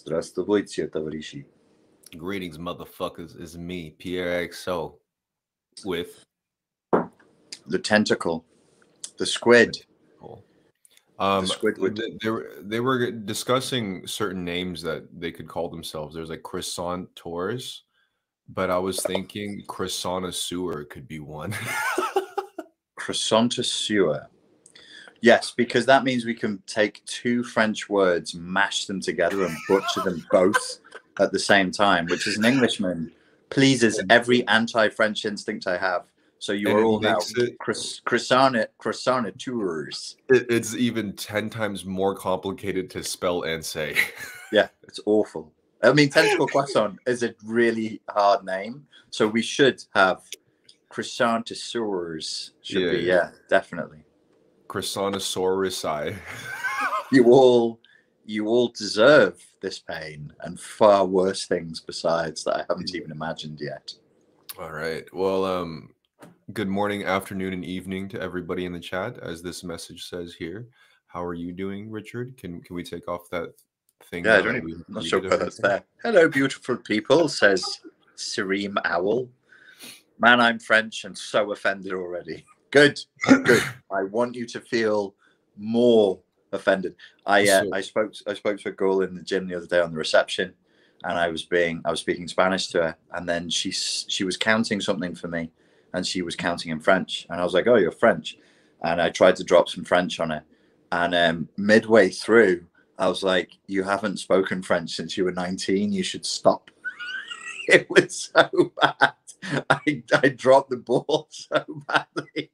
Здравствуйте, товарищи. Greetings, motherfuckers. It's me, Pierre XO, with The tentacle, the squid. Cool. Um, Squidward. th- they were they were discussing certain names that they could call themselves. There's like croissant tours, but I was thinking croissant sewer could be one. Croissantus sewer. Yes, because that means we can take two French words, mash them together, and butcher them both at the same time, which as an Englishman pleases every anti-French instinct I have. So you And are all now it- croiss- croissant croissanteurs. It- it's even ten times more complicated to spell and say. Yeah, it's awful. I mean, tentacle croissant is a really hard name, so we should have croissantosaurs. Should Yeah, be, yeah. yeah, definitely. Croissantosaurus. You all, you all deserve this pain and far worse things besides that I haven't even imagined yet. All right. Well, um, good morning, afternoon, and evening to everybody in the chat. As this message says here, how are you doing, Richard? Can can we take off that thing? Yeah, I don't even, I'm not sure that's there. Hello, beautiful people, says Serene Owl. Man, I'm French and so offended already. Good, good. I want you to feel more offended. I uh, I spoke I spoke to a girl in the gym the other day on the reception, and I was being I was speaking Spanish to her, and then she she was counting something for me, and she was counting in French, and I was like, "Oh, you're French," and I tried to drop some French on her, and um, midway through, I was like, "You haven't spoken French since you were 19. You should stop." it was so bad. I, I dropped the ball so badly.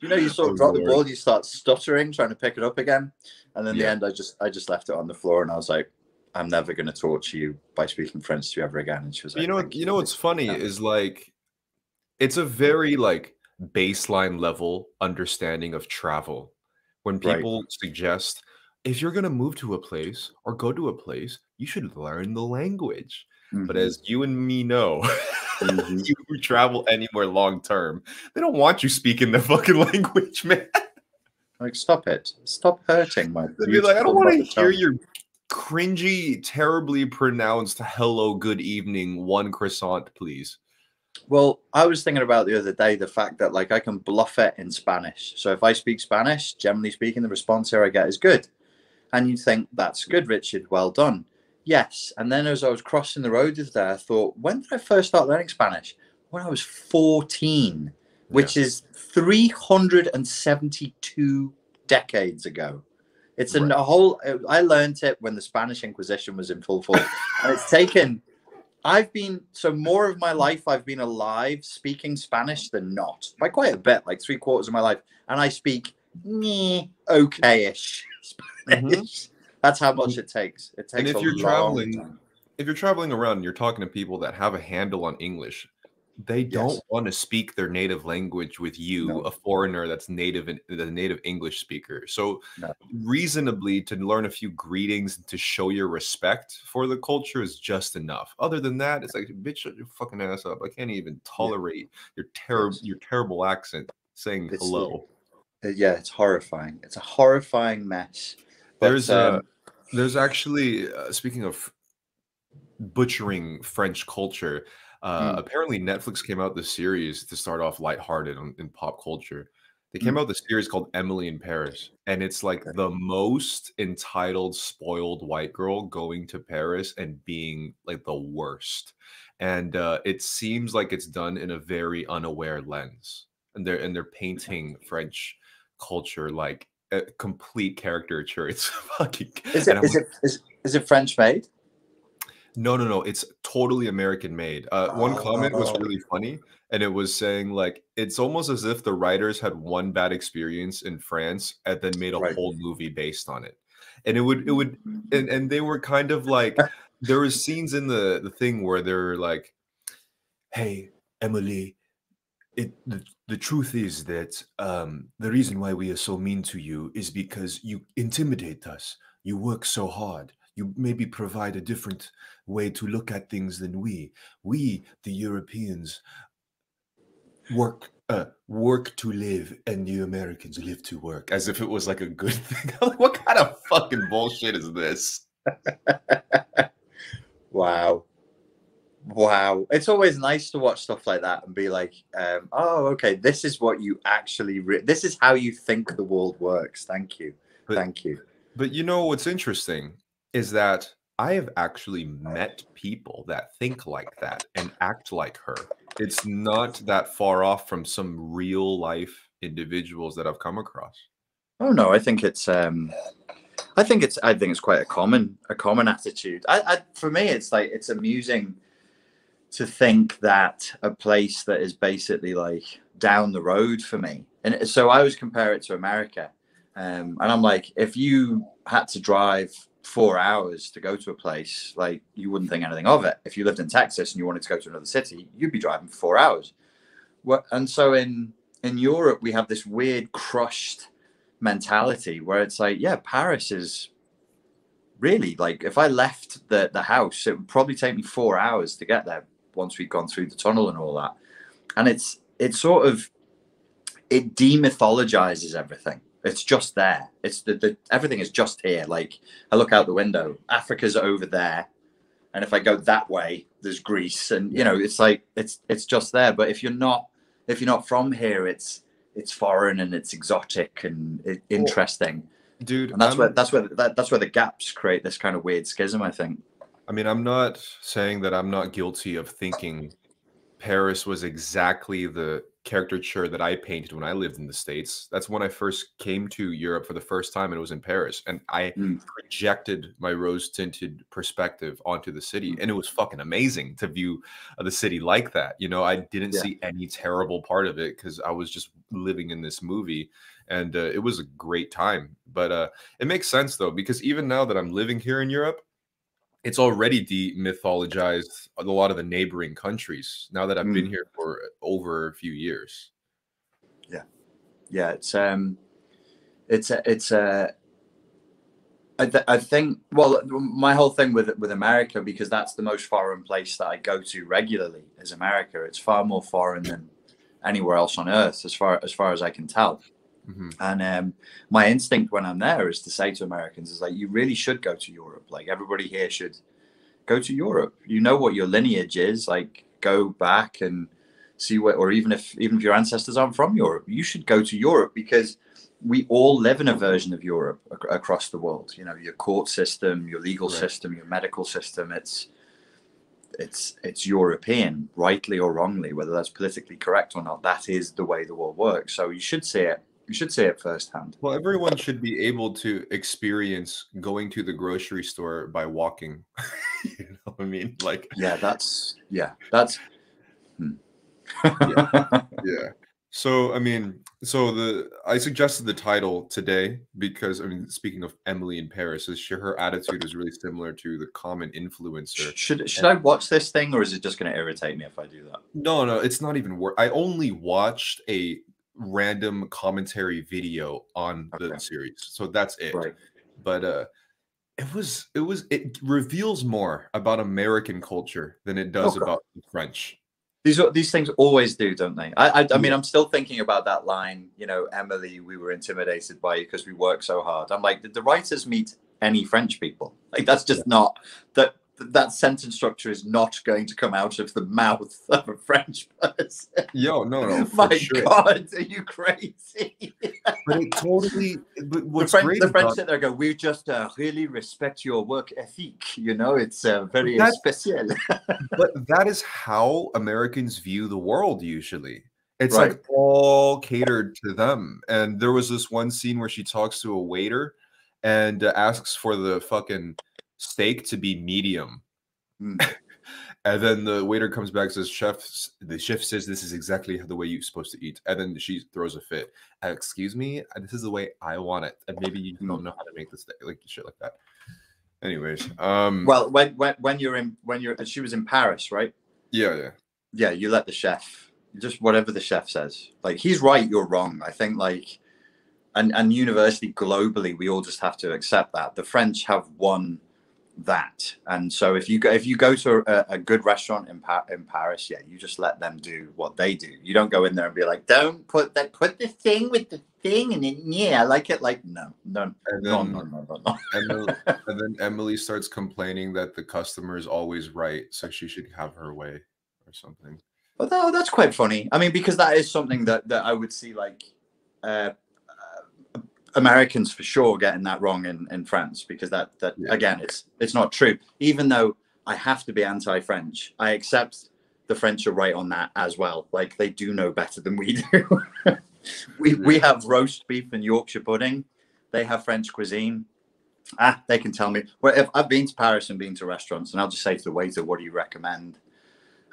you know, you sort of Oh, drop the ball, you start stuttering, trying to pick it up again, and then in the end, I just I just left it on the floor, and I was like, "I'm never going to torture you by speaking French to you ever again." And she was like, you know, "Thank you know what's funny Yeah. is like, it's a very like baseline level understanding of travel. When Right. people suggest if you're gonna move to a place or go to a place, you should learn the language. But Mhm, as you and me know, mhm. you who travel anywhere long term, they don't want you speaking the fucking language, man. like, stop it, stop hurting my. They'd be like, I don't want to hear your cringy, terribly pronounced hello, good evening, one croissant, please. Well, I was thinking about the other day the fact that like I can bluff it in Spanish. So if I speak Spanish, generally speaking, the response here I get is good. And you think that's good, Richard. Well done. Yes. And then as I was crossing the road the other I thought, when did I first start learning Spanish? When I was 14, which is 372 decades ago. It's an- a whole. Uh, I learned it when the Spanish Inquisition was in full force, and it's taken. I've been so more of my life. I've been alive speaking Spanish than not by quite a bit, like three quarters of my life, and I speak meh, okay-ish mm-hmm. Spanish. That's how much it takes. It takes. And if a you're long traveling, time. if you're traveling around and you're talking to people that have a handle on English, they don't Yes. want to speak their native language with you, No. a foreigner that's native in the native English speaker. So No. reasonably to learn a few greetings and to show your respect for the culture is just enough. Other than that, it's like bitch shut your fucking ass up. I can't even tolerate your terrible your terrible accent saying It's- hello. Yeah, it's horrifying. It's a horrifying mess. But, There's uh, um, there's actually uh, speaking of butchering French culture. Uh, Mm. Apparently, Netflix came out this series to start off lighthearted on, in pop culture. They came Mm. out a series called Emily in Paris, and it's like Okay. the most entitled, spoiled white girl going to Paris and being like the worst. And uh, it seems like it's done in a very unaware lens, and they're and they're painting French culture like a complete caricature. It's fucking. is it it is, is it French made? no, no, no. It's totally American made. Uh, one comment was Oh. really funny, and it was saying like it's almost as if the writers had one bad experience in France and then made a Right. whole movie based on it. And it would, it would, and, and they were kind of like there was scenes in the the thing where they're like, "Hey, Emily, it the, the truth is that um, the reason why we are so mean to you is because you intimidate us. You work so hard. You maybe provide a different way to look at things than we. We, the Europeans, work uh, work to live, and you Americans live to work, as if it was like a good thing. What kind of fucking bullshit is this? Wow. Wow. It's always nice to watch stuff like that and be like, um, oh, okay, this is what you actually, re- this is how you think the world works. Thank you. But- Thank you. But you know what's interesting is that I have actually met people that think like that and act like her. It's not that far off from some real life individuals that I've come across. Oh no, I think it's um I think it's I think it's quite a common a common attitude. I, I for me it's like it's amusing to think that a place that is basically like down the road for me. And so I always compare it to America. Um, and I'm like, if you had to drive four hours to go to a place, like you wouldn't think anything of it. If you lived in Texas and you wanted to go to another city, you'd be driving for four hours. And so in in Europe we have this weird crushed mentality where it's like, yeah, Paris is really like if I left the the house, it would probably take me four hours to get there once we'd gone through the tunnel and all that. And it's it's sort of it demythologizes everything. It's just there. It's the, the everything is just here. Like I look out the window, Africa's over there. And if I go that way, there's Greece. And you know, it's like it's it's just there. But if you're not if you're not from here, it's it's foreign and it's exotic and it, interesting. Dude, And that's I'm- where that's where that, that's where the gaps create this kind of weird schism. I think. I mean, I'm not saying that I'm not guilty of thinking Paris was exactly the caricature that I painted when I lived in the States. That's when I first came to Europe for the first time, and it was in Paris. And I Mm. projected my rose tinted perspective onto the city. Mm. And it was fucking amazing to view uh, the city like that. You know, I didn't Yeah. see any terrible part of it because I was just living in this movie. And uh, it was a great time. But uh, it makes sense, though, because even now that I'm living here in Europe, it's already demythologized a lot of the neighboring countries now that I've been Mm. here for over a few years. Yeah. Yeah it's um it's a it's a I, th- I think well my whole thing with with america because that's the most foreign place that i go to regularly is america it's far more foreign than anywhere else on earth as far as far as i can tell Mhm. and um, my instinct when i'm there is to say to americans is like you really should go to europe. Like everybody here should go to europe. You know what your lineage is. Like go back and see what or even if even if your ancestors aren't from europe you should go to europe because we all live in a version of europe ac- across the world. You know your court system your legal Right. system your medical system it's it's it's european rightly or wrongly whether that's politically correct or not that is the way the world works. So you should see it you should say it firsthand Well, everyone should be able to experience going to the grocery store by walking. you know what I mean? Like, yeah that's yeah that's hmm. yeah. So, I mean, so the I suggested the title today because I mean, speaking of Emily in Paris, is she, her attitude is really similar to the common influencer. should should i watch this thing or is it just going to irritate me if i do that No, no, it's not even worth. I only watched a random commentary video on the series, so that's it. right But uh, it was it was it reveals more about American culture than it does Okay. about the French. These are- these things always do, don't they? I I, I mean, I'm still thinking about that line. You know, Emily, we were intimidated by you because we work so hard. I'm like, did the writers meet any French people? Like, that's just not that that sentence structure is not going to come out of the mouth of a French person. Yo, no, no, for My sure. God, are you crazy? But it totally. But the French, great the French sit there and go, we just uh, really respect your work ethic. You know, it's uh, very That's- special. but that is how Americans view the world usually. It's Right. like all catered to them. And there was this one scene where she talks to a waiter and uh, asks for the fucking steak to be medium. Hmm. and then the waiter comes back and says, "Chef, the chef says this is exactly the way you're supposed to eat." And then she throws a fit. "Uh, Excuse me, this is the way I want it, and maybe you Hmm. don't know how to make this steak, like shit like that. Anyways, um, Well, when when when you're in when you're she was in Paris, right? yeah, yeah. yeah, you let the chef just whatever the chef says. Like he's right, you're wrong. I think like and and universally globally, we all just have to accept that the French have won that. And so if you go if you go to a, a good restaurant in pa- in Paris, yeah, you just let them do what they do. You don't go in there and be like, don't put that put the thing with the thing, and then yeah, I like it. Like no, no, And no, then, no, no, no, no. Emily, and then Emily starts complaining that the customer is always right, so she should have her way or something. But no, that's quite funny. I mean, because that is something that that I would see like uh, Americans for sure getting that wrong in in France because that that Yeah. again, it's it's not true. Even though I have to be anti-French, I accept the French are right on that as well. Like they do know better than we do. we we have roast beef and Yorkshire pudding. They have French cuisine. Ah, they can tell me. Well, if I've been to Paris and been to restaurants, and I'll just say to the waiter, "What do you recommend?"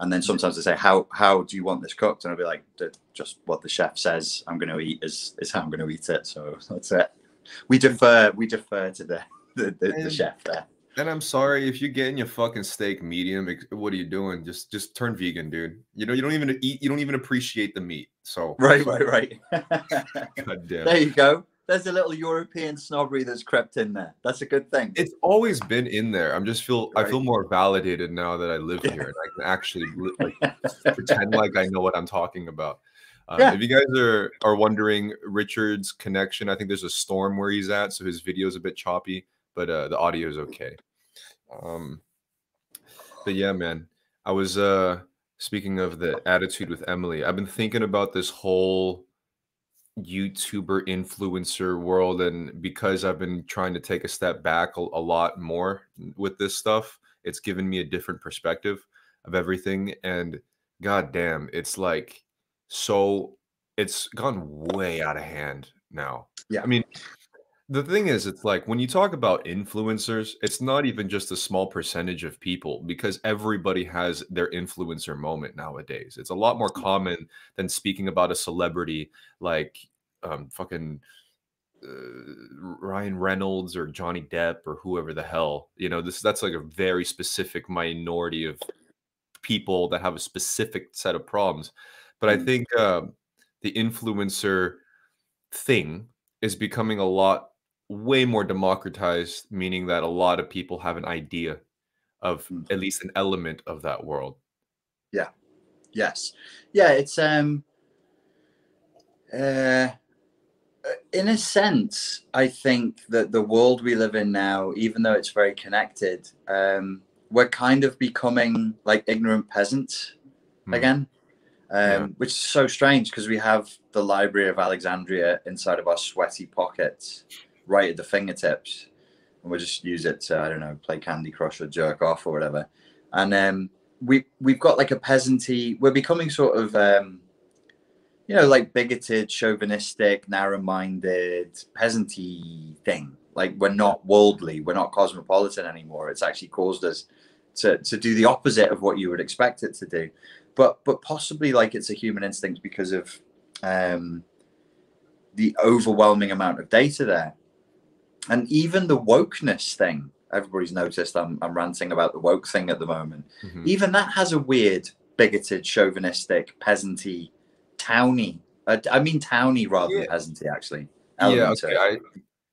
And then sometimes they say, "How how do you want this cooked?" And I'll be like, "Just what the chef says. I'm going to eat is is how I'm going to eat it." So that's it. We defer we defer to the the, the, the chef there. And I'm sorry if you're getting your fucking steak medium. What are you doing? Just just turn vegan, dude. You know you don't even eat. You don't even appreciate the meat. So Right, right, right. God damn. there you go. There's a little European snobbery that's crept in there. That's a good thing. It's always been in there. I'm just feel I feel more validated now that I live Yeah. here and I can actually like pretend like I know what I'm talking about. Um, Yeah. If you guys are are wondering Richard's connection, I think there's a storm where he's at, so his video is a bit choppy, but uh, the audio is okay. Um, but yeah, man, I was uh speaking of the attitude with Emily. I've been thinking about this whole YouTuber influencer world, and because I've been trying to take a step back a, a lot more with this stuff, it's given me a different perspective of everything. And god damn, it's like so it's gone way out of hand now. Yeah. I mean, the thing is, it's like when you talk about influencers, it's not even just a small percentage of people because everybody has their influencer moment nowadays. It's a lot more common than speaking about a celebrity like um, fucking uh, Ryan Reynolds or Johnny Depp or whoever the hell. You know, this that's like a very specific minority of people that have a specific set of problems. But I Mm. think uh, the influencer thing is becoming a lot way more democratized, meaning that a lot of people have an idea of Mm. at least an element of that world. Yeah. Yes. Yeah, it's um uh in a sense, I think that the world we live in now, even though it's very connected, um, we're kind of becoming like ignorant peasants Hmm. again. Um, Yeah. which is so strange because we have the Library of Alexandria inside of our sweaty pockets, right at the fingertips, and we just use it to I don't know play Candy Crush or jerk off or whatever. And um, we we've got like a peasanty. We're becoming sort of um, you know like bigoted, chauvinistic, narrow-minded, peasanty thing. Like we're not worldly, we're not cosmopolitan anymore. It's actually caused us to to do the opposite of what you would expect it to do but but possibly like it's a human instinct because of um, the overwhelming amount of data there, and even the wokeness thing. Everybody's noticed I'm I'm ranting about the woke thing at the moment. Mhm. Even that has a weird, bigoted, chauvinistic, peasanty, towny. Uh, I mean towny rather than Yeah. peasanty, actually. Yeah, okay. I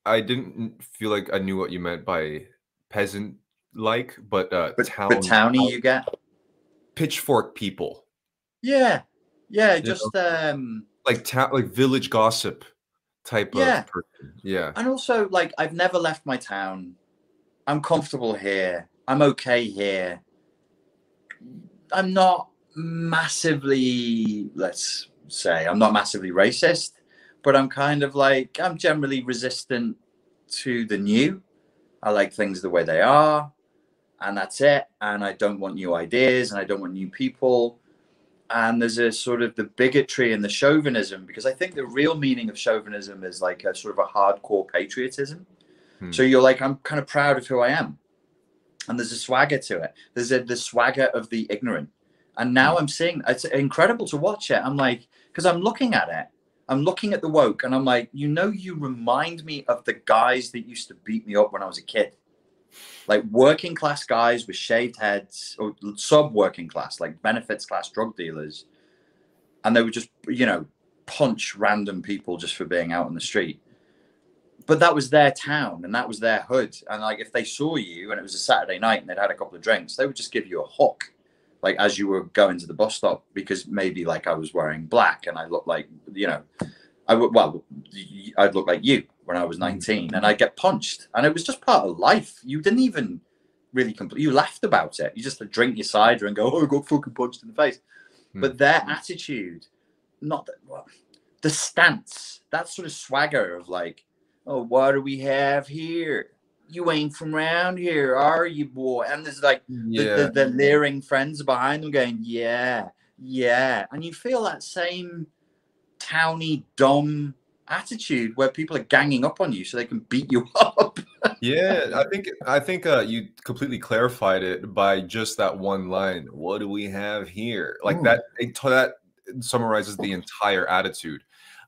I didn't feel like I knew what you meant by peasant like, but uh but, town, but towny you get. pitchfork people. Yeah, yeah, know? just um. Like town like village gossip type Yeah. of person. Yeah. and also like I've never left my town. I'm comfortable here. I'm okay here. I'm not massively, let's say, I'm not massively racist, but I'm kind of like I'm generally resistant to the new. I like things the way they are, and that's it. And I don't want new ideas, and I don't want new people. And there's a sort of the bigotry and the chauvinism, because I think the real meaning of chauvinism is like a sort of a hardcore patriotism. Hmm. So you're like, I'm kind of proud of who I am. And there's a swagger to it. There's a the swagger of the ignorant. And now I'm seeing it's incredible to watch it. I'm like, because I'm looking at it. I'm looking at the woke and I'm like, you know, you remind me of the guys that used to beat me up when I was a kid. Like working class guys with shaved heads or sub working class, like benefits class drug dealers. And they would just, you know, punch random people just for being out on the street but that was their town and that was their hood. And like if they saw you and it was a Saturday night and they'd had a couple of drinks, they would just give you a hook, like as you were going to the bus stop, because maybe like I was wearing black and I looked like, you know, I would well, I'd look like you when I was 19, and I'd get punched, and it was just part of life. You didn't even really complete. You laughed about it. You just drink your cider and go, "Oh, I got fucking punched in the face." Hmm. But their attitude, not that, well, the stance, that sort of swagger of like, "Oh, what do we have here? You ain't from around here, are you, boy?" And there's like the, the, the leering friends behind them going, yeah, yeah. And you feel that same towny, dumb attitude where people are ganging up on you so they can beat you up. yeah, I think I think uh, you completely clarified it by just that one line. What do we have here? Like Ooh. that. It, that summarizes the entire attitude.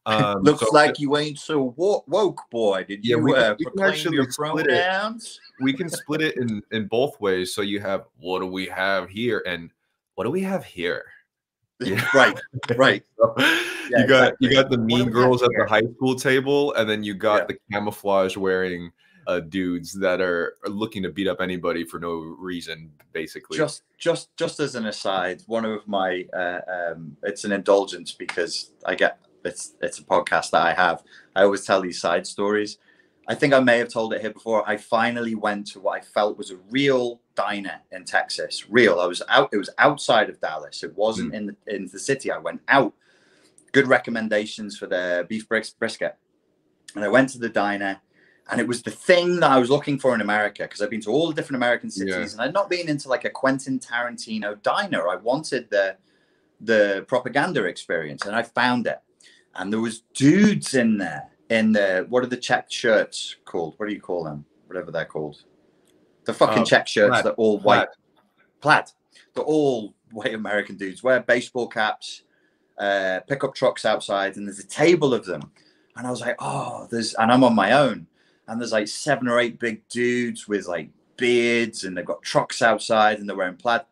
Um, Looks so like you ain't so wo- woke, boy. Did Yeah, you we uh, we can actually your split it. pronouns? we can split it in in both ways. So you have what do we have here, and what do we have here? Yeah. right, right. So Yeah, you got you got the mean do we have girls at the high school table, and then you got Yeah. the camouflage wearing uh, dudes that are, are looking to beat up anybody for no reason, basically. Just, just, just as an aside, one of my, uh, um, it's an indulgence because I get it's it's a podcast that I have. I always tell these side stories. I think I may have told it here before. I finally went to what I felt was a real diner in Texas. Real. I was out. It was outside of Dallas. It wasn't hmm. in the in the city. I went out. Good recommendations for the beef bris- brisket, and I went to the diner, and it was the thing that I was looking for in America because I've been to all the different American cities, Yeah. and I'd not been into like a Quentin Tarantino diner. I wanted the the propaganda experience, and I found it. And there was dudes in there in the what are the checked shirts called? What do you call them? Whatever they're called. The fucking Uh, check shirts plaid. that all white Plaid. plaid. They're all white American dudes. Wear baseball caps, uh, pickup trucks outside, and there's a table of them. And I was like, oh, there's, and I'm on my own, and there's like seven or eight big dudes with like beards, and they've got trucks outside, and they're wearing plaid.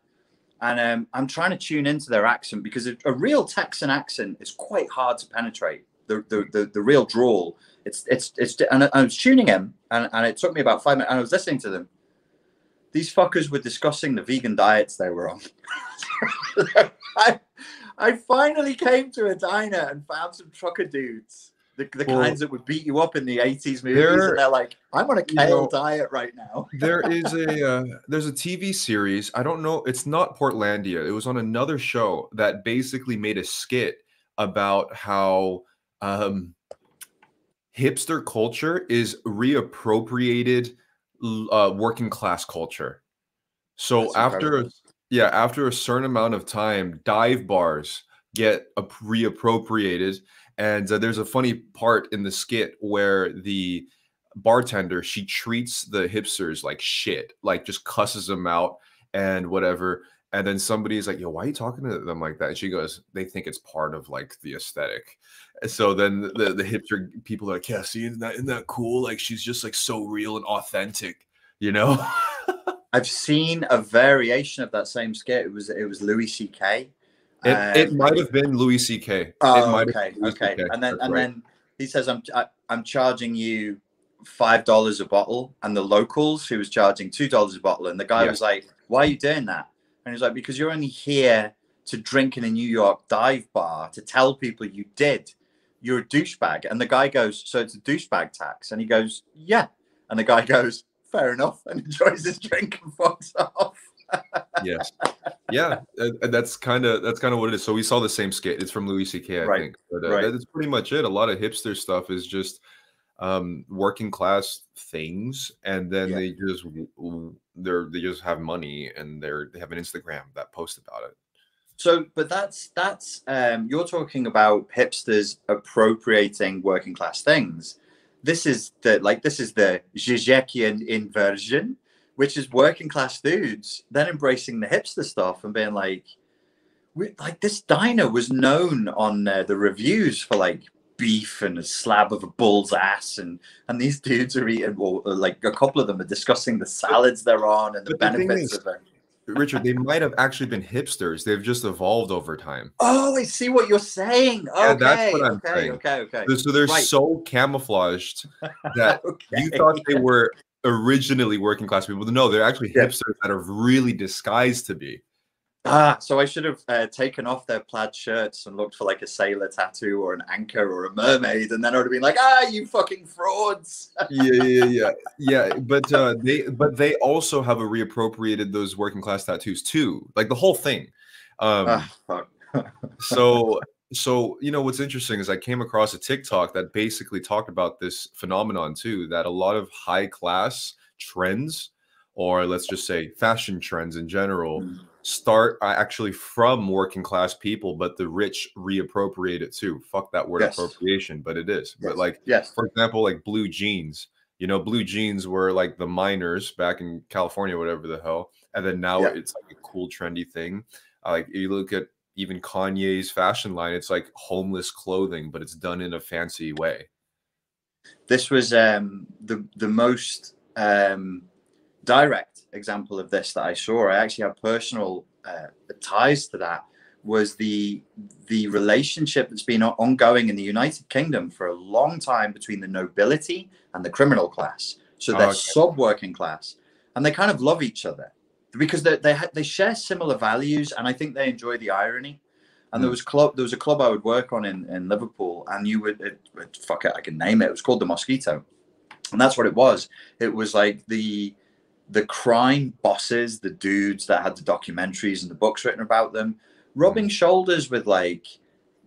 And um, I'm trying to tune into their accent because a real Texan accent is quite hard to penetrate. The the the, the real drawl. It's it's it's. And I, I was tuning in, and, and it took me about five minutes. And I was listening to them. These fuckers were discussing the vegan diets they were on. I, I finally came to a diner and found some trucker dudes, the, the Well, kinds that would beat you up in the 80s movies. they're- and they're like, I'm on a you kale know- diet right now. there is a uh, there's a TV series. I don't know. It's not Portlandia. It was on another show that basically made a skit about how um, hipster culture is reappropriated uh, working class culture. So That's after incredible. yeah, after a certain amount of time, dive bars get ap- reappropriated. And uh, there's a funny part in the skit where the bartender she treats the hipsters like shit, like just cusses them out and whatever. And then somebody's like, "Yo, why are you talking to them like that?" And she goes, "They think it's part of like the aesthetic." And so then the the hipster people are like, "Yeah, see, isn't that isn't that cool? Like she's just like so real and authentic, you know?" I've seen a variation of that same skit. It was it was Louis C.K. It, it Um, might have been Louis C.K. it Oh, okay, okay. CK, And then that's and right. then he says, "I'm I, I'm charging you five dollars a bottle," and the locals who was charging two dollars a bottle, and the guy Yeah. was like, "Why are you doing that?" And he's like, "Because you're only here to drink in a New York dive bar to tell people you did. You're a douchebag." And the guy goes, "So it's a douchebag tax?" And he goes, "Yeah." And the guy goes, "Fair enough," and enjoys his drink and fucks off. yes yeah uh, uh, that's kind of that's kind of what it is so we saw the same skit it's from louis ck i Right, think but uh, right. that's pretty much it a lot of hipster stuff is just um working class things and then Yeah. they just they're they just have money and they're they have an instagram that posts about it So, but that's that's um, you're talking about hipsters appropriating working class things. This is the like this is the Zizekian inversion, which is working class dudes then embracing the hipster stuff and being like, we, like this diner was known on uh, the reviews for like beef and a slab of a bull's ass and and these dudes are eating well uh, like a couple of them are discussing the salads they're on and the benefits is- of it richard they might have actually been hipsters they've just evolved over time Oh, I see what you're saying. Okay, Yeah, that's what I'm okay, saying. okay, okay, So- so they're Right. so camouflaged that okay. you thought they were originally working class people no they're actually Yeah. hipsters that are really disguised to be Ah, so I should have uh, taken off their plaid shirts and looked for like a sailor tattoo or an anchor or a mermaid, and then I would have been like, "Ah, you fucking frauds!" yeah, yeah, yeah, yeah. But uh, they, but they also have a reappropriated those working class tattoos too, like the whole thing. Um, Ah, so, so you know what's interesting is I came across a TikTok that basically talked about this phenomenon too. That a lot of high class trends, or let's just say fashion trends in general, Mm. Start uh, actually from working class people, but the rich reappropriate it too. Fuck that word Yes. appropriation, but it is. Yes. But like, yes, for example, like blue jeans. You know, blue jeans were like the miners back in California, whatever the hell, and then now Yeah. it's like a cool, trendy thing. Uh, like you look at even Kanye's fashion line, it's like homeless clothing, but it's done in a fancy way. this was um, the the most um, direct example of this that I saw. I actually have personal uh, ties to that. Was the the relationship that's been ongoing in the United Kingdom for a long time between the nobility and the criminal class. So they're Okay. sub working class, and they kind of love each other because they they they share similar values, and I think they enjoy the irony. And there Mm. was club. There was a club I would work on in, in Liverpool, and you would it, it, fuck it. I can name it. It was called the Mosquito, and that's what it was. It was like the the crime bosses, the dudes that had the documentaries and the books written about them, rubbing shoulders with like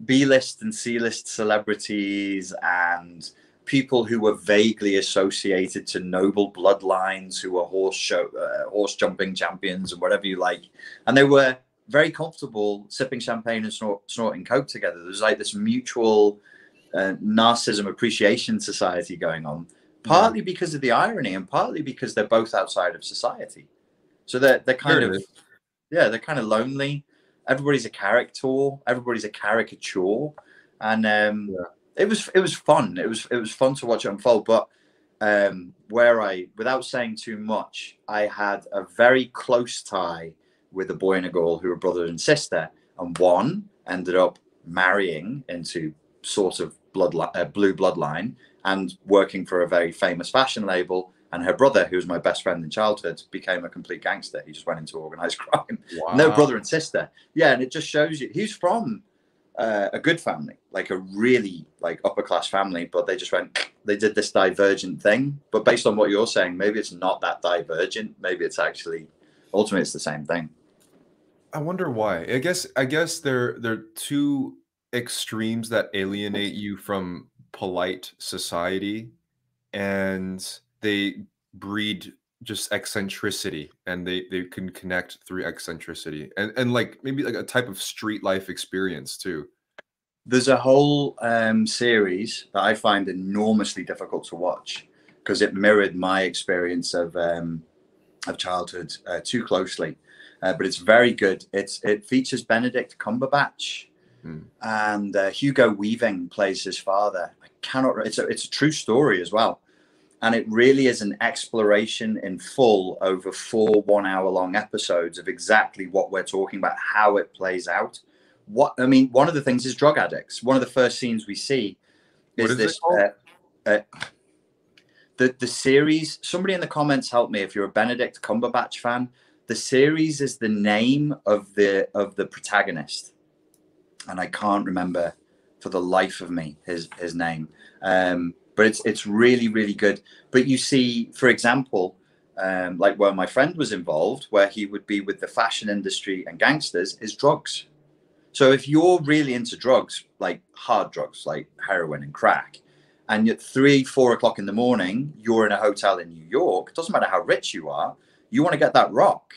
B list and C list celebrities and people who were vaguely associated to noble bloodlines who were horse show uh, horse jumping champions and whatever you like. And they were very comfortable sipping champagne and snort, snorting coke together. There's like this mutual uh, narcissism appreciation society going on partly because of the irony and partly because they're both outside of society. So they're, they're kind of yeah they're kind of lonely. Everybody's a character everybody's a caricature. And um Yeah. it was it was fun. It was it was fun to watch it unfold. But um where i without saying too much i had a very close tie with a boy and a girl who were brother and sister. And one ended up marrying into sort of blood uh, blue bloodline and working for a very famous fashion label and her brother who was my best friend in childhood became a complete gangster. He just went into organized crime. No brother and sister. Yeah and it just shows you he's from uh, a good family like a really like upper class family but they just went they did this divergent thing. But based on what you're saying maybe it's not that divergent. Maybe it's actually ultimately it's the same thing. I wonder why. I guess I guess they're they're two extremes that alienate you from polite society and they breed just eccentricity and they they can connect through eccentricity and and like maybe like a type of street life experience too. there's a whole um, series that I find enormously difficult to watch because it mirrored my experience of um, of childhood uh, too closely. Uh, but it's very good. It's it features Benedict Cumberbatch Hmm. and uh, Hugo Weaving plays his father. I cannot. It's a it's a true story as well, and it really is an exploration in full over four one hour long episodes of exactly what we're talking about, how it plays out what I mean, one of the things is drug addicts. One of the first scenes we see is, is this. Uh, uh, the the series. Somebody in the comments help me if you're a Benedict Cumberbatch fan. The series is the name of the of the protagonist, and I can't remember for the life of me his his name. Um, but it's it's really really good. But you see, for example, um, like where my friend was involved, where he would be with the fashion industry and gangsters, is drugs. So if you're really into drugs, like hard drugs, like heroin and crack, and at three, four o'clock in the morning, you're in a hotel in New York, it doesn't matter how rich you are, you want to get that rock.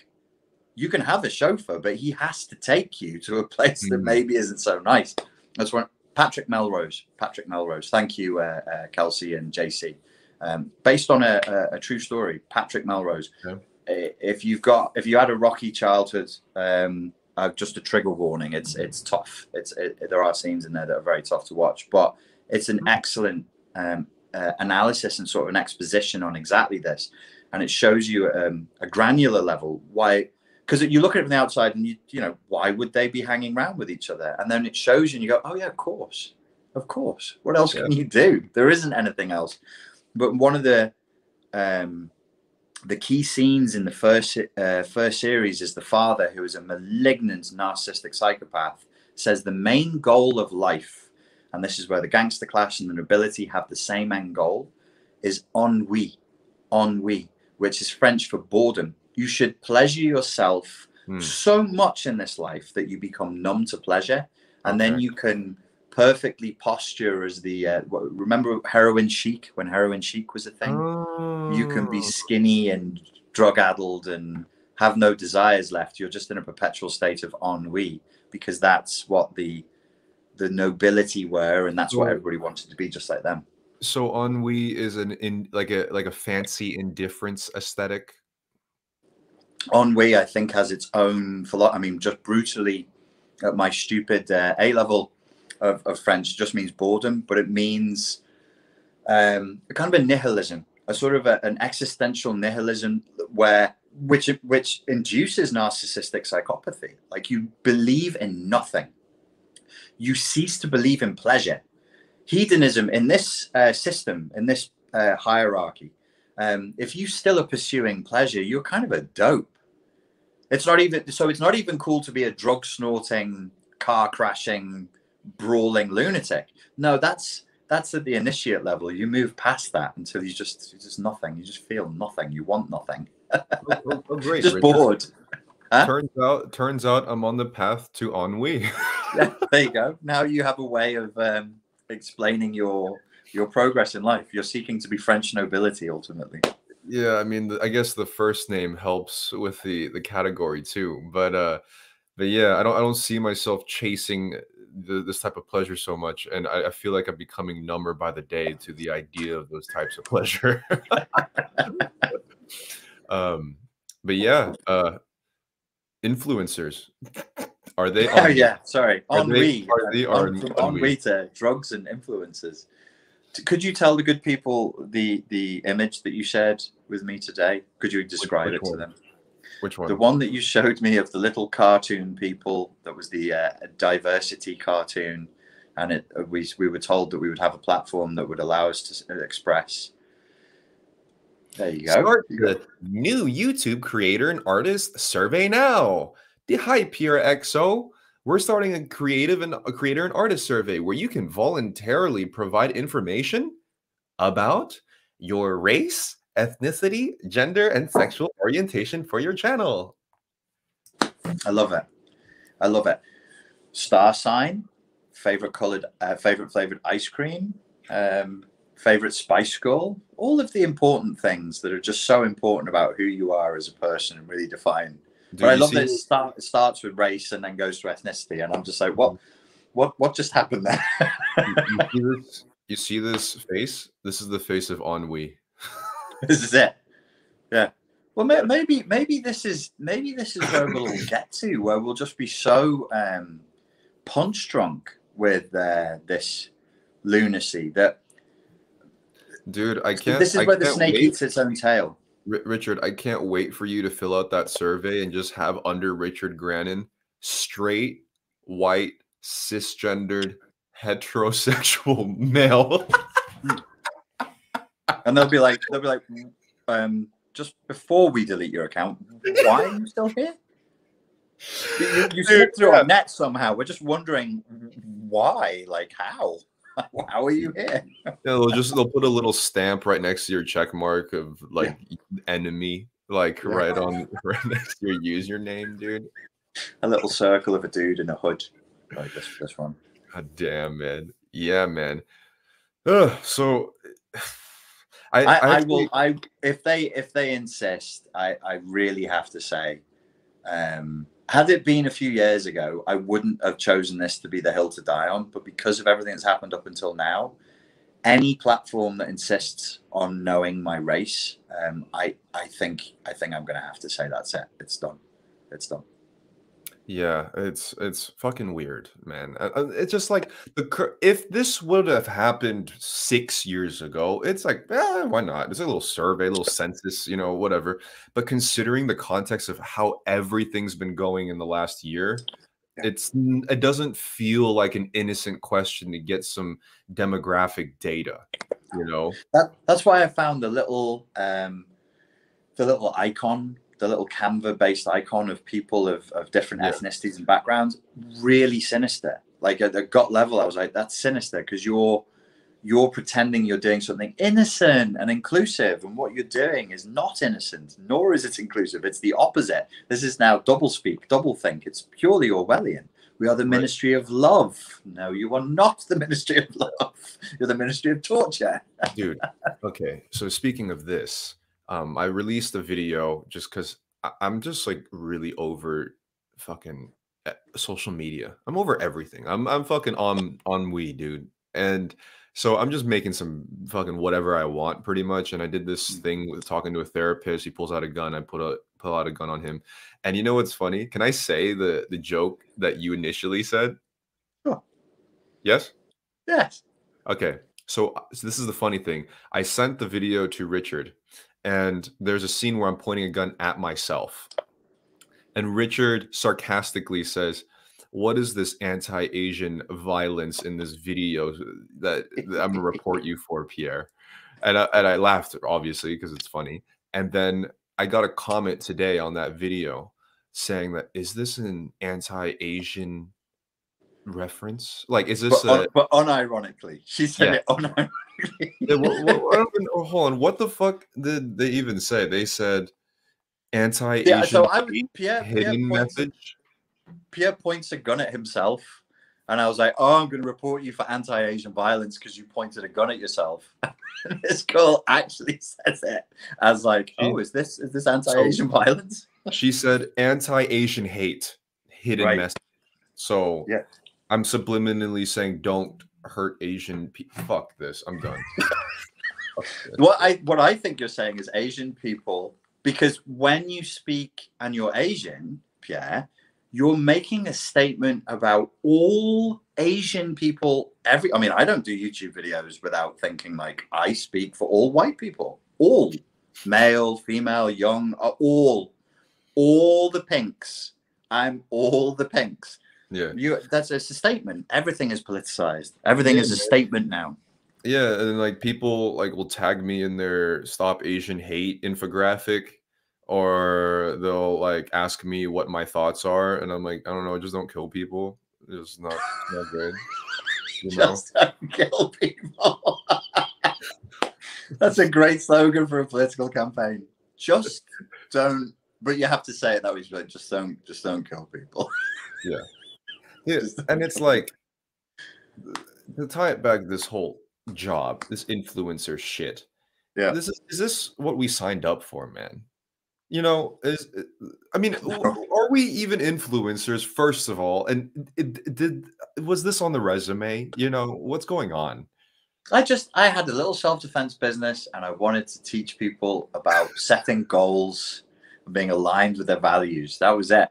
You can have a chauffeur, but he has to take you to a place that Mhm. maybe isn't so nice. That's when Patrick Melrose, Patrick Melrose. Thank you, uh, uh, Kelsey and JC. Um, based on a, a, a true story, Patrick Melrose. Yeah. If you've got, if you had a rocky childhood, um, uh, just a trigger warning. It's it's tough. It's it, there are scenes in there that are very tough to watch, but it's an excellent um, uh, analysis and sort of an exposition on exactly this, and it shows you um, a granular level why. Because you look at it from the outside, and you you know why would they be hanging around with each other? And then it shows you, and you go, oh yeah, of course, of course. What else can you do? There isn't anything else. But one of the um, the key scenes in the first uh, first series is the father, who is a malignant narcissistic psychopath, says the main goal of life, and this is where the gangster class and the nobility have the same end goal, is ennui, ennui, which is French for boredom. You should pleasure yourself Hmm. so much in this life that you become numb to pleasure, and then you can perfectly posture as the uh, remember heroin chic when heroin chic was a thing you can be Oh. skinny and drug addled and have no desires left you're just in a perpetual state of ennui because that's what the the nobility were and that's what everybody wanted to be just like them So ennui is an in like a like a fancy indifference aesthetic. Ennui i think has its own philo- i mean just brutally at my stupid uh, a level of, of french just means boredom but it means um a kind of a nihilism a sort of a, an existential nihilism where which which induces narcissistic psychopathy. Like you believe in nothing. You cease to believe in pleasure. Hedonism in this uh, system in this uh, hierarchy um, if you still are pursuing pleasure you're kind of a dope it's not even so it's not even cool to be a drug snorting car crashing brawling lunatic no that's that's at the initiate level you move past that until you just you just nothing you just feel nothing you want nothing Oh, oh, great. just Richard. bored Huh? Turns out turns out I'm on the path to ennui. Yeah, there you go now you have a way of um, explaining your your progress in life you're seeking to be french nobility ultimately yeah, I mean, the, I guess the first name helps with the the category too. But uh, but yeah, I don't I don't see myself chasing the, this type of pleasure so much, and I, I feel like I'm becoming number by the day to the idea of those types of pleasure. um, but yeah, uh, influencers are they? oh on- yeah sorry Are they- are they on- ennui to drugs and influences could you tell the good people the the image that you shared with me today could you describe which it to them Which one? the one that you showed me of the little cartoon people that was the uh, diversity cartoon and it uh, we, we were told that we would have a platform that would allow us to uh, express there you go Start the new YouTube creator and artist survey now. The Hi PRXO. We're starting a creative and a creator and artist survey where you can voluntarily provide information about your race, ethnicity, gender, and sexual orientation for your channel. I love it. I love it. Star sign, favorite colored, uh, favorite flavored ice cream, um, favorite spice girl. All of the important things that are just so important about who you are as a person and really define. Do but I love see- that it, start, it starts with race and then goes to ethnicity, and I'm just like, what, what, what just happened there? you, you see this, you see this face? This is the face of ennui. this is it. Yeah. Well, may- maybe maybe this is maybe this is where we'll get to, where we'll just be so um, punch drunk with uh, this lunacy that Dude, I can't. this is I where the snake wait. eats its own tail. Ri- Richard, I can't wait for you to fill out that survey and just have under Richard Grannon straight, white, cisgendered, heterosexual male. And they'll be like, they'll be like, um, just before we delete your account, why are you still here? You, you, you slipped through yeah. our net somehow. We're just wondering why, like how, how are you here? Yeah, they'll just they'll put a little stamp right next to your check mark of like enemy, like Yeah. right on right next to your username, dude. A little circle of a dude in a hood, like this this one. God damn, man. Yeah, man. Ugh, so I, I, I, actually- will. I if they if they insist, I I really have to say, um, had it been a few years ago, I wouldn't have chosen this to be the hill to die on. But because of everything that's happened up until now, any platform that insists on knowing my race, um, I I think I think I'm going to have to say that's it. It's done. It's done. Yeah, it's it's fucking weird, man. Uh, uh, It's just like the cur- if this would have happened six years ago, it's like, eh, why not? It's a little survey, a little census, you know, whatever. But considering the context of how everything's been going in the last year, Yeah. it's n- it doesn't feel like an innocent question to get some demographic data, you know. That, that's why I found the little um, the little icon, the little Canva based icon of people of, of different Yeah. ethnicities and backgrounds, really sinister. Like at the gut level, I was like, that's sinister because you're you're pretending you're doing something innocent and inclusive, and what you're doing is not innocent, nor is it inclusive. It's the opposite. This is now double speak, double think. It's purely Orwellian. We are the Right. ministry of love. No, you are not the ministry of love. You're the ministry of torture. dude okay so speaking of this um i released a video just because i'm just like really over fucking uh, social media i'm over everything i'm i'm fucking on on we dude and so i'm just making some fucking whatever i want pretty much and i did this Mm. thing with talking to a therapist he pulls out a gun i put a pull out a gun on him and you know what's funny can i say the the joke that you initially said Sure. yes Yes. Okay. So, uh, so this is the funny thing. I sent the video to Richard, and there's a scene where I'm pointing a gun at myself. And Richard sarcastically says, What is this anti Asian violence in this video that, that I'm going to report you for, Pierre? And I, and I laughed, obviously, because it's funny. And then I got a comment today on that video saying that, Is this an anti Asian reference? Like, is this But, a. but unironically, she said Yeah. it unironically. Yeah, what, what, oh, hold on. What the fuck did they even say? They said anti-Asian yeah, so I Pierre, Pierre, hidden points, message. Pierre points a gun at himself, and I was like, "Oh, I'm going to report you for anti-Asian violence because you pointed a gun at yourself." This girl actually says it as like, "Oh, is this is this anti-Asian violence?" She said anti-Asian hate, hidden Right. message. So Yeah. I'm subliminally saying don't hurt Asian people. Fuck this. I'm done. What I what I think you're saying is Asian people because when you speak and you're Asian, Pierre, you're making a statement about all Asian people. Every I mean, I don't do YouTube videos without thinking like I speak for all white people, all male, female, young, all, all the pinks. I'm all the pinks. Yeah. You that's it's a statement. Everything is politicized. Everything Yeah, is a man. statement now. Yeah, and then, like people like will tag me in their stop Asian hate infographic or they'll like ask me what my thoughts are and I'm like, I don't know, just don't kill people. It's not not good. You know? Just don't kill people. That's a great slogan for a political campaign. Just don't. But you have to say it that way. Like, just don't. Just don't kill people. Yeah, Just- and it's like to tie it back to this whole job, this influencer shit. Yeah. This is is this what we signed up for, man? You know, is uh, I mean, No. are we even influencers first of all? And it, it did was this on the resume? You know, what's going on? I just. I had a little self-defense business, and I wanted to teach people about setting goals and being aligned with their values. That was it.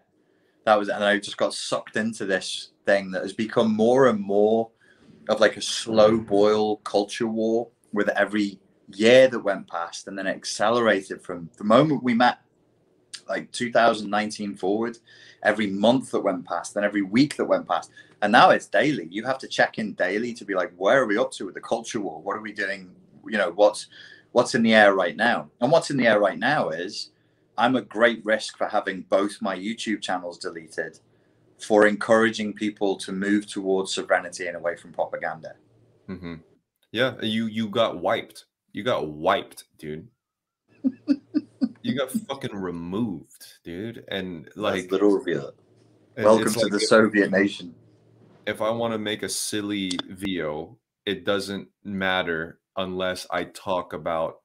That was, and I just got sucked into this thing that has become more and more of like a slow boil culture war with every year that went past and then it accelerated from the moment we met like 2019 forward every month that went past then every week that went past and now it's daily. You have to check in daily to be like where are we up to with the culture war? What are we doing? You know what's what's in the air right now? And what's in the air right now is i'm at great risk for having both my youtube channels deleted for encouraging people to move towards sovereignty and away from propaganda hmm Yeah, you you got wiped. You got wiped, dude. you got fucking removed, dude. And like, review. welcome to like the if- soviet nation if I want to make a silly video, it doesn't matter unless I talk about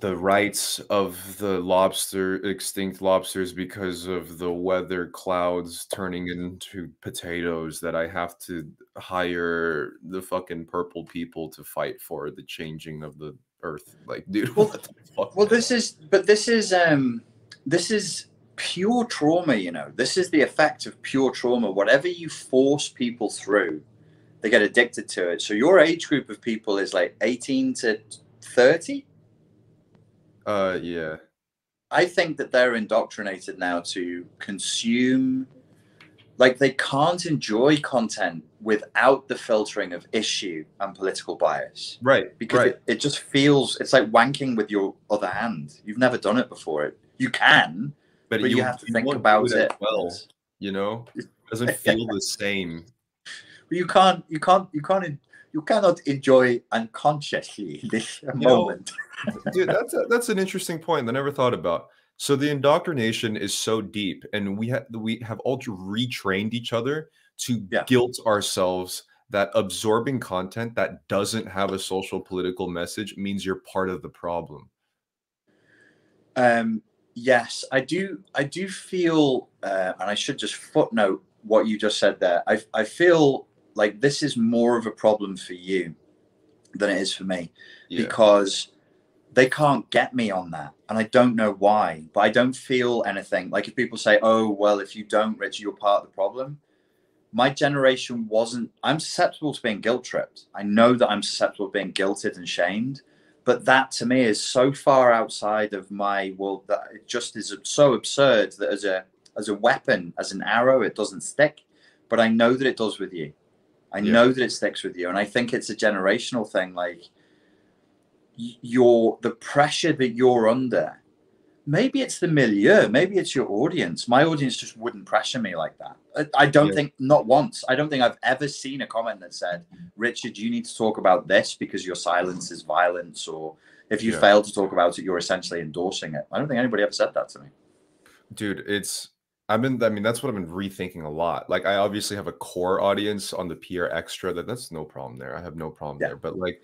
the rights of the lobster, extinct lobsters, because of the weather clouds turning into potatoes that I have to hire the fucking purple people to fight for the changing of the earth. Like, dude, Well- what the fuck? Well, this is, but this is, um, this is pure trauma. You know, this is the effect of pure trauma. Whatever you force people through, they get addicted to it. So your age group of people is like eighteen to thirty. Uh, yeah. I think that they're indoctrinated now to consume like they can't enjoy content without the filtering of issue and political bias. Right because right. it, it just feels it's like wanking with your other hand. You've never done it before. You can but, you, have to think about it. well you know? It doesn't feel the same. You can't you can't you can't you cannot enjoy unconsciously this moment dude that's a, that's an interesting point that i never thought about so the indoctrination is so deep and we have we have all retrained each other to Yeah. guilt ourselves that absorbing content that doesn't have a social political message means you're part of the problem Um, yes, I do. I do feel, uh, and I should just footnote what you just said there. I I feel like this is more of a problem for you than it is for me yeah because they can't get me on that, and I don't know why. But I don't feel anything. Like if people say, "Oh, well, if you don't, Rich, you're part of the problem." My generation wasn't. I'm susceptible to being guilt tripped. I know that I'm susceptible to being guilted and shamed but that to me is so far outside of my world that it just is so absurd that as a as a weapon as an arrow it doesn't stick but i know that it does with you i Yeah. know that it sticks with you and i think it's a generational thing like your the pressure that you're under. Maybe it's the milieu maybe it's your audience. My audience just wouldn't pressure me like that. I, don't Yeah. think not once. I don't think i've ever seen a comment that said richard you need to talk about this because your silence is violence or if you Yeah. fail to talk about it you're essentially endorsing it. I don't think anybody ever said that to me. Dude it's i've been i mean that's what i've been rethinking a lot. Like i obviously have a core audience on the pr extra that that's no problem there. I have no problem Yeah. there. But like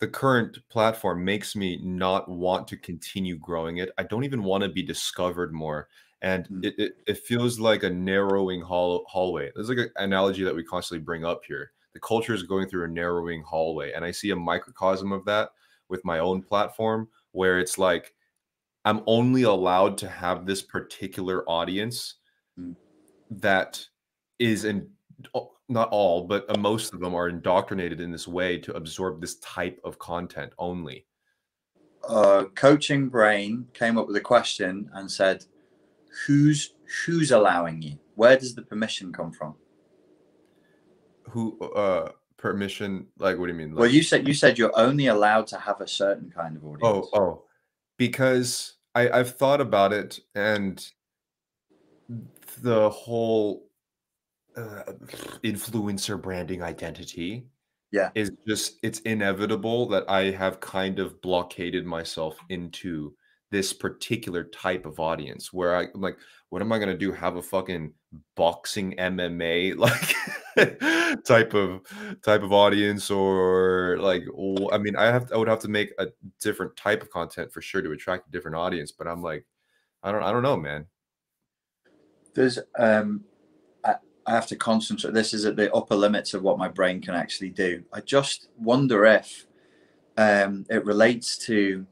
the current platform makes me not want to continue growing it i don't even want to be discovered more and Mm. it, it, it feels like a narrowing hall, hallway there's like an analogy that we constantly bring up here the culture is going through a narrowing hallway and i see a microcosm of that with my own platform where it's like I'm only allowed to have this particular audience Mm. that is in not all, but uh, most of them are indoctrinated in this way to absorb this type of content only. uh, coaching brain came up with a question and said who's who's allowing you? Where does the permission come from? Who uh permission? Like what do you mean? well you said you said you're only allowed to have a certain kind of audience. Oh, oh, because I, I've thought about it and the whole uh, influencer branding identity Yeah. is just it's inevitable that I have kind of blockaded myself into this particular type of audience where I, I'm like, what am I gonna do? Have a fucking boxing MMA like type of type of audience, or like, i mean, I have I would have to make a different type of content for sure to attract a different audience. But I'm like, I don't I don't know, man. there's um I, have to concentrate. This is at the upper limits of what my brain can actually do. I just wonder if um it relates to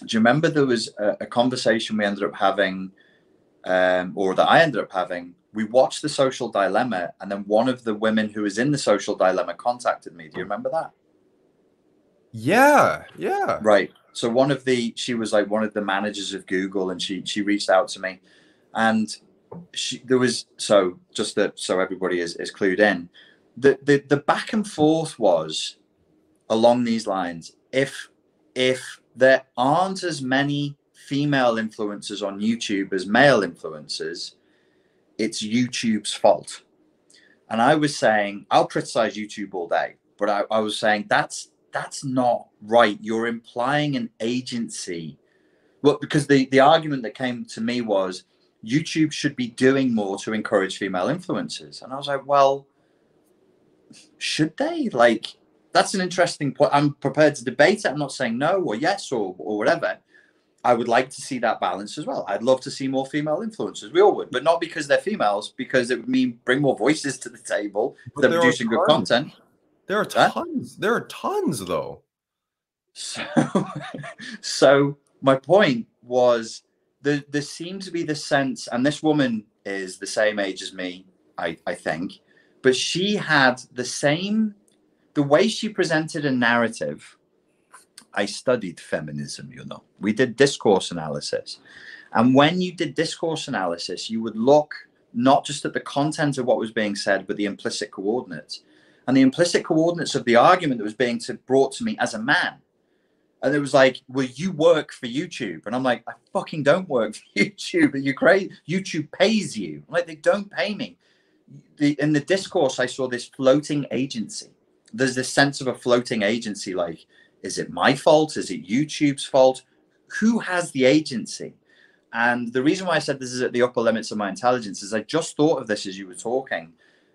do you remember there was a, a conversation we ended up having um or that i ended up having? We watched the social dilemma and then one of the women who was in the social dilemma contacted me. Do you remember that? Yeah, yeah. Right. So one of the she was like one of the managers of Google, and she she reached out to me, and she there was so just that so everybody is is clued in. The the the back and forth was along these lines. If if there aren't as many female influencers on YouTube as male influencers, it's YouTube's fault. And I was saying, I'll criticize YouTube all day, but I, I was saying that's that's not right. You're implying an agency. Well, because the, the argument that came to me was YouTube should be doing more to encourage female influencers. And I was like, well, should they? Like, that's an interesting point. I'm prepared to debate it. I'm not saying no or yes or, or whatever. I would like to see that balance as well. I'd love to see more female influencers. We all would, but not because they're females, because it would mean bring more voices to the table. But They're producing good content. There are Huh? tons. There are tons though. So, so my point was there, there seemed to be the sense, and this woman is the same age as me, I, I think, but she had the same, the way she presented a narrative. I studied feminism, you know, we did discourse analysis. And when you did discourse analysis, you would look not just at the content of what was being said, but the implicit coordinates. And the implicit coordinates of the argument that was being to, brought to me as a man. And it was like, well, you work for YouTube. And I'm like, I fucking don't work for YouTube. Are you crazy? YouTube pays you. I'm like, they don't pay me. The, in the discourse, I saw this floating agency. There's this sense of a floating agency. Like, is it my fault? Is it YouTube's fault? Who has the agency? And the reason why I said this is at the upper limits of my intelligence is I just thought of this as you were talking.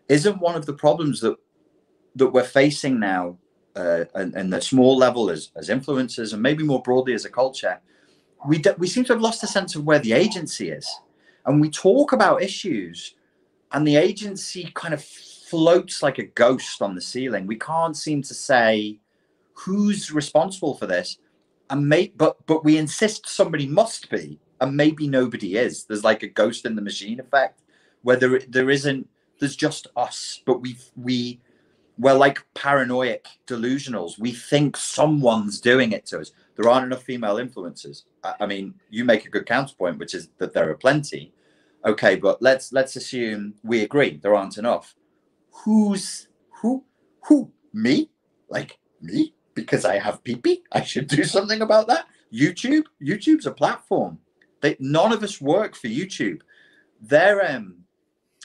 Isn't one of the problems that that we're facing now, uh, and, and the small level as as influencers, and maybe more broadly as a culture, we we seem to have lost a sense of where the agency is, and we talk about issues, and the agency kind of floats like a ghost on the ceiling. We can't seem to say who's responsible for this, and may but but we insist somebody must be and maybe nobody is. There's like a ghost in the machine effect where there there isn't. There's just us, but we we we're like paranoid delusionals. We think someone's doing it to us. There aren't enough female influencers. I, I mean, you make a good counterpoint, which is that there are plenty. Okay, but let's let's assume we agree there aren't enough. Who's who? Who? Me? Like me? Because I have pee I should do something about that. YouTube. YouTube's a platform. They, none of us work for YouTube. They're um,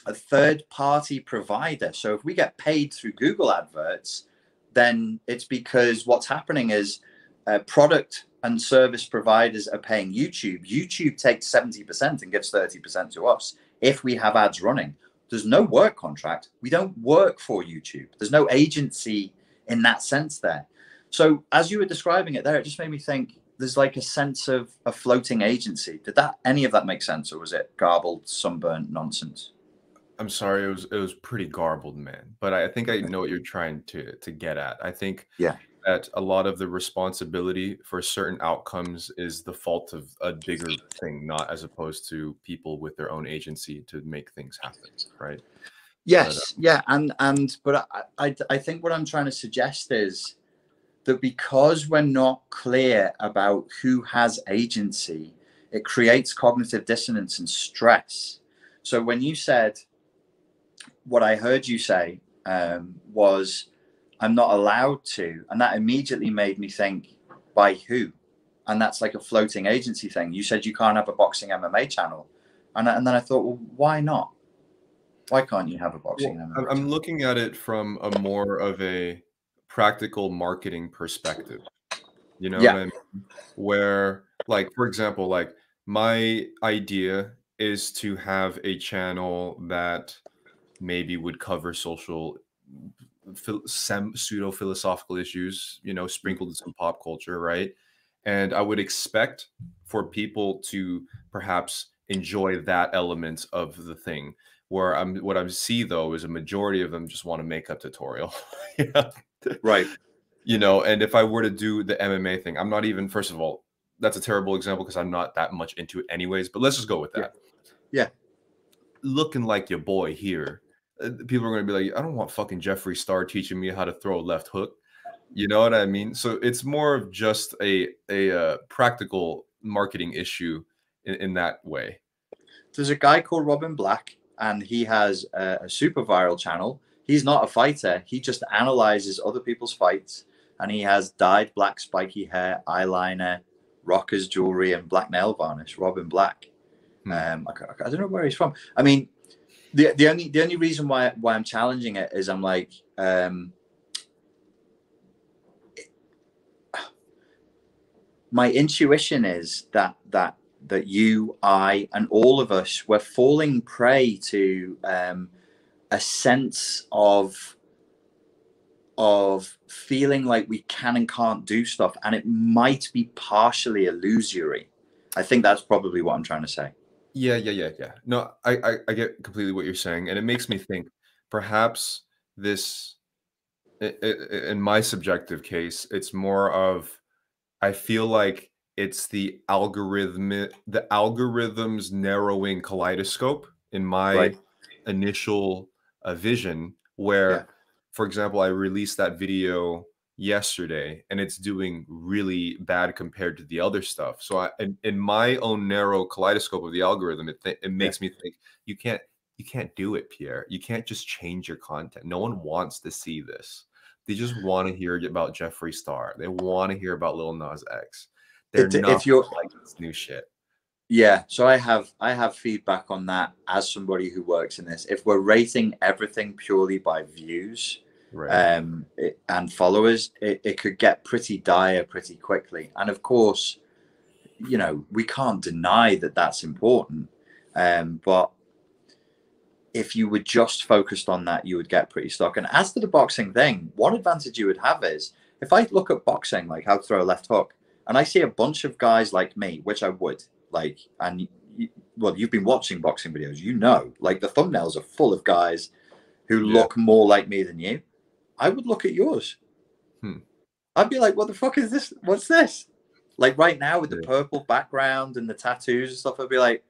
a third party provider. So if we get paid through Google adverts, then it's because what's happening is uh, product and service providers are paying YouTube. YouTube takes 70% and gives 30% to us if we have ads running. There's no work contract. We don't work for YouTube. There's no agency in that sense there. So as you were describing it there, it just made me think there's like a sense of a floating agency. Did that any of that make sense, or was it garbled, sunburnt nonsense? I'm sorry, it was it was pretty garbled, man. But I think I know what you're trying to to get at. I think yeah that a lot of the responsibility for certain outcomes is the fault of a bigger thing, not as opposed to people with their own agency to make things happen, right? Yes, but, uh, yeah, and and but I, I I think what I'm trying to suggest is that because we're not clear about who has agency, it creates cognitive dissonance and stress. So when you said, what I heard you say um, was, I'm not allowed to, and that immediately made me think, by who? And that's like a floating agency thing. You said you can't have a boxing MMA channel, and and then I thought, well, why not? Why can't you have a boxing well, MMA? I'm channel? looking at it from a more of a practical marketing perspective. You know yeah. I mean? Where, like, for example, like my idea is to have a channel that maybe would cover social some pseudo philosophical issues you know sprinkled in some pop culture right? And i would expect for people to perhaps enjoy that element of the thing. Where i'm what i see though is a majority of them just want a makeup tutorial yeah right. You know and if i were to do the mma thing i'm not even first of all that's a terrible example because i'm not that much into it anyways but let's just go with that. Yeah, yeah. looking like your boy here people are going to be like i don't want fucking jeffree star teaching me how to throw a left hook you know what i mean so it's more of just a a uh, practical marketing issue in, in that way there's a guy called robin black and he has a, a super viral channel he's not a fighter. He just analyzes other people's fights, and he has dyed black spiky hair, eyeliner, rockers jewelry, and black nail varnish. Robin Black. Hmm. Um, I, I, don't know where he's from. I mean, the the only the only reason why why I'm challenging it is I'm like. Um, my intuition is that that that you, I, and all of us were falling prey to um, a sense of of feeling like we can and can't do stuff and it might be partially illusory i think that's probably what i'm trying to say yeah yeah yeah yeah no i i, I get completely what you're saying and it makes me think perhaps this in my subjective case it's more of i feel like it's the algorithm the algorithms narrowing kaleidoscope in my right. initial a vision where yeah. for example i released that video yesterday and it's doing really bad compared to the other stuff so I, in, in my own narrow kaleidoscope of the algorithm it, th- it makes yeah. me think you can't you can't do it, Pierre. You can't just change your content. No one wants to see this. They just mm. want to hear about Jeffree Star. They want to hear about Lil Nas X. They're If- if not you're- like this new shit. Yeah, so I have I have feedback on that as somebody who works in this. If we're rating everything purely by views Right. um, it, and followers, it, it could get pretty dire pretty quickly. And of course, you know we can't deny that that's important. Um, but if you were just focused on that, you would get pretty stuck. And as to the boxing thing, one advantage you would have is if I look at boxing, like how to throw a left hook, and I see a bunch of guys like me, which I would like, and you, well, you've been watching boxing videos, you know, like the thumbnails are full of guys who Yeah. look more like me than you. I would look at yours. Hmm. I'd be like, what the fuck is this? What's this? Like right now with the purple background and the tattoos and stuff, I'd be like,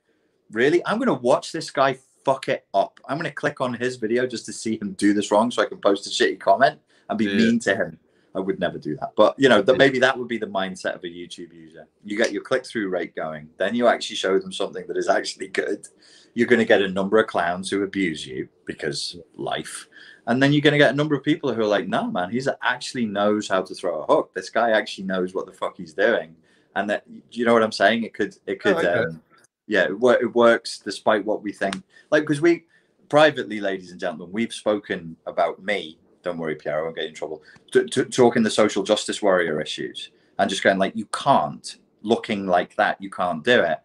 really? I'm gonna watch this guy fuck it up. I'm gonna click on his video just to see him do this wrong so I can post a shitty comment and be Yeah. mean to him. I would never do that. But you know, that maybe that would be the mindset of a YouTube user. You get your click-through rate going, then you actually show them something that is actually good. You're gonna get a number of clowns who abuse you because life. And then you're gonna get a number of people who are like, no man, he's actually knows how to throw a hook. This guy actually knows what the fuck he's doing. And that you know what I'm saying? It could it could it. um, yeah, it, wor- it works despite what we think. Like, because we privately, ladies and gentlemen, we've spoken about me. Don't worry, Pierre, I won't get in trouble. To, to, talking the social justice warrior issues and just going like, you can't looking like that, you can't do it.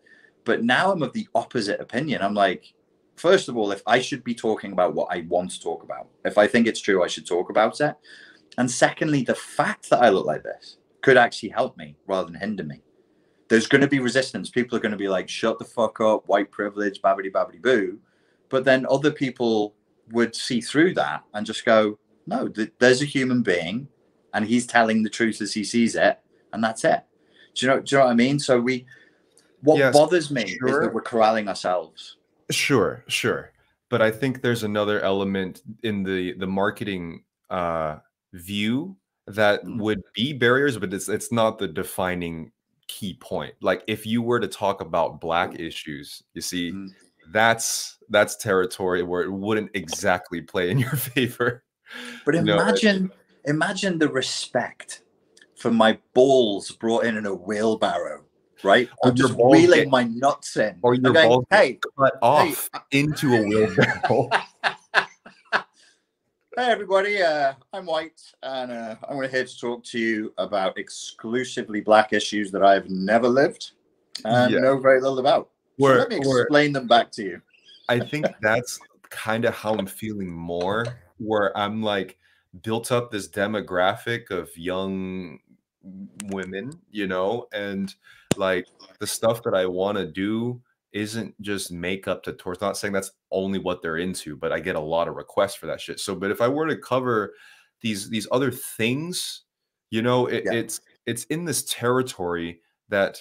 But now I'm of the opposite opinion. I'm like, first of all, if I should be talking about what I want to talk about, if I think it's true, I should talk about it. And secondly, the fact that I look like this could actually help me rather than hinder me there's going to be resistance. People are going to be like, shut the fuck up, white privilege, babbity babbity boo. But then other people would see through that and just go, no, th- there's a human being and he's telling the truth as he sees it. And that's it. Do you know, do you know what I mean? So we, what Yes, bothers me is that we're corralling ourselves. Sure, sure. But I think there's another element in the the marketing uh view that Mm. would be barriers, but it's it's not the defining key point. Like if you were to talk about black issues, you see, Mm. that's that's territory where it wouldn't exactly play in your favor. But You know, it- imagine, imagine the respect for my balls brought in in a wheelbarrow, right? Or I'm just wheeling get- my nuts in. or your going, balls hey, cut off into a wheelbarrow. Hey everybody, uh, I'm White, and uh, I'm here to talk to you about exclusively black issues that I've never lived and Yeah. know very little about. So let me explain them back to you. I think that's kind of how I'm feeling more, where I'm like built up this demographic of young women, you know, and like the stuff that I want to do isn't just makeup tutorials. Not saying that's only what they're into, but I get a lot of requests for that shit. So, but if I were to cover these these other things, you know, it, Yeah. it's it's in this territory that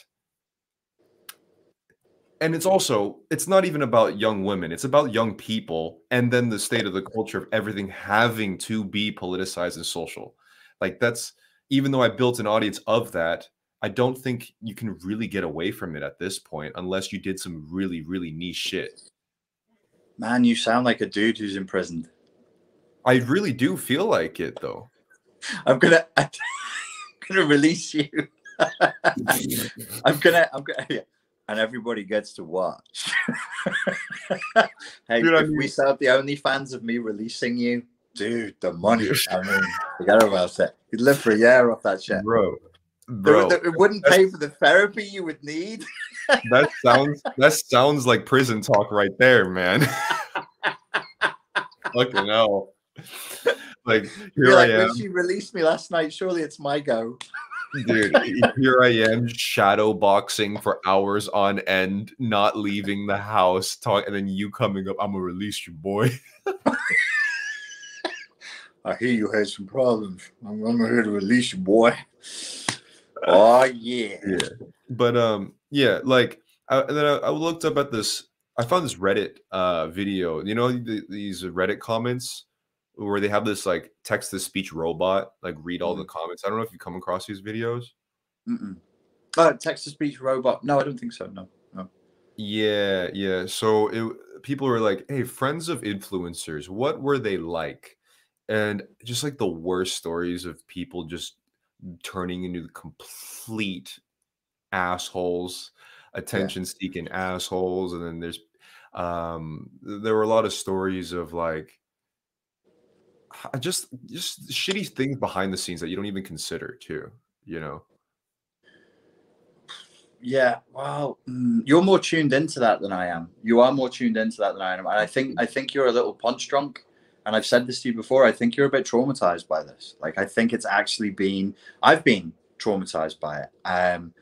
and it's also it's not even about young women it's about young people and then the state of the culture of everything having to be politicized and social like that's even though i built an audience of that i don't think you can really get away from it at this point unless you did some really really niche shit Man, you sound like a dude who's imprisoned. i really do feel like it though I'm gonna, I'm gonna release you. I'm gonna, I'm gonna, yeah. and everybody gets to watch. hey, Dude, I if we mean- start the only fans of me releasing you, dude, the money. I mean, forget about that. You'd live for a year off that shit. bro bro there- it wouldn't pay for the therapy you would need. that sounds that sounds like prison talk right there man fucking hell like You're here like, i am when she released me last night, surely it's my go. dude here i am shadow boxing for hours on end not leaving the house talk and then you coming up i'm gonna release you boy I hear you had some problems. I'm, I'm here to release you, boy. Oh yeah. yeah but um yeah like I, and then I, I looked up at this i found this reddit uh video you know the, these reddit comments where they have this like text to speech robot like read all the comments i don't know if you come across these videos Mm-mm. Uh, text to speech robot. No, I don't think so. No. Yeah, yeah. So it people were like, "Hey, friends of influencers, what were they like?" And just like the worst stories of people just turning into complete assholes, attention seeking assholes. And then there's um there were a lot of stories of like just just shitty things behind the scenes that you don't even consider too, you know. Yeah, well, mm, you're more tuned into that than I am. You are more tuned into that than I am, and I think I think you're a little punch drunk. And I've said this to you before. I think you're a bit traumatized by this. Like I think it's actually been. I've been traumatized by it. Um,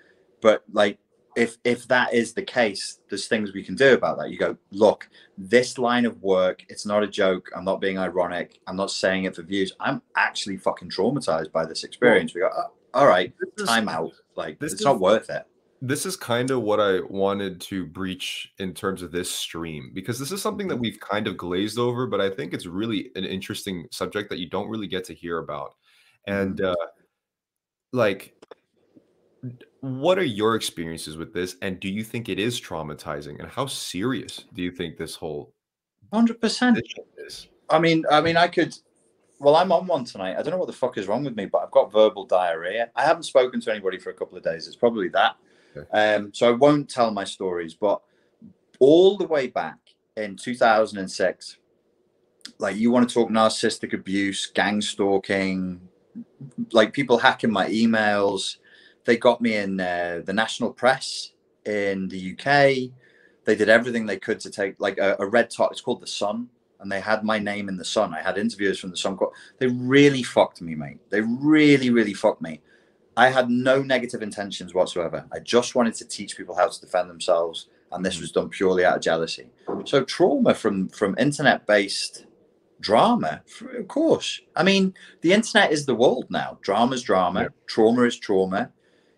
but like if if that is the case, there's things we can do about that. You go, look, this line of work, it's not a joke. I'm not being ironic. I'm not saying it for views. I'm actually fucking traumatized by this experience. We go, oh, all right, time out. Like it's is, not worth it. This is kind of what I wanted to breach in terms of this stream because this is something that mm-hmm. we've kind of glazed over, but I think it's really an interesting subject that you don't really get to hear about. And mm-hmm. uh like what are your experiences with this and do you think it is traumatizing and how serious do you think this whole 100% is i mean i mean i could well i'm on one tonight i don't know what the fuck is wrong with me but i've got verbal diarrhea i haven't spoken to anybody for a couple of days it's probably that okay. um, so i won't tell my stories but all the way back in 2006 like you want to talk narcissistic abuse gang stalking like people hacking my emails they got me in uh, the national press in the UK. They did everything they could to take like a, a, red top. It's called the Sun, and they had my name in the Sun. I had interviews from the Sun. They really fucked me, mate. They really, really fucked me. I had no negative intentions whatsoever. I just wanted to teach people how to defend themselves, and this mm. was done purely out of jealousy. So trauma from from internet based drama, of course. I mean, the internet is the world now. Drama is drama, yeah. trauma is trauma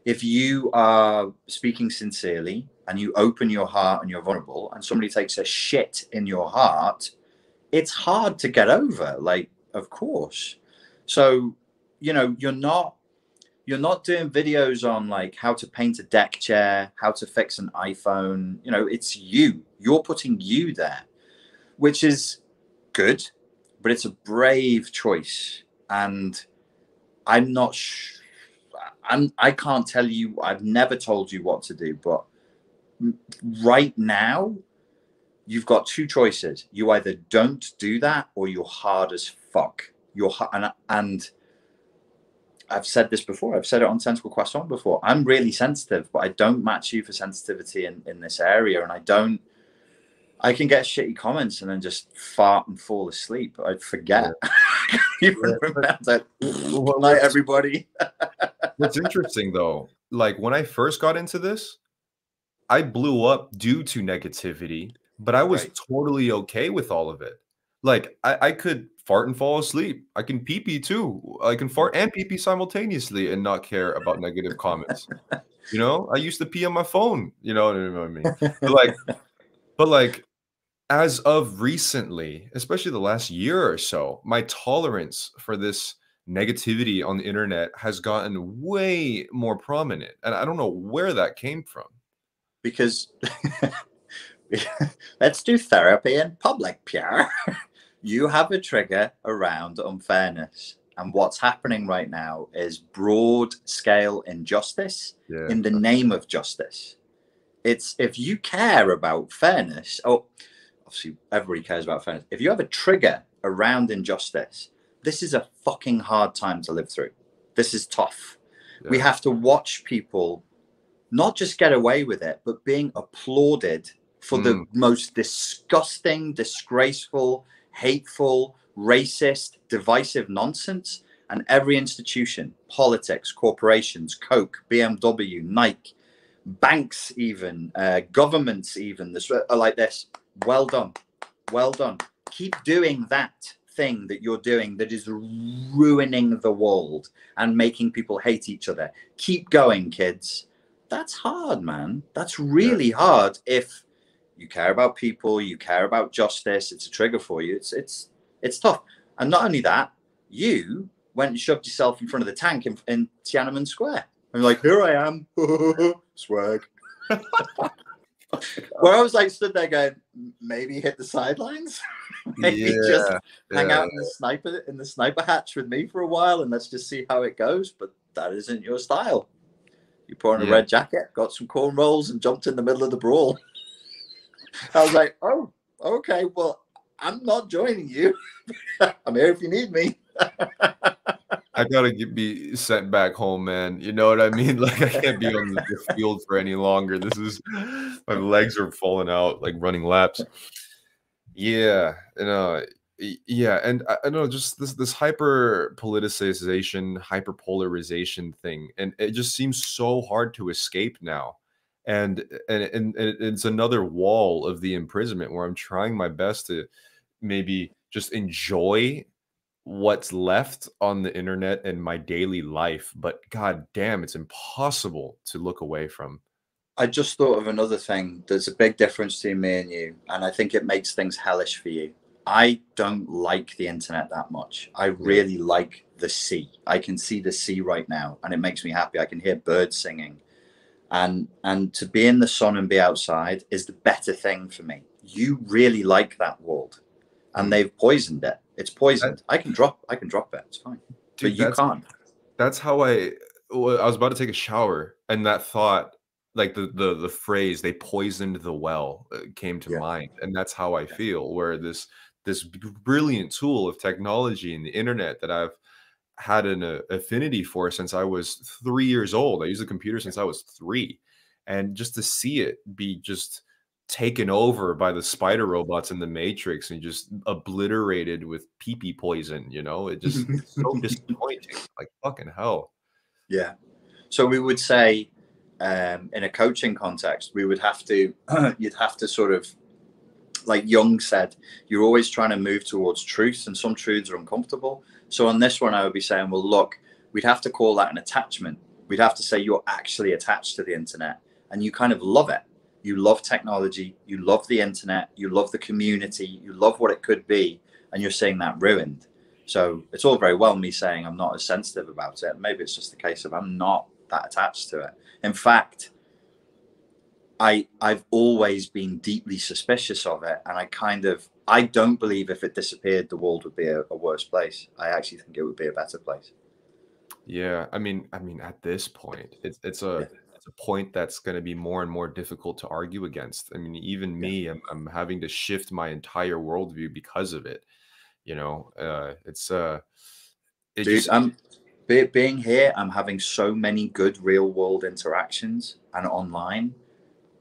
if you are speaking sincerely and you open your heart and you're vulnerable and somebody takes a shit in your heart it's hard to get over like of course so you know you're not you're not doing videos on like how to paint a deck chair how to fix an iphone you know it's you you're putting you there which is good but it's a brave choice and i'm not sure I'm I can't tell you. I've never told you what to do, but right now, you've got two choices. You either don't do that, or you're hard as fuck. You're and and I've said this before. I've said it on Tentacle Croissant before. I'm really sensitive, but I don't match you for sensitivity in in this area, and I don't. I can get shitty comments and then just fart and fall asleep. I forget. Yeah. Even yeah. remember. Well, night, everybody. What's interesting though, like when I first got into this, I blew up due to negativity, but I was right. totally okay with all of it. Like I, I could fart and fall asleep. I can pee pee too. I can fart and pee pee simultaneously and not care about negative comments. You know, I used to pee on my phone. You know, what I mean? But like, but like, as of recently, especially the last year or so, my tolerance for this negativity on the internet has gotten way more prominent. And I don't know where that came from. Because let's do therapy in public, Pierre. you have a trigger around unfairness. And what's happening right now is broad scale injustice yeah. in the name of justice. It's if you care about fairness, oh, obviously everybody cares about fairness. If you have a trigger around injustice, this is a fucking hard time to live through. This is tough. Yeah. We have to watch people not just get away with it, but being applauded for mm. the most disgusting, disgraceful, hateful, racist, divisive nonsense. And every institution, politics, corporations, Coke, BMW, Nike, banks, even uh, governments, even this are like this. Well done, well done. Keep doing that thing that you're doing that is ruining the world and making people hate each other. Keep going, kids. That's hard, man. That's really yeah. hard if you care about people, you care about justice, it's a trigger for you. It's it's it's tough. And not only that, you went and shoved yourself in front of the tank in, in Tiananmen Square. I'm like, here I am, swag. Where I was like stood there going, maybe hit the sidelines, maybe yeah, just hang yeah. out in the sniper in the sniper hatch with me for a while and let's just see how it goes. But that isn't your style. You put on a Yeah. red jacket, got some cornrows, and jumped in the middle of the brawl. I was like, oh, okay, well, I'm not joining you. I'm here if you need me. I gotta get, be sent back home, man. You know what I mean? Like I can't be on the, field for any longer. This is my legs are falling out, like running laps. Yeah, uh, you know, yeah, and I, I know just this this hyper politicization, hyper polarization thing, and it just seems so hard to escape now. And eh, and eh, and, and it's another wall of the imprisonment where I'm trying my best to maybe just enjoy what's left on the internet and my daily life but god damn it's impossible to look away from I just thought of another thing. There's a big difference between me and you, and I think it makes things hellish for you. I don't like the internet that much. I really like the sea. I can see the sea right now, and it makes me happy. I can hear birds singing, and and to be in the sun and be outside is the better thing for me. You really like that world, and they've poisoned it. It's poisoned. I can drop. I can drop it. It's fine, but Dude, you that's, can't. that's how i well, i was about to take a shower and that thought like the the, the phrase they poisoned the well uh, came to Yeah. mind and that's how i feel where this this brilliant tool of technology and the internet that i've had an uh, affinity for since i was three years old i used a computer since i was three and just to see it be just taken over by the spider robots in the matrix and just obliterated with pee pee poison you know it just so disappointing like fucking hell Yeah. So we would say, um, in a coaching context, we would have to, you'd have to sort of, like Jung said, you're always trying to move towards truth, and some truths are uncomfortable. So on this one, I would be saying, well, look, we'd have to call that an attachment. We'd have to say you're actually attached to the internet and you kind of love it. You love technology, you love the internet, you love the community, you love what it could be, and you're seeing that ruined. So it's all very well me saying I'm not as sensitive about it. Maybe it's just the case of I'm not that attached to it. In fact, I I've always been deeply suspicious of it, and I kind of I don't believe if it disappeared, the world would be a, a worse place. I actually think it would be a better place. yeah i mean i mean at this point it's it's a Yeah. it's a point that's going to be more and more difficult to argue against i mean even me I'm, I'm having to shift my entire worldview because of it you know uh it's uh it Dude, just I'm be, being here. I'm having so many good real world interactions and online.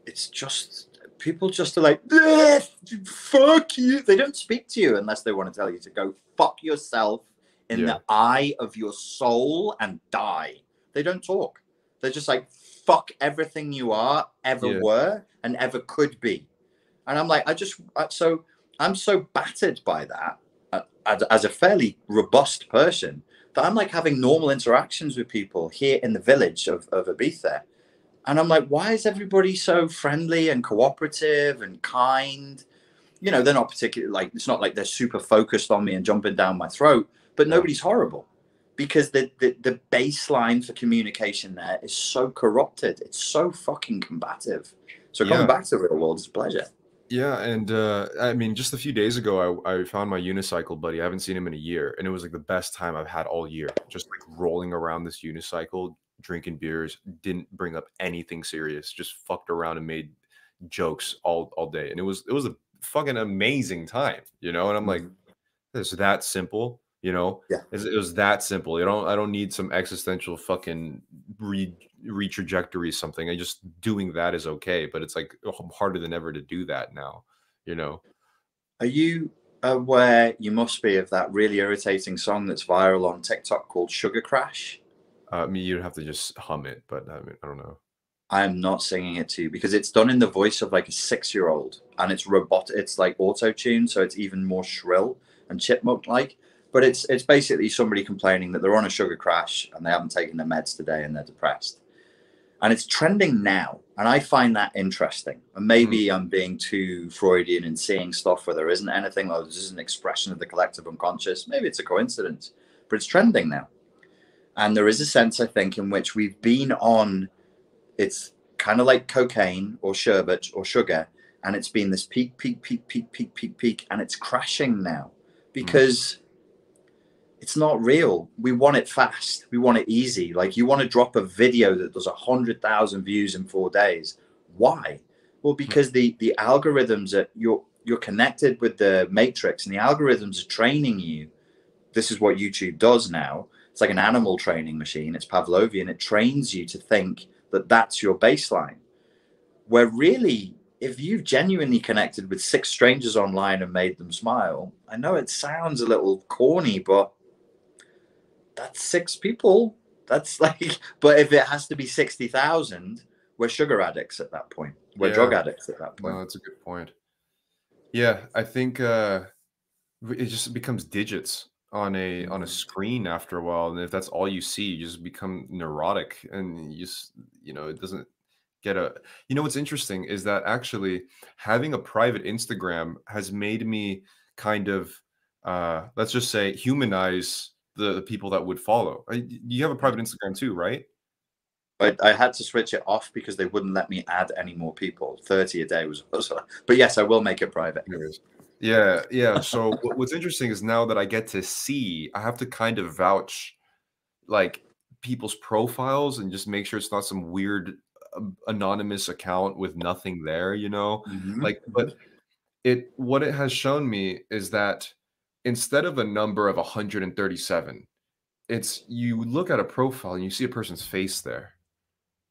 It's just people just are like, "Eh, fuck you. They don't speak to you unless they want to tell you to go fuck yourself in Yeah. the eye of your soul and die. They don't talk. They're just like, fuck everything you are, ever Yeah. were, and ever could be. And I'm like, I just, so I'm so battered by that uh, as, as a fairly robust person that I'm like having normal interactions with people here in the village of, of Ibiza. And I'm like, why is everybody so friendly and cooperative and kind? You know, they're not particularly like, it's not like they're super focused on me and jumping down my throat, but nobody's horrible because the, the, the baseline for communication there is so corrupted. It's so fucking combative. So coming Yeah. back to the real world is a pleasure. Yeah, and uh, I mean, just a few days ago, I, I found my unicycle buddy. I haven't seen him in a year, and it was like the best time I've had all year. Just like rolling around this unicycle, drinking beers, didn't bring up anything serious. Just fucked around and made jokes all all day, and it was it was a fucking amazing time, you know. And I'm mm-hmm. like, it's that simple, you know. Yeah. It's- it was that simple. You don't I don't need some existential fucking re retrajectory something. I just doing that is okay, but it's like oh, harder than ever to do that now, you know. Are you aware you must be of that really irritating song that's viral on TikTok called Sugar Crash? Uh, I mean, you'd have to just hum it, but I mean, I don't know. I am not singing it to you because it's done in the voice of like a six year old and it's robot it's like auto tuned, so it's even more shrill and chipmunk like. But it's it's basically somebody complaining that they're on a sugar crash and they haven't taken their meds today and they're depressed. And it's trending now. And I find that interesting. And maybe I'm being too Freudian and seeing stuff where there isn't anything, or this is an expression of the collective unconscious. Maybe it's a coincidence, but it's trending now. And there is a sense, I think, in which we've been on it's kind of like cocaine or sherbet or sugar, and it's been this peak, peak, peak, peak, peak, peak, peak, and it's crashing now because it's not real. We want it fast. We want it easy. Like you want to drop a video that does a hundred thousand views in four days. Why? Well, because the the algorithms that you're you're connected with the matrix, and the algorithms are training you. This is what YouTube does now. It's like an animal training machine. It's Pavlovian. It trains you to think that that's your baseline. Where really, if you've genuinely connected with six strangers online and made them smile, I know it sounds a little corny, but that's six people. That's like, but if it has to be 60,000, we're sugar addicts at that point. We're yeah. drug addicts at that point. No, that's a good point. Yeah, I think uh, it just becomes digits on a on a mm-hmm. screen after a while, and if that's all you see, you just become neurotic, and you just you know it doesn't get a. You know what's interesting is that actually having a private Instagram has made me kind of uh, let's just say humanize the, the people that would follow. You have a private Instagram too, right? I, I had to switch it off because they wouldn't let me add any more people. Thirty a day was, was but yes, I will make it private. Yeah, yeah. So what's interesting is now that I get to see, I have to kind of vouch like people's profiles and just make sure it's not some weird uh, anonymous account with nothing there, you know? Mm-hmm. Like but it what it has shown me is that instead of a number of 137, it's you look at a profile and you see a person's face there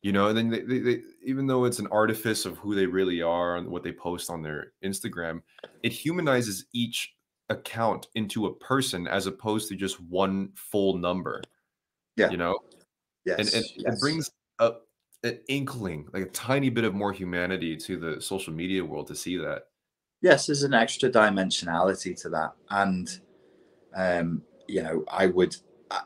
you know and then they, they, they, even though it's an artifice of who they really are and what they post on their instagram it humanizes each account into a person as opposed to just one full number yeah. you know? Yes, and, and yes. it brings a, an inkling like a tiny bit of more humanity to the social media world to see that. Yes there's an extra dimensionality to that. And um you know i would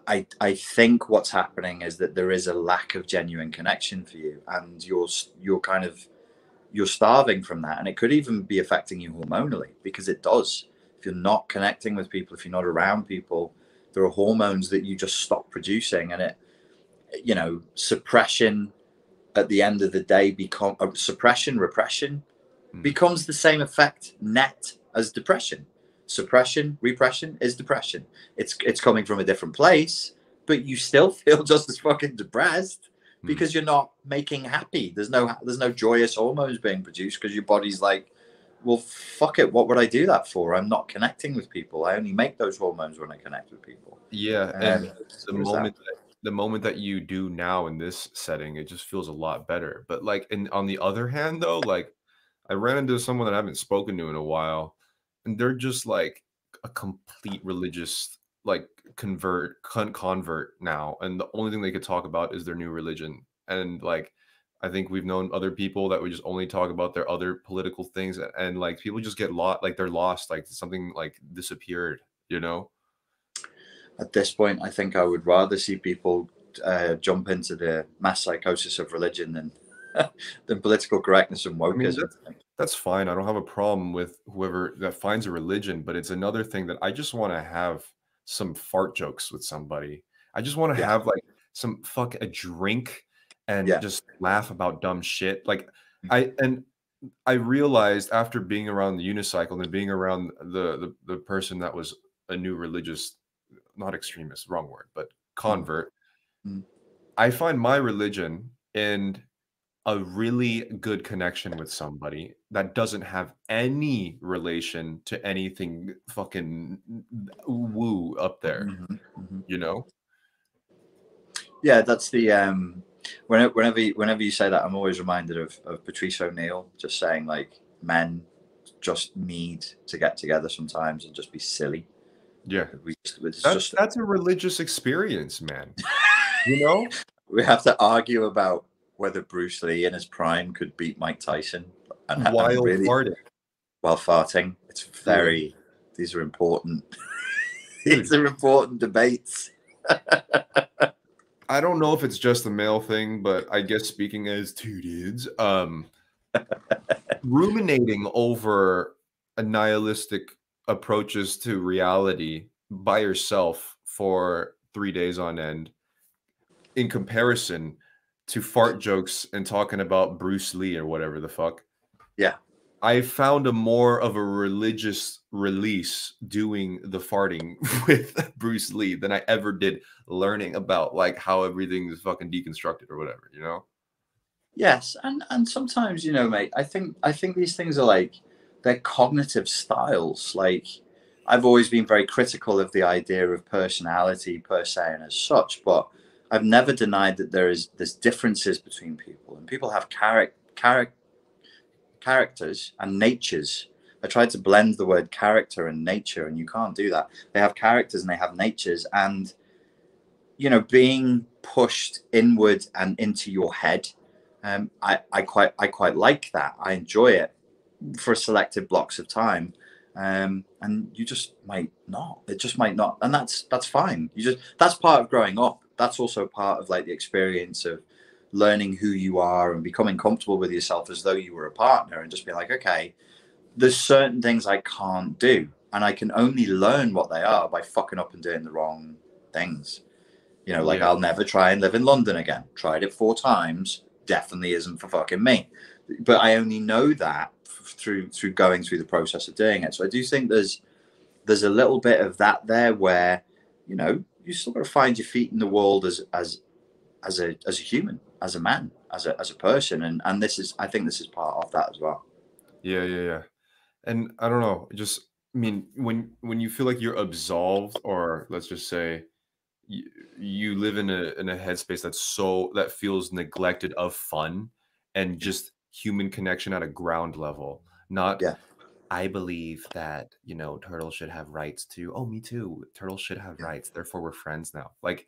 I, I think what's happening is that there is a lack of genuine connection for you and you're you're kind of you're starving from that and it could even be affecting you hormonally because it does if you're not connecting with people if you're not around people there are hormones that you just stop producing and it you know suppression at the end of the day become uh, suppression repression mm. becomes the same effect net as depression suppression, repression is depression. It's it's coming from a different place, but you still feel just as fucking depressed hmm. because you're not making happy. There's no there's no joyous hormones being produced because your body's like, well, fuck it. What would I do that for? I'm not connecting with people. I only make those hormones when I connect with people. Yeah, and the moment that, the moment that you do now in this setting, it just feels a lot better. But like, and on the other hand, though, like I ran into someone that I haven't spoken to in a while and they're just like a complete religious like convert con- convert now and the only thing they could talk about is their new religion and like i think we've known other people that would just only talk about their other political things and, and like people just get lost like they're lost like something like disappeared you know? At this point i think i would rather see people uh, jump into the mass psychosis of religion than than political correctness and wokeism I mean, that's fine. I don't have a problem with whoever that finds a religion, but it's another thing that I just want to have some fart jokes with somebody. I just want to yeah. have like some fuck a drink and yeah. just laugh about dumb shit. Like mm-hmm. I and I realized after being around the unicycle and being around the the, the person that was a new religious, not extremist, wrong word, but mm-hmm. convert. Mm-hmm. I find my religion and a really good connection with somebody that doesn't have any relation to anything fucking woo up there mm-hmm, mm-hmm. you know? Yeah that's the um whenever whenever you, whenever you say that i'm always reminded of, of patrice o'neal just saying like men just need to get together sometimes and just be silly. Yeah. We, that's, just, that's a religious experience man. You know? We have to argue about whether Bruce Lee in his prime could beat Mike Tyson and, while and really, farting. While farting, it's very. These are important. these are important debates. I don't know if it's just the male thing, but I guess speaking as two dudes, um, ruminating over a nihilistic approaches to reality by yourself for three days on end, in comparison to fart jokes and talking about Bruce Lee or whatever the fuck. Yeah. I found a more of a religious release doing the farting with Bruce Lee than I ever did learning about like how everything is fucking deconstructed or whatever, you know? Yes, and and sometimes you know, mate. I think I think these things are like they're cognitive styles. Like I've always been very critical of the idea of personality per se and as such, but I've never denied that there is there's differences between people, and people have character char- characters and natures. I tried to blend the word character and nature, and you can't do that. They have characters and they have natures, and you know, being pushed inward and into your head um, I, I quite I quite like that. I enjoy it for selected blocks of time. Um, and you just might not. It just might not, and that's that's fine. You just that's part of growing up. That's also part of like the experience of learning who you are and becoming comfortable with yourself as though you were a partner, and just be like, okay, there's certain things I can't do, and I can only learn what they are by fucking up and doing the wrong things. You know, like Yeah. I'll never try and live in London again. Tried it four times, definitely isn't for fucking me. But I only know that through through going through the process of doing it. So I do think there's there's a little bit of that there where you know you still got to find your feet in the world as as as a as a human, as a man, as a as a person, and and this is I think this is part of that as well. Yeah, yeah, yeah. And I don't know, just I mean, when when you feel like you're absolved, or let's just say you, you live in a in a headspace that's so that feels neglected of fun and just human connection at a ground level, not Yeah. I believe that you know turtles should have rights too. Oh, me too. Turtles should have rights. Therefore, we're friends now. Like,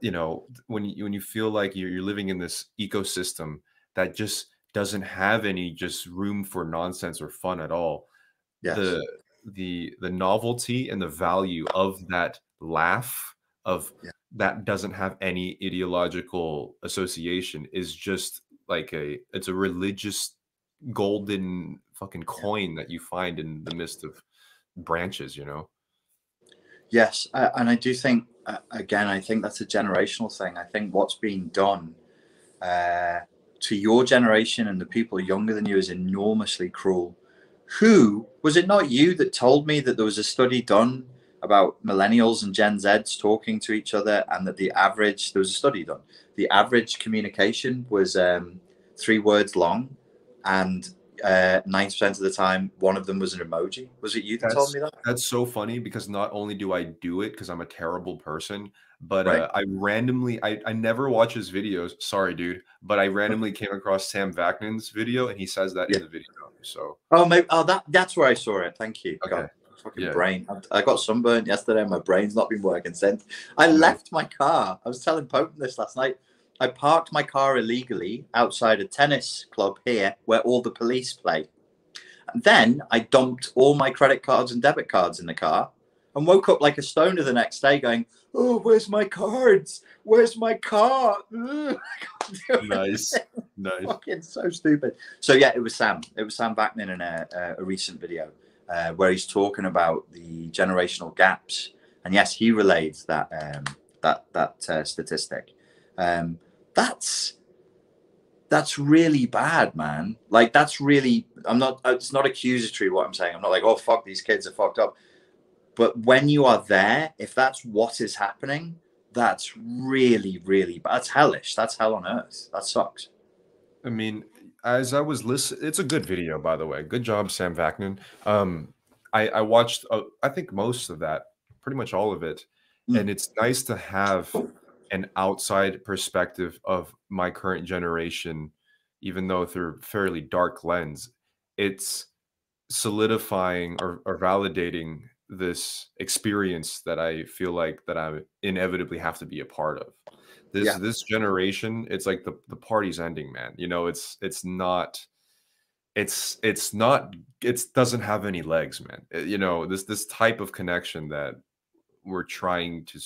you know, when you when you feel like you're, you're living in this ecosystem that just doesn't have any just room for nonsense or fun at all Yes. the the the novelty and the value of that laugh of Yeah. that doesn't have any ideological association is just like a it's a religious golden fucking coin that you find in the midst of branches you know Yes, uh, and I do think uh, again, I think that's a generational thing. I think what's being done uh, to your generation and the people younger than you is enormously cruel. Who was it? Not you that told me that there was a study done about millennials and Gen Zs talking to each other, and that the average there was a study done. The average communication was um, three words long, and uh, ninety percent of the time, one of them was an emoji. Was it you that told me that? That's so funny because not only do I do it because I'm a terrible person, but Right. uh, I randomly I, I never watch his videos. Sorry, dude, but I randomly came across Sam Vaknin's video and he says that Yeah. in the video. So Oh, maybe. Oh, that that's where I saw it. Thank you. Okay. God, fucking Yeah. brain. I- I got sunburned yesterday. My brain's not been working since. I left my car. I was telling Pope this last night. I parked my car illegally outside a tennis club here, where all the police play. And then I dumped all my credit cards and debit cards in the car, and woke up like a stoner the next day, going, "Oh, where's my cards? Where's my car?" Ugh, I can't do nice, nice. fucking so stupid. So yeah, it was Sam. It was Sam Vaknin in a, a, a recent video uh, where he's talking about the generational gaps, and yes, he relayed that um, that that uh, statistic. Um, that's that's really bad, man. Like that's really. I'm not. It's not accusatory what I'm saying. I'm not like, oh fuck, these kids are fucked up. But when you are there, if that's what is happening, that's really, really bad. That's hellish. That's hell on earth. That sucks. I mean, as I was listening, it's a good video, by the way. Good job, Sam Vaknin. Um, I, I watched, uh, I think most of that, pretty much all of it, Mm. and it's nice to have an outside perspective of my current generation, even though through a fairly dark lens. It's solidifying or, or validating this experience that I feel like that I inevitably have to be a part of this Yeah. this generation it's like the the party's ending man you know it's it's not it's it's not it doesn't have any legs man you know this this type of connection that we're trying to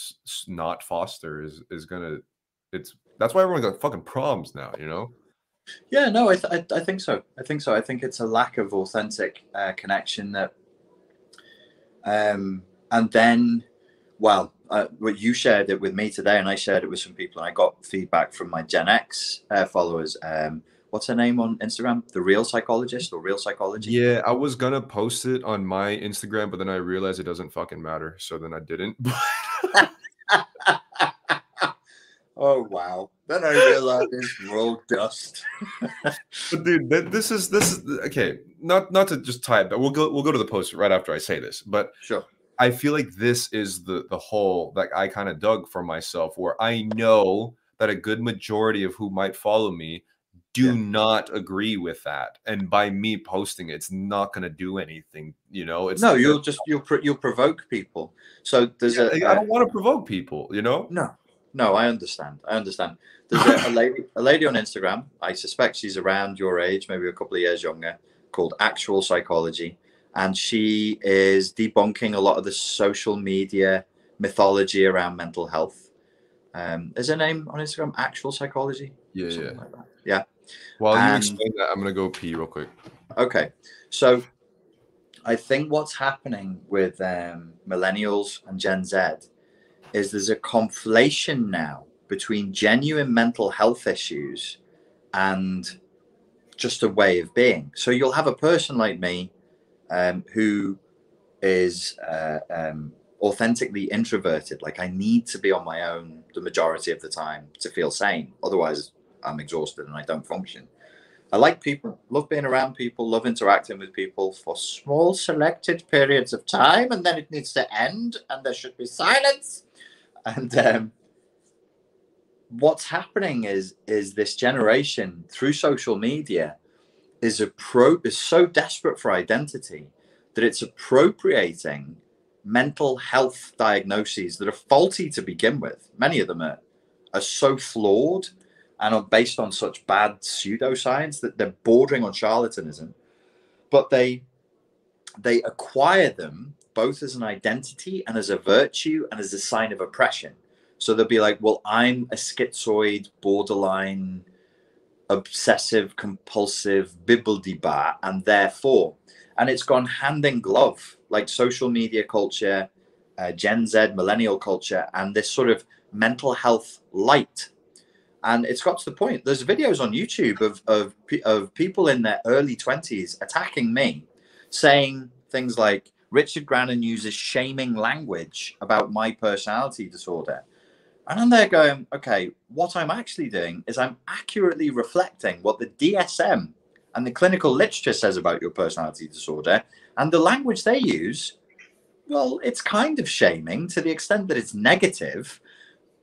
not foster is is gonna it's that's why everyone's got fucking problems now you know Yeah, no, I, th- I, I think so. I think so. I think it's a lack of authentic uh, connection that, um, and then, well, uh, what you shared it with me today, and I shared it with some people, and I got feedback from my Gen X uh, followers. Um, what's her name on Instagram? The Real Psychologist or Real Psychology? Yeah, I was gonna post it on my Instagram, but then I realized it doesn't fucking matter, so then I didn't. oh wow! Then I realized it's roll dust. but dude, this is this is okay. Not not to just tie it, but we'll go we'll go to the post right after I say this. But sure. I feel like this is the the hole that I kind of dug for myself, where I know that a good majority of who might follow me do yeah. not agree with that, and by me posting, it's not going to do anything. You know, it's no, you'll just you'll you'll provoke people. So there's yeah, a I don't want to provoke people. You know, no, no, I understand. I understand. There's a, a lady a lady on Instagram. I suspect she's around your age, maybe a couple of years younger, called Actual Psychology and she is debunking a lot of the social media mythology around mental health. Um, is her name on Instagram actual psychology? Yeah, yeah. Like yeah. While and, you explain that, I'm gonna go pee real quick. Okay, so I think what's happening with um, millennials and Gen Z is there's a conflation now between genuine mental health issues and just a way of being. So you'll have a person like me um, who is uh, um, authentically introverted. Like I need to be on my own the majority of the time to feel sane. Otherwise, I'm exhausted and I don't function. I like people, love being around people, love interacting with people for small selected periods of time, and then it needs to end, and there should be silence. And um, what's happening is is this generation through social media is a pro is so desperate for identity that it's appropriating mental health diagnoses that are faulty to begin with. Many of them are, are so flawed and are based on such bad pseudoscience that they're bordering on charlatanism. But they they acquire them both as an identity and as a virtue and as a sign of oppression. So they'll be like, well, I'm a schizoid, borderline, obsessive compulsive bibbledy and therefore and it's gone hand in glove like social media culture uh, gen z millennial culture and this sort of mental health light and it's got to the point there's videos on youtube of of, of people in their early 20s attacking me saying things like richard grannon uses shaming language about my personality disorder and I'm there going, okay, what I'm actually doing is I'm accurately reflecting what the DSM and the clinical literature says about your personality disorder. And the language they use, well, it's kind of shaming to the extent that it's negative,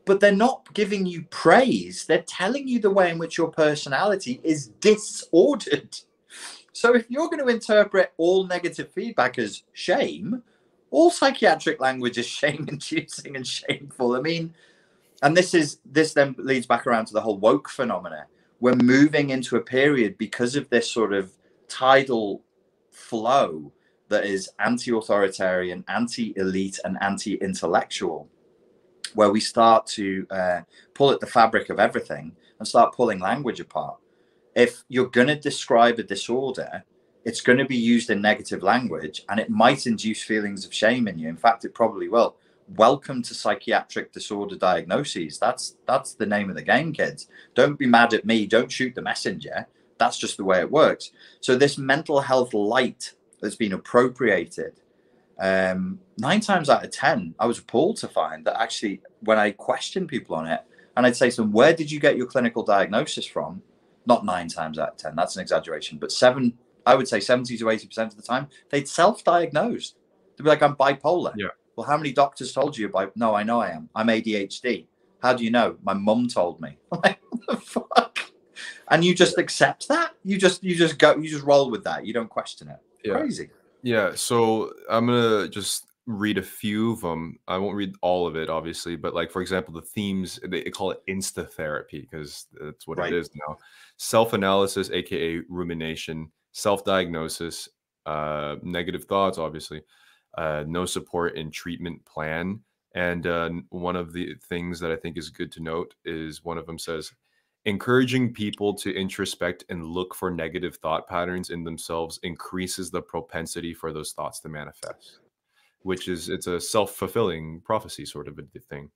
but they're not giving you praise. They're telling you the way in which your personality is disordered. So if you're going to interpret all negative feedback as shame, all psychiatric language is shame inducing and shameful. I mean, and this is this then leads back around to the whole woke phenomena we're moving into a period because of this sort of tidal flow that is anti-authoritarian anti-elite and anti-intellectual where we start to uh, pull at the fabric of everything and start pulling language apart if you're going to describe a disorder it's going to be used in negative language and it might induce feelings of shame in you in fact it probably will welcome to psychiatric disorder diagnoses. That's that's the name of the game, kids. Don't be mad at me. Don't shoot the messenger. That's just the way it works. So this mental health light that's been appropriated, um, nine times out of ten, I was appalled to find that actually when I questioned people on it, and I'd say to them, "Where did you get your clinical diagnosis from?" Not nine times out of ten. That's an exaggeration, but seven. I would say seventy to eighty percent of the time, they'd self-diagnosed. They'd be like, "I'm bipolar." Yeah well, how many doctors told you about? No, I know I am. I'm ADHD. How do you know? My mum told me. like, what the fuck? And you just accept that? You just you just go you just roll with that. You don't question it. Yeah. Crazy. Yeah. So I'm gonna just read a few of them. I won't read all of it, obviously, but like for example, the themes they call it insta therapy because that's what right. it is now. Self analysis, aka rumination, self diagnosis, uh, negative thoughts, obviously, uh, no support in treatment plan. And uh, one of the things that I think is good to note is one of them says, encouraging people to introspect and look for negative thought patterns in themselves increases the propensity for those thoughts to manifest. which is it's a self-fulfilling prophecy sort of a thing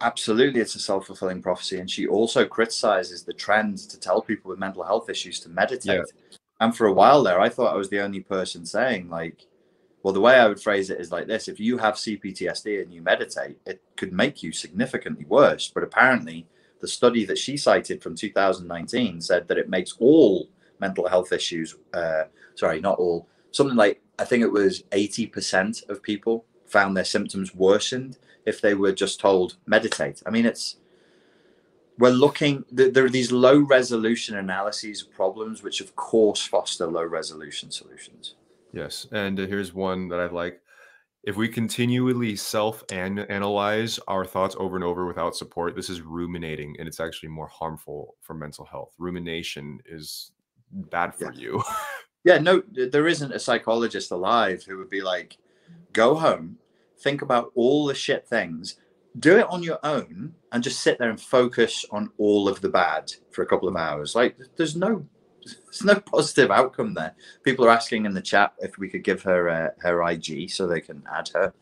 absolutely it's a self-fulfilling prophecy and she also criticizes the trend to tell people with mental health issues to meditate yeah. and for a while there i thought i was the only person saying like well the way i would phrase it is like this if you have cptsd and you meditate it could make you significantly worse but apparently the study that she cited from 2019 said that it makes all mental health issues uh, sorry not all something like i think it was 80% of people found their symptoms worsened if they were just told meditate. I mean, it's we're looking. There are these low resolution analyses of problems, which of course foster low resolution solutions. Yes, and here's one that I like. If we continually self analyze our thoughts over and over without support, this is ruminating, and it's actually more harmful for mental health. Rumination is bad for yeah. you. yeah, no, there isn't a psychologist alive who would be like, go home, think about all the shit things do it on your own and just sit there and focus on all of the bad for a couple of hours like there's no there's no positive outcome there people are asking in the chat if we could give her uh, her ig so they can add her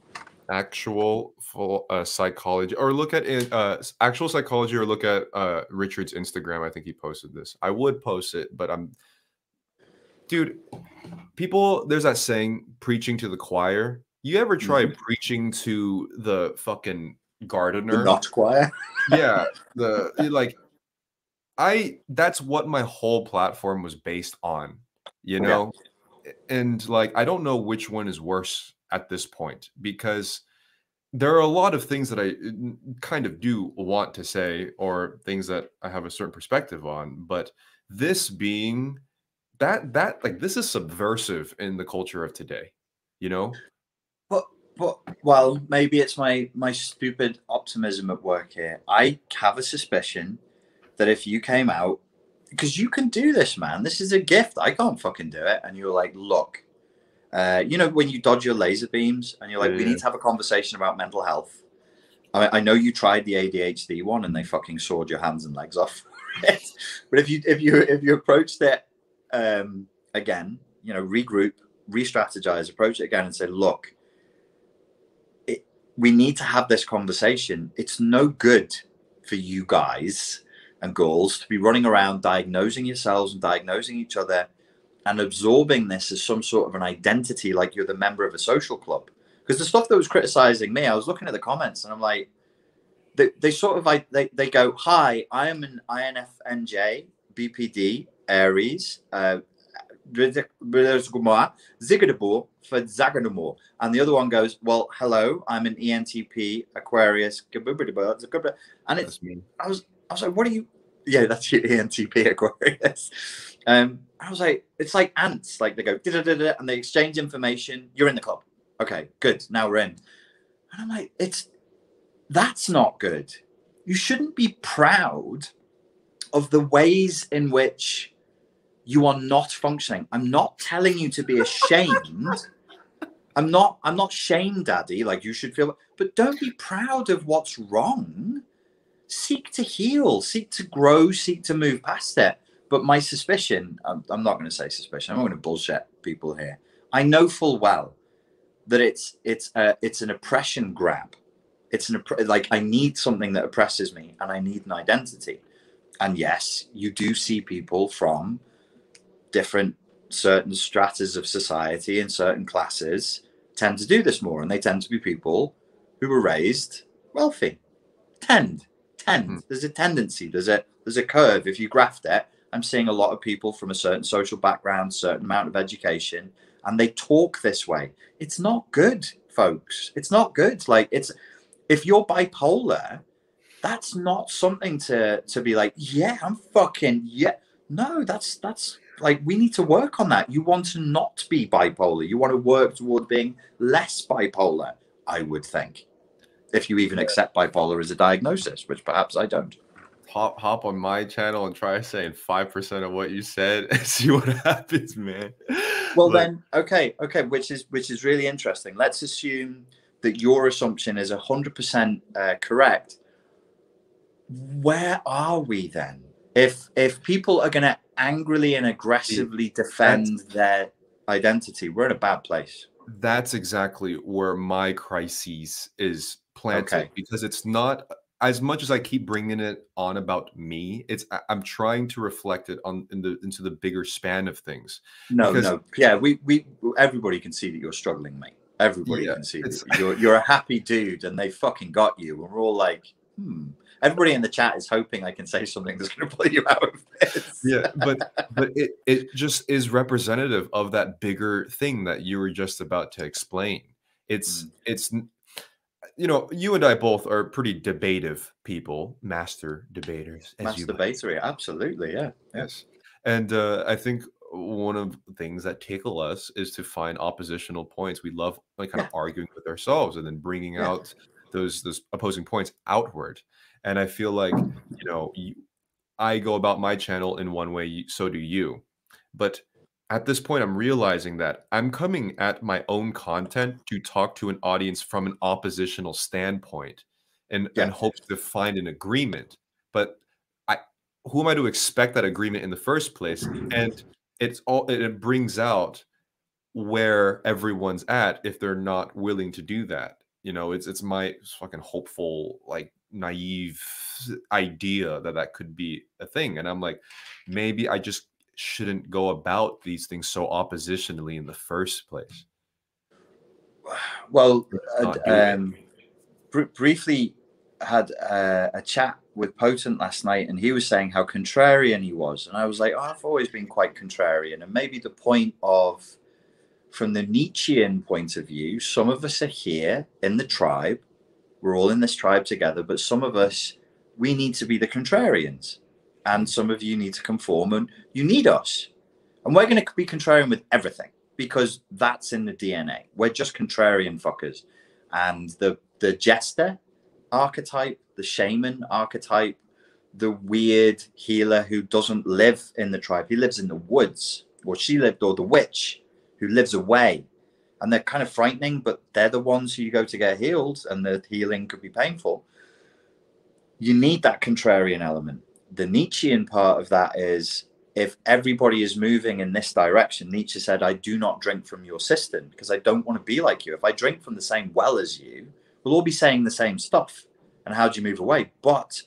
actual full uh, psychology or look at uh, actual psychology or look at uh, richard's instagram i think he posted this i would post it but i'm dude people there's that saying preaching to the choir you ever try mm-hmm. preaching to the fucking gardener? The not choir. yeah, the like I that's what my whole platform was based on, you know? Yeah. And like I don't know which one is worse at this point because there are a lot of things that I kind of do want to say or things that I have a certain perspective on, but this being that that like this is subversive in the culture of today, you know? But but well, maybe it's my my stupid optimism at work here. I have a suspicion that if you came out, because you can do this, man. This is a gift. I can't fucking do it. And you're like, look, uh, you know, when you dodge your laser beams, and you're like, yeah. we need to have a conversation about mental health. I, I know you tried the ADHD one, and they fucking sawed your hands and legs off. but if you if you if you approached it um, again, you know, regroup, re-strategize, approach it again, and say, look we need to have this conversation. It's no good for you guys and goals to be running around diagnosing yourselves and diagnosing each other and absorbing this as some sort of an identity, like you're the member of a social club. Because the stuff that was criticizing me, I was looking at the comments and I'm like, they, they sort of like they, they go, Hi, I am an INFNJ, BPD, Aries, uh, for. And the other one goes, Well, hello, I'm an ENTP Aquarius. And it's. I was I was like, What are you? Yeah, that's your ENTP Aquarius. Um, I was like, it's like ants. Like they go da da da and they exchange information. You're in the club. Okay, good. Now we're in. And I'm like, it's that's not good. You shouldn't be proud of the ways in which you are not functioning. I'm not telling you to be ashamed. I'm not I'm not shame daddy like you should feel but don't be proud of what's wrong. Seek to heal, seek to grow, seek to move past it. But my suspicion, I'm, I'm not going to say suspicion. I'm not going to bullshit people here. I know full well that it's it's a, it's an oppression grab. It's an like I need something that oppresses me, and I need an identity. And yes, you do see people from different certain stratas of society and certain classes tend to do this more and they tend to be people who were raised wealthy tend tend mm. there's a tendency there's a there's a curve if you graft it i'm seeing a lot of people from a certain social background certain amount of education and they talk this way it's not good folks it's not good like it's if you're bipolar that's not something to to be like yeah i'm fucking yeah no that's that's like we need to work on that. You want to not be bipolar. You want to work toward being less bipolar, I would think. If you even accept bipolar as a diagnosis, which perhaps I don't. Hop hop on my channel and try saying five percent of what you said and see what happens, man. Well then, okay, okay, which is which is really interesting. Let's assume that your assumption is hundred uh, percent correct. Where are we then? If if people are gonna angrily and aggressively defend their identity, we're in a bad place. that's exactly where my crises is planted Okay. because it's not as much as I keep bringing it on about me. It's I'm trying to reflect it on in the into the bigger span of things. No, Because- no, yeah, we we everybody can see that you're struggling, mate. Everybody Yeah, can see that you're you're a happy dude, and they fucking got you. And we're all like, hmm. Everybody in the chat is hoping I can say something that's going to pull you out of this. Yeah, but but it it just is representative of that bigger thing that you were just about to explain. It's Mm. it's you know you and I both are pretty debative people, master debaters, as you might absolutely, yeah. yeah. Yes. And uh, I think one of the things that tickle us is to find oppositional points. We love like kind of arguing with ourselves and then bringing Yeah. out those those opposing points outward. And I feel like you know you, I go about my channel in one way, so do you. But at this point, I'm realizing that I'm coming at my own content to talk to an audience from an oppositional standpoint, and Yeah. and hopes to find an agreement. But I, who am I to expect that agreement in the first place? And it's all it it brings out where everyone's at if they're not willing to do that. You know, it's it's my fucking hopeful, like naive idea that that could be a thing, and I'm like, maybe I just shouldn't go about these things so oppositionally in the first place. Well, um, br- briefly had uh, a chat with Potent last night, and he was saying how contrarian he was, and I was like, oh, I've always been quite contrarian, and maybe the point of, from the Nietzschean point of view, some of us are here in the tribe, we're all in this tribe together, but some of us, we need to be the contrarians, and some of you need to conform, and you need us, and we're going to be contrarian with everything because that's in the DNA. We're just contrarian fuckers. And the the jester archetype, the shaman archetype, the weird healer who doesn't live in the tribe, he lives in the woods, or she lived, or the witch who lives away. And they're kind of frightening, but they're the ones who you go to get healed, and the healing could be painful. You need that contrarian element. The Nietzschean part of that is if everybody is moving in this direction, Nietzsche said, I do not drink from your cistern because I don't want to be like you. If I drink from the same well as you, we'll all be saying the same stuff. And how do you move away? But,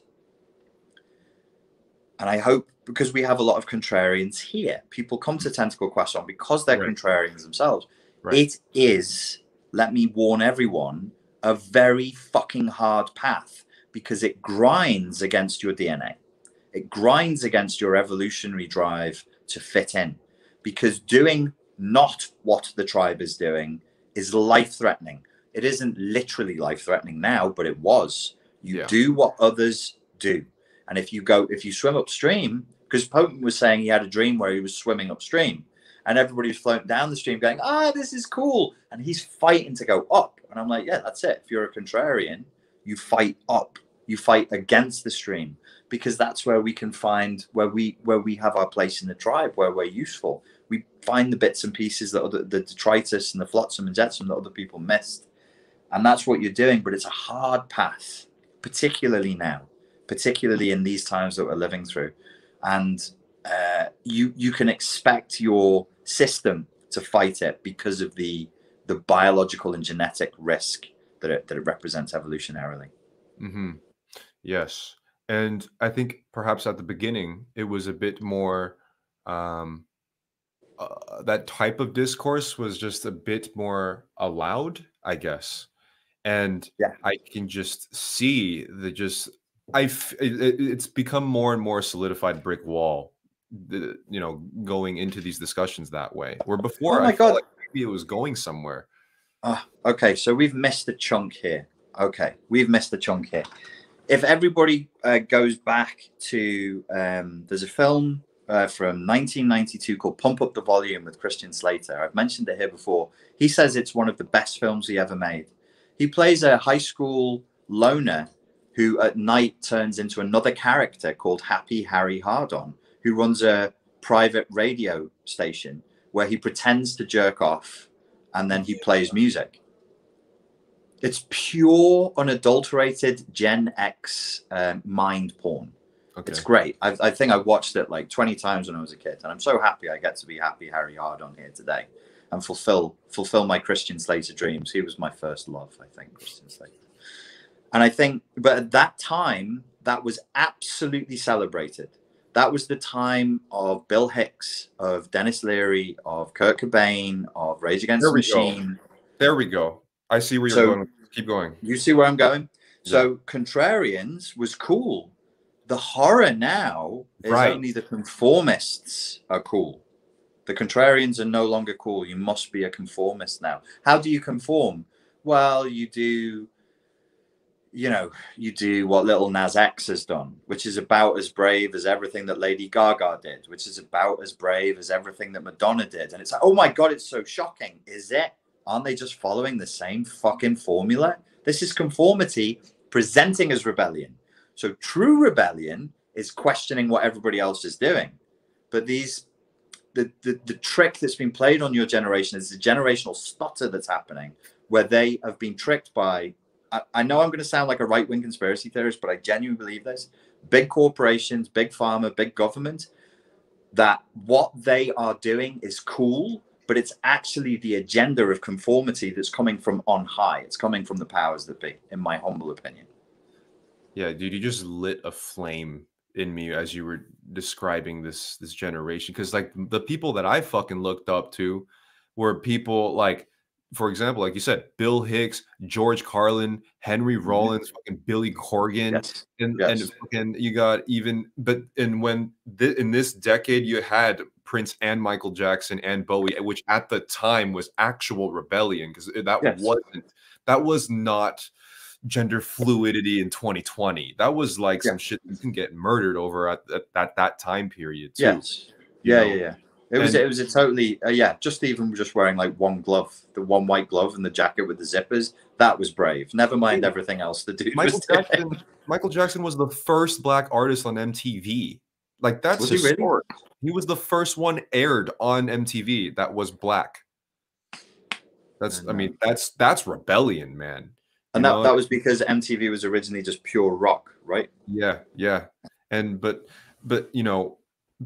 and I hope because we have a lot of contrarians here, people come to Tentacle Croissant because they're Right. contrarians themselves. Right. It is, let me warn everyone, a very fucking hard path because it grinds against your DNA it grinds against your evolutionary drive to fit in because doing not what the tribe is doing is life threatening. It isn't literally life threatening now, but it was. You Yeah. do what others do. And if you go, if you swim upstream, because Potent was saying he had a dream where he was swimming upstream and everybody was floating down the stream going, ah, this is cool. And he's fighting to go up. And I'm like, yeah, that's it. If you're a contrarian, you fight up, you fight against the stream because that's where we can find where we where we have our place in the tribe where we're useful. We find the bits and pieces that other the detritus and the flotsam and jetsam that other people missed. And that's what you're doing but it's a hard path particularly now particularly in these times that we're living through. And uh, you you can expect your system to fight it because of the the biological and genetic risk that it, that it represents evolutionarily. Hmm Yes. And I think perhaps at the beginning, it was a bit more, um, uh, that type of discourse was just a bit more allowed, I guess. And Yeah. I can just see the just, I it, it- it's become more and more solidified brick wall, the, you know, going into these discussions that way. Where before, Oh I felt like maybe it was going somewhere. Ah, okay, so we've missed a chunk here. Okay, we've missed a chunk here. If everybody uh, goes back to, um, there's a film uh, from 1992 called Pump Up the Volume with Christian Slater. I've mentioned it here before. He says it's one of the best films he ever made. He plays a high school loner who at night turns into another character called Happy Harry Hardon, who runs a private radio station where he pretends to jerk off and then he plays music. It's pure, unadulterated Gen X um, mind porn. Okay. It's great. I, I think I watched it like 20 times when I was a kid, and I'm so happy I get to be happy Harry Hard on here today. and fulfill fulfill my Christian Slater dreams. He was my first love, I think, Christian Slater. And I think, but at that time, that was absolutely celebrated. That was the time of Bill Hicks, of Denis Leary, of Kurt Cobain, of Rage Against the Machine. Go. There we go. I see where you're so, going. Keep going. You see where I'm going? So Contrarians was cool. The horror now is right. only the conformists are cool. The contrarians are no longer cool. You must be a conformist now. How do you conform? Well, you do, you know, you do what little Nas X has done, which is about as brave as everything that Lady Gaga did, which is about as brave as everything that Madonna did. And it's like, oh my God, it's so shocking. Is it? Aren't they just following the same fucking formula? This is conformity presenting as rebellion. So true rebellion is questioning what everybody else is doing. But these the, the, the trick that's been played on your generation is the generational stutter that's happening where they have been tricked by I, I know I'm going to sound like a right-wing conspiracy theorist, but I genuinely believe this. Big corporations, big pharma, big government, that what they are doing is cool but it's actually the agenda of conformity that's coming from on high. It's coming from the powers that be, in my humble opinion. Yeah, dude, you just lit a flame in me as you were describing this this generation because like the people that I fucking looked up to were people like for example, like you said, Bill Hicks, George Carlin, Henry mm-hmm. Rollins, fucking Billy Corgan, yes. and yes. and fucking you got even but and when th- in this decade you had Prince and Michael Jackson and Bowie, which at the time was actual rebellion because that yes. wasn't that was not gender fluidity in 2020. That was like yeah. some shit you can get murdered over at, at, at that time period. Too, yes. Yeah, yeah, yeah. It was it was a totally uh, yeah. Just even just wearing like one glove, the one white glove, and the jacket with the zippers. That was brave. Never mind everything else. The dude Michael Jackson. Michael Jackson was the first black artist on MTV. Like that's was he, really? He was the first one aired on MTV that was black. That's I, I mean that's that's rebellion, man. And that, that was because MTV was originally just pure rock, right? Yeah, yeah. And but but you know,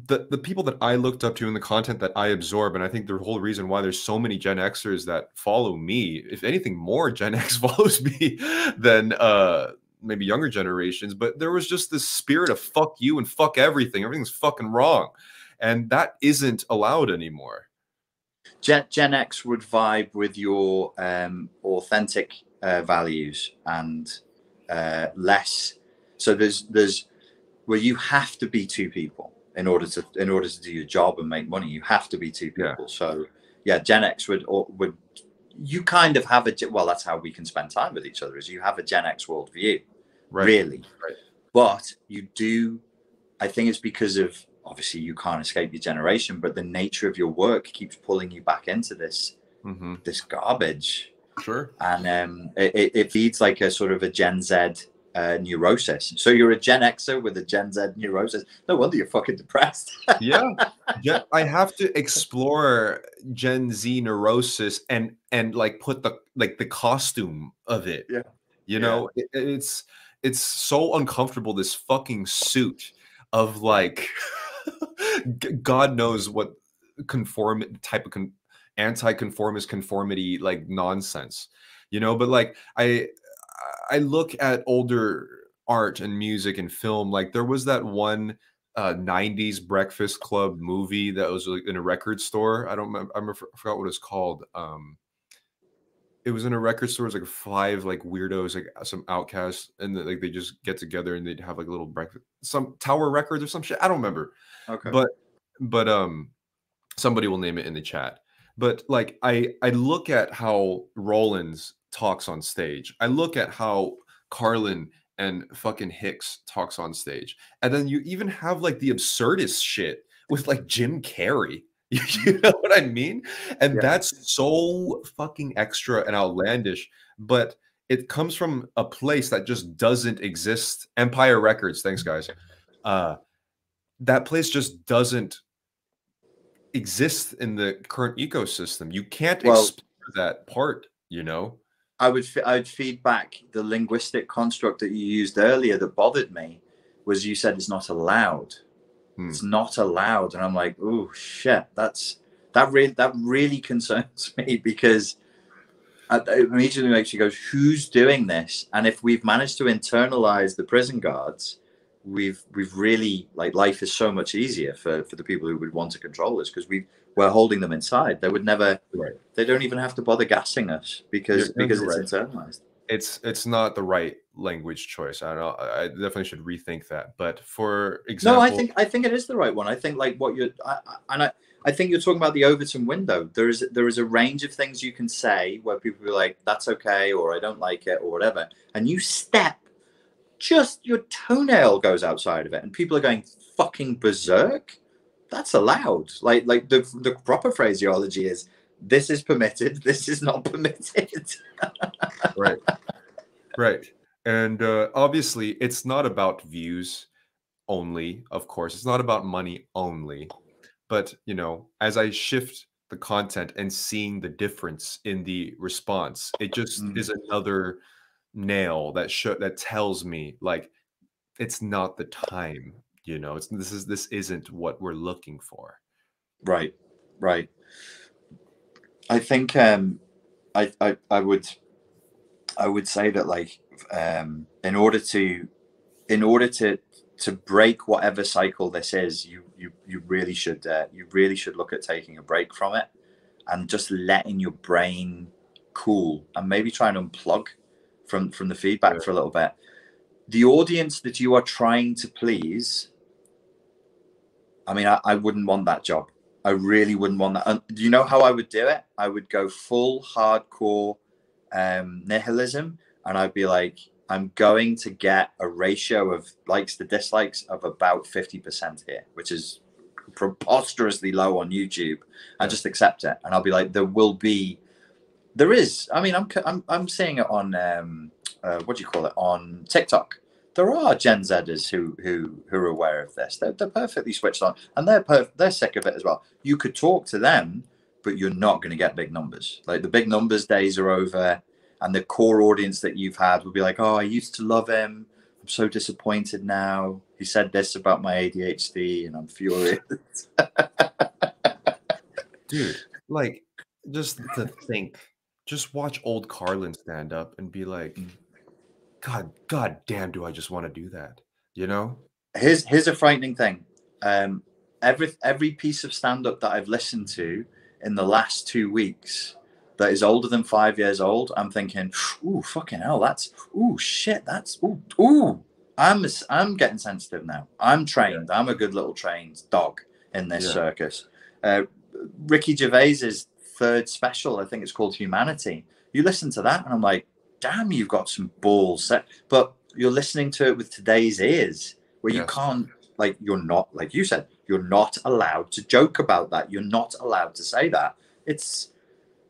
the the people that I looked up to and the content that I absorb, and I think the whole reason why there's so many Gen Xers that follow me, if anything, more Gen X follows me than uh maybe younger generations, but there was just this spirit of fuck you and fuck everything. Everything's fucking wrong. And that isn't allowed anymore. Gen, Gen X would vibe with your um, authentic uh, values and uh, less. So there's there's where you have to be two people in order to in order to do your job and make money. You have to be two people. Yeah. So yeah, Gen X would or, would you kind of have a well that's how we can spend time with each other is you have a gen x worldview right. really right. but you do i think it's because of obviously you can't escape your generation but the nature of your work keeps pulling you back into this mm-hmm. this garbage sure and um it, it feeds like a sort of a gen z uh, neurosis. So you're a Gen Xer with a Gen Z neurosis. No wonder you're fucking depressed. yeah, yeah. I have to explore Gen Z neurosis and and like put the like the costume of it. Yeah, you know, yeah. It, it's it's so uncomfortable. This fucking suit of like, God knows what conform type of con- anti-conformist conformity like nonsense you know but like i I look at older art and music and film, like there was that one uh, 90s Breakfast Club movie that was like in a record store. I don't remember, I, forgot what it's called. Um, it was in a record store. It was like five like weirdos, like some outcasts, and the, like they just get together and they'd have like a little breakfast, some Tower Records or some shit. I don't remember. Okay. But but um, somebody will name it in the chat. But like I I look at how Rollins talks on stage. I look at how Carlin and fucking Hicks talks on stage. And then you even have like the absurdist shit with like Jim Carrey. you know what I mean? And yeah. that's so fucking extra and outlandish, but it comes from a place that just doesn't exist. Empire Records, thanks guys. Uh that place just doesn't exist in the current ecosystem. You can't well, explore that part, you know. I would I would feed back the linguistic construct that you used earlier that bothered me was you said it's not allowed. Hmm. It's not allowed, and I'm like, oh shit, that's that really that really concerns me because it immediately makes you go, who's doing this? And if we've managed to internalize the prison guards, we've we've really like life is so much easier for for the people who would want to control us because we we're holding them inside. They would never. Right. They don't even have to bother gassing us because You're- because it's internalized. It's it's not the right language choice. I don't know. I definitely should rethink that. But for example, No, I think I think it is the right one. I think like what you're, I, I- and I, I think you're talking about the Overton window. There is there is a range of things you can say where people are like, "That's okay," or "I don't like it," or whatever, and you step, just your toenail goes outside of it, and people are going fucking berserk. That's allowed. Like like the the proper phraseology is, "This is permitted. This is not permitted." right right and uh, obviously it's not about views only of course it's not about money only but you know as i shift the content and seeing the difference in the response it just Mm. is another nail that show that tells me like it's not the time you know it's this is this isn't what we're looking for Right, right. I think um, I, I I would I would say that like um, in order to in order to to break whatever cycle this is, you you you really should uh, you really should look at taking a break from it and just letting your brain cool and maybe try and unplug from from the feedback Yeah. for a little bit. The audience that you are trying to please, I mean, I, I wouldn't want that job. I really wouldn't want that. And do you know how I would do it? I would go full hardcore um, nihilism, and I'd be like, I'm going to get a ratio of likes to dislikes of about 50% here, which is preposterously low on YouTube. I just accept it, and I'll be like, there will be, there is. I mean, I'm I'm I'm seeing it on um, uh, what do you call it on TikTok. There are Gen Zers who who who are aware of this. They're, they're perfectly switched on, and they're perf- they're sick of it as well. You could talk to them, but you're not going to get big numbers. Like the big numbers days are over, and the core audience that you've had will be like, "Oh, I used to love him. I'm so disappointed now. He said this about my ADHD, and I'm furious." dude like just to think just watch old carlin stand up and be like Mm. God god damn do i just want to do that you know here's here's a frightening thing. Um, every every piece of stand up that I've listened to in the last two weeks that is older than five years old, I'm thinking, ooh, fucking hell, that's ooh shit, that's ooh ooh. I'm I'm getting sensitive now. I'm trained. I'm a good little trained dog in this Yeah. circus. Uh, Ricky Gervais's third special, I think it's called Humanity. You listen to that, and I'm like, damn, you've got some balls. Set. But you're listening to it with today's ears, where you can't, like, you're not, like you said, you're not allowed to joke about that. You're not allowed to say that. It's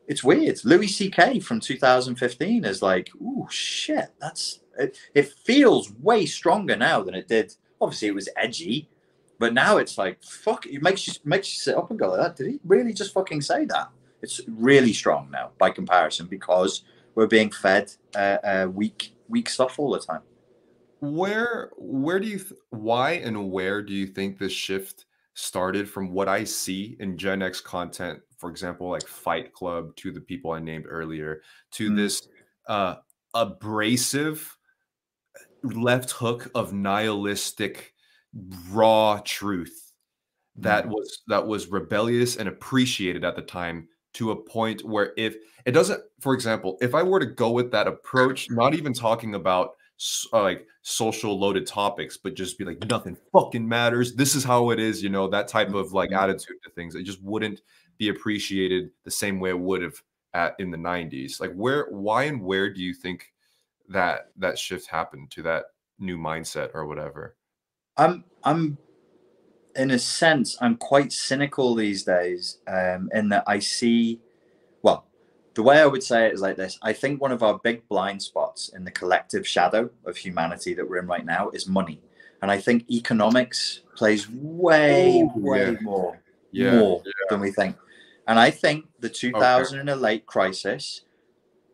it's weird. Louis C.K. from 2015 is like, oh shit. That's it. It feels way stronger now than it did. Obviously, it was edgy, but now it's like, fuck. It makes you makes you sit up and go like that. Did he really just fucking say that? It's really strong now by comparison because we're being fed uh, uh, weak weak stuff all the time. where where do you th- why and where do you think this shift started from what i see in gen x content for example like fight club to the people i named earlier to Mm. this uh abrasive left hook of nihilistic raw truth that was that was rebellious and appreciated at the time to a point where if it doesn't for example if i were to go with that approach not even talking about uh, like social loaded topics but just be like nothing fucking matters. This is how it is you know that type of like Mhm. attitude to things it just wouldn't be appreciated the same way it would have at in the 90s like where why and where do you think that that shift happened to that new mindset or whatever? I'm I'm in a sense I'm quite cynical these days um, in that I see well the way I would say it is like this. I think one of our big blind spots in the collective shadow of humanity that we're in right now is money. And I think economics plays way Oh, way yeah. more yeah. more than we think. And I think the 2008 crisis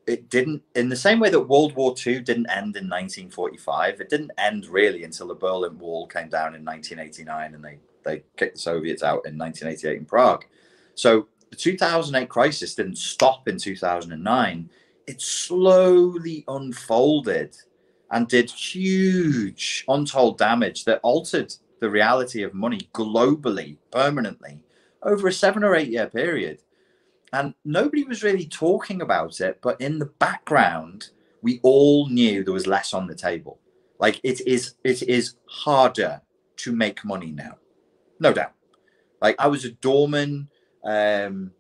it didn't in the same way that World War II didn't end in 1945. It didn't end really until the Berlin Wall came down in 1989 and they they kicked the Soviets out in 1988 in Prague. So the 2008 crisis didn't stop in 2009. It slowly unfolded and did huge untold damage that altered the reality of money globally, permanently, over a seven or eight year period. And nobody was really talking about it, but in the background, we all knew there was less on the table. Like it is, it is harder to make money now, no doubt. Like I was a doorman, um,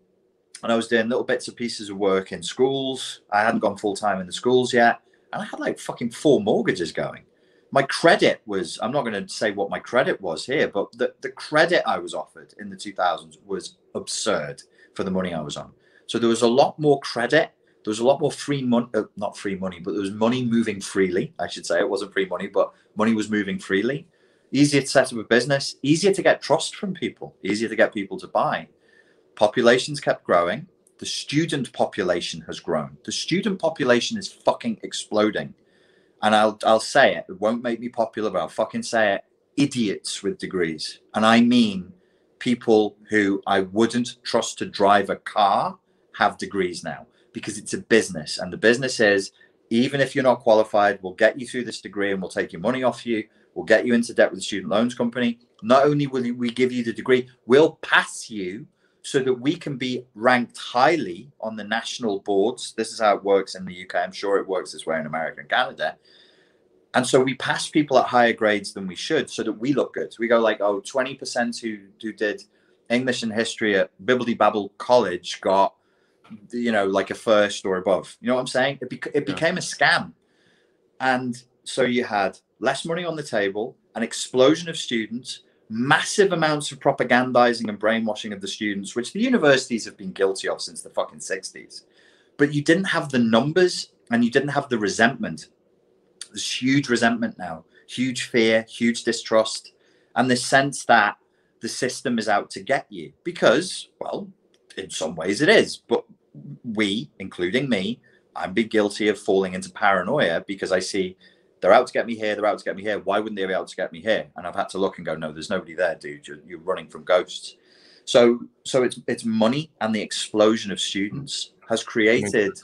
and I was doing little bits and pieces of work in schools. I hadn't gone full time in the schools yet, and I had like fucking four mortgages going. My credit was, I'm not going to say what my credit was here, but the, the credit I was offered in the 2000s was absurd for the money I was on. So there was a lot more credit. There was a lot more free money, uh, not free money, but there was money moving freely. I should say it wasn't free money, but money was moving freely. Easier to set up a business, easier to get trust from people, easier to get people to buy. Populations kept growing. The student population has grown. The student population is fucking exploding and I'll I'll say it. It won't make me popular, but I'll fucking say it. Idiots with degrees, and I mean people who I wouldn't trust to drive a car have degrees now because it's a business, and the business is even if you're not qualified, we'll get you through this degree and we'll take your money off you. We'll get you into debt with the student loans company. Not only will we give you the degree, we'll pass you so that we can be ranked highly on the national boards. This is how it works in the UK. I'm sure it works this way in America and Canada. And so we pass people at higher grades than we should so that we look good. So We go like, oh, 20% who, who did English and history at Bibbidi Babble College got, you know, like a first or above. You know what I'm saying? It, it yeah. became a scam. And so you had less money on the table, an explosion of students, massive amounts of propagandizing and brainwashing of the students, which the universities have been guilty of since the fucking 60s. But you didn't have the numbers and you didn't have the resentment. There's huge resentment now, huge fear, huge distrust, and the sense that the system is out to get you because, well, in some ways it is. But we, including me, I'm big guilty of falling into paranoia because I see they're out to get me here. They're out to get me here. Why wouldn't they be out to get me here? And I've had to look and go, no, there's nobody there, dude. You're, you're running from ghosts. So, so it's it's money and the explosion of students has created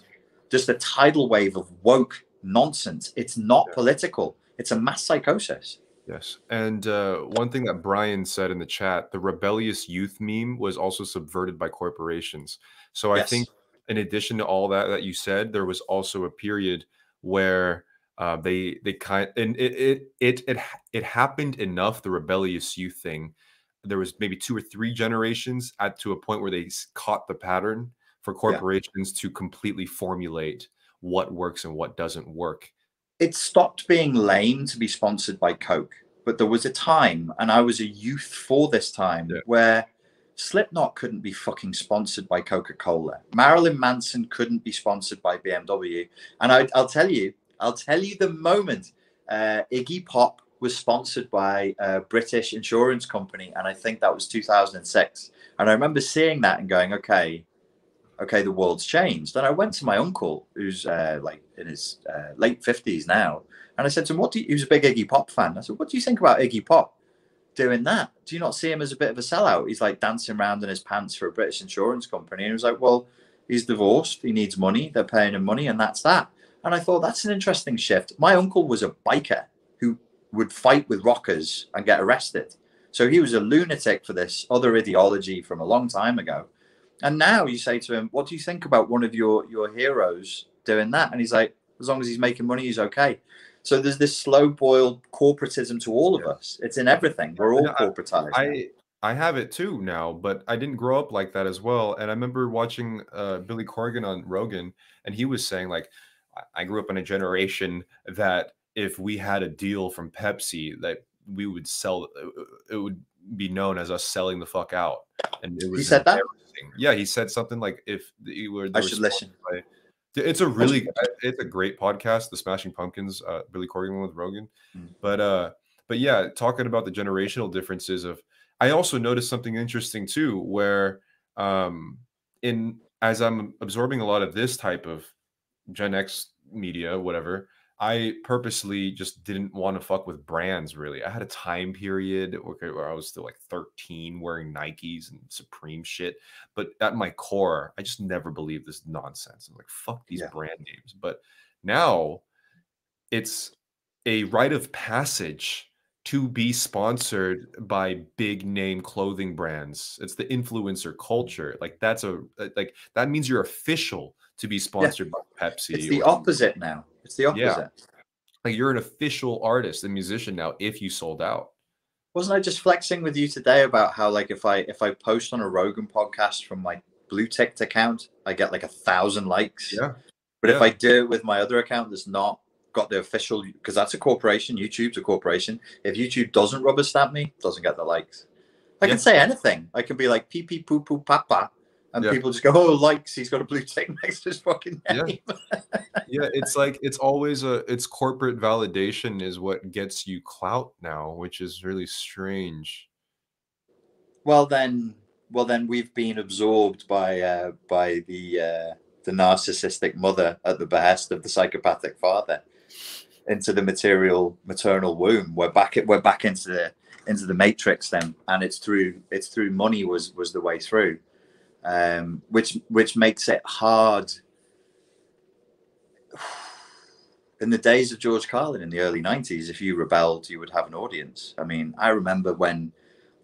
just a tidal wave of woke nonsense. It's not yeah. political. It's a mass psychosis. Yes. And uh, one thing that Brian said in the chat, the rebellious youth meme was also subverted by corporations. So yes. I think in addition to all that that you said, there was also a period where uh, they they kind and it it it it it happened enough the rebellious youth thing. There was maybe two or three generations at to a point where they caught the pattern for corporations yeah. to completely formulate what works and what doesn't work. It stopped being lame to be sponsored by Coke, but there was a time, and I was a youth for this time, yeah. where Slipknot couldn't be fucking sponsored by Coca Cola. Marilyn Manson couldn't be sponsored by BMW. And I, will tell you, I'll tell you the moment uh, Iggy Pop was sponsored by a British insurance company, and I think that was 2006. And I remember seeing that and going, okay, okay, the world's changed. And I went to my uncle, who's uh, like in his uh, late 50s now, and I said to him, what do you, he was a big Iggy Pop fan. I said, what do you think about Iggy Pop doing that? Do you not see him as a bit of a sellout? He's like dancing around in his pants for a British insurance company. And he was like, well, he's divorced, he needs money, they're paying him money, and that's that. And I thought that's an interesting shift. My uncle was a biker who would fight with rockers and get arrested. So he was a lunatic for this other ideology from a long time ago. And now you say to him, What do you think about one of your, your heroes doing that? And he's like, As long as he's making money, he's okay. So there's this slow boiled corporatism to all of yeah. us. It's in everything. We're all corporatized. I, I have it too now, but I didn't grow up like that as well. And I remember watching uh, Billy Corgan on Rogan, and he was saying, like, I grew up in a generation that if we had a deal from Pepsi, that we would sell, uh, uh, it would be known as us selling the fuck out. And it was he said that. Yeah, he said something like, "If you were, I should listen." By, it's a really, it's a great podcast, the Smashing Pumpkins, uh, Billy Corgan with Rogan. Mm. But uh, but yeah, talking about the generational differences of, I also noticed something interesting too, where um, in as I'm absorbing a lot of this type of Gen X media, whatever, I purposely just didn't want to fuck with brands really. I had a time period where I was still like 13 wearing Nikes and Supreme shit. But at my core, I just never believed this nonsense. I'm like, fuck these Yeah. brand names. But now it's a rite of passage to be sponsored by big name clothing brands. It's the influencer culture. Like that's a like that means you're official to be sponsored by Pepsi. It's the opposite now. It's the opposite. Yeah. like you're an official artist and musician now if you sold out. Wasn't I just flexing with you today about how like if I if I post on a Rogan podcast from my blue ticked account, I get like a thousand likes. Yeah. But if I do it with my other account that's not got the official because that's a corporation, YouTube's a corporation. If YouTube doesn't rubber stamp me, doesn't get the likes. I Yeah. can say anything. I can be like pee pee poo poo papa. And Yeah. people just go, Oh, likes, he's got a blue tick next to his fucking Yeah. name. Yeah, it's like it's always a it's corporate validation is what gets you clout now, which is really strange. Well then well then we've been absorbed by uh by the uh the narcissistic mother at the behest of the psychopathic father into the material maternal womb. We're back at we're back into the into the matrix then and it's through it's through money was was the way through. Um which which makes it hard in the days of George Carlin in the early 90s, if you rebelled, you would have an audience. I mean, I remember when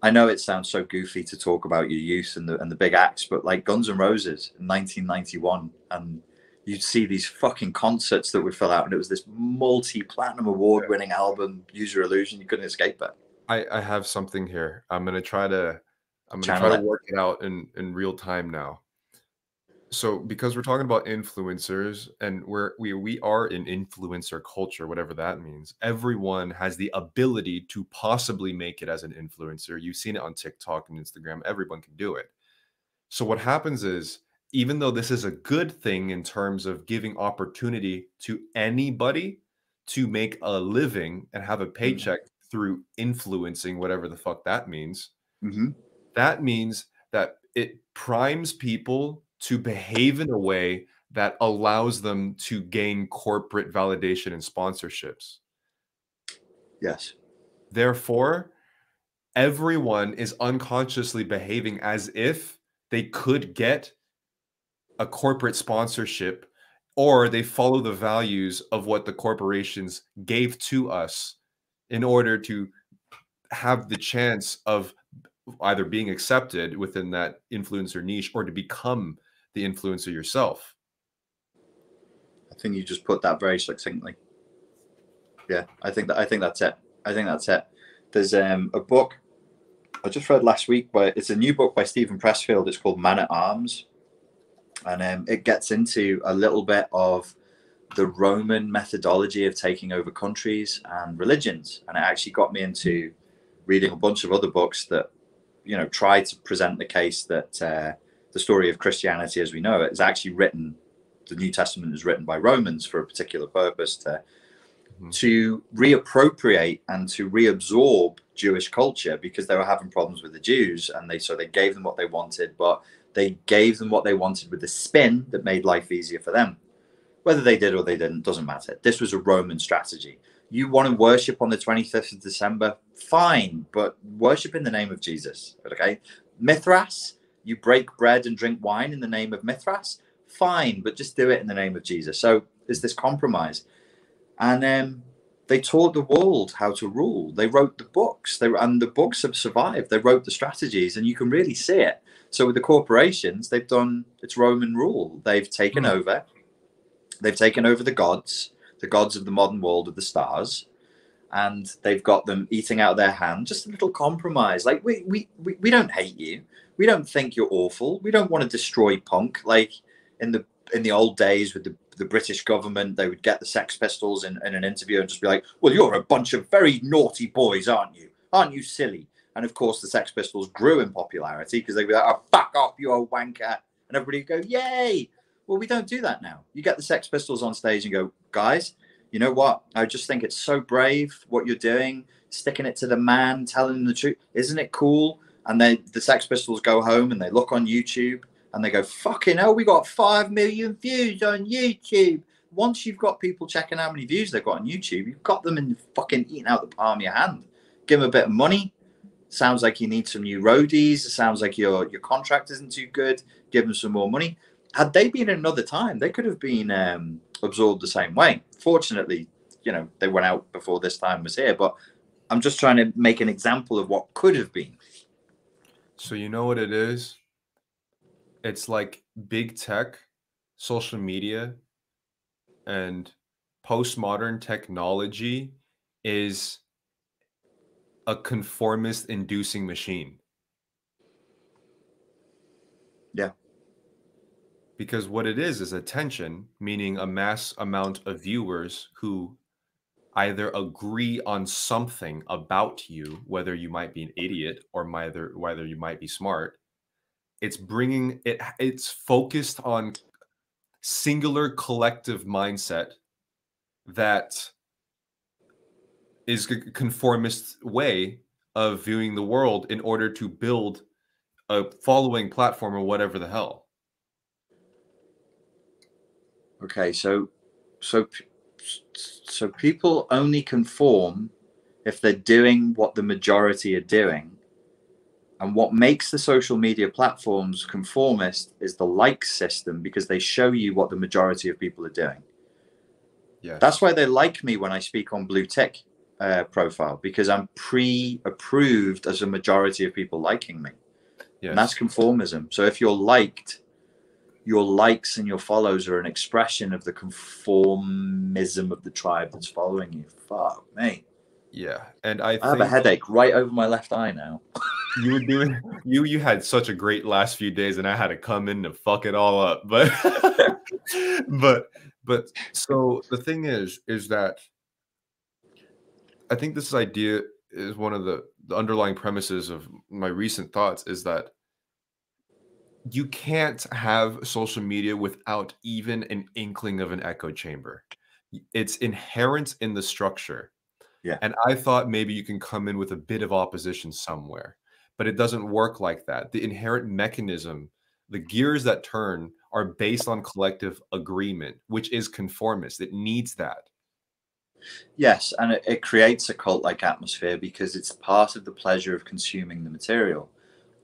I know it sounds so goofy to talk about your youth and the and the big acts, but like Guns N' Roses in 1991, and you'd see these fucking concerts that would fill out, and it was this multi-platinum award-winning album, Use Your Illusion. You couldn't escape it. I, I have something here. I'm gonna try to I'm gonna try to work it out in in real time now. So because we're talking about influencers and we're we we are in influencer culture, whatever that means. Everyone has the ability to possibly make it as an influencer. You've seen it on TikTok and Instagram. Everyone can do it. So what happens is even though this is a good thing in terms of giving opportunity to anybody to make a living and have a paycheck through influencing whatever the fuck that means Mm-hmm. That means that it primes people to behave in a way that allows them to gain corporate validation and sponsorships Yes. therefore everyone is unconsciously behaving as if they could get a corporate sponsorship or they follow the values of what the corporations gave to us in order to have the chance of either being accepted within that influencer niche or to become the influencer yourself. I think you just put that very succinctly. Yeah, I think that I think that's it. I think that's it. There's um, a book I just read last week, but it's a new book by Steven Pressfield. It's called Man at Arms, and um, it gets into a little bit of the Roman methodology of taking over countries and religions, and it actually got me into reading a bunch of other books that you know try to present the case that uh, the story of Christianity as we know it is actually written the New Testament is written by Romans for a particular purpose to Mhm. to reappropriate and to reabsorb Jewish culture because they were having problems with the Jews and they so they gave them what they wanted, but they gave them what they wanted with a spin that made life easier for them. Whether they did or they didn't doesn't matter. This was a Roman strategy. You want to worship on the 25th of December, fine, but worship in the name of Jesus. Okay. Mithras, you break bread and drink wine in the name of Mithras, fine, but just do it in the name of Jesus. So there's this compromise. And um, they taught the world how to rule. They wrote the books. They and the books have survived. They wrote the strategies, and you can really see it. So with the corporations, they've done it's Roman rule. They've taken Hmm. over. They've taken over the gods, the gods of the modern world of the stars, and they've got them eating out of their hand. Just a little compromise. Like we we we, we don't hate you. We don't think you're awful. We don't want to destroy punk. Like in the in the old days with the the British government, they would get the Sex Pistols in, in an interview and just be like, "Well, you're a bunch of very naughty boys, aren't you? Aren't you silly?" And of course, the Sex Pistols grew in popularity because they'd be like, "Oh, fuck off, you old wanker," and everybody would go, "Yay!" Well, we don't do that now. You get the Sex Pistols on stage and go, "Guys, you know what? I just think it's so brave what you're doing, sticking it to the man, telling him the truth. Isn't it cool?" And then the Sex Pistols go home and they look on YouTube and they go, fucking hell, we got 5 million views on YouTube. once you've got people checking how many views they've got on YouTube, you've got them in fucking eating out the palm of your hand. Give them a bit of money. Sounds like you need some new roadies. It sounds like your your contract isn't too good. Give them some more money. Had they been in another time, they could have been um, absorbed the same way. Fortunately, you know they went out before this time was here. But I'm just trying to make an example of what could have been. So you know what it is? It's like big tech, social media, and postmodern technology is a conformist inducing machine. Yeah. Because what it is is attention, meaning a mass amount of viewers who either agree on something about you, whether you might be an idiot or whether whether you might be smart. It's bringing it. It's focused on singular collective mindset that is a conformist way of viewing the world in order to build a following platform or whatever the hell. Okay, so so so people only conform if they're doing what the majority are doing. And what makes the social media platforms conformist is the like system because they show you what the majority of people are doing. Yeah. That's why they like me when I speak on blue tick uh, profile because I'm pre-approved as a majority of people liking me. Yes. And that's conformism. So if you're liked, your likes and your follows are an expression of the conformism of the tribe that's following you. Fuck me. Yeah, and I, I have a headache right over my left eye now. you were doing you you had such a great last few days, and I had to come in to fuck it all up. But but but so the thing is, is that I think this idea is one of the, the underlying premises of my recent thoughts is that you can't have social media without even an inkling of an echo chamber. It's inherent in the structure. Yeah. And I thought maybe you can come in with a bit of opposition somewhere, but it doesn't work like that. The inherent mechanism, the gears that turn are based on collective agreement, which is conformist. It needs that. Yes, and it, it creates a cult like atmosphere because it's part of the pleasure of consuming the material.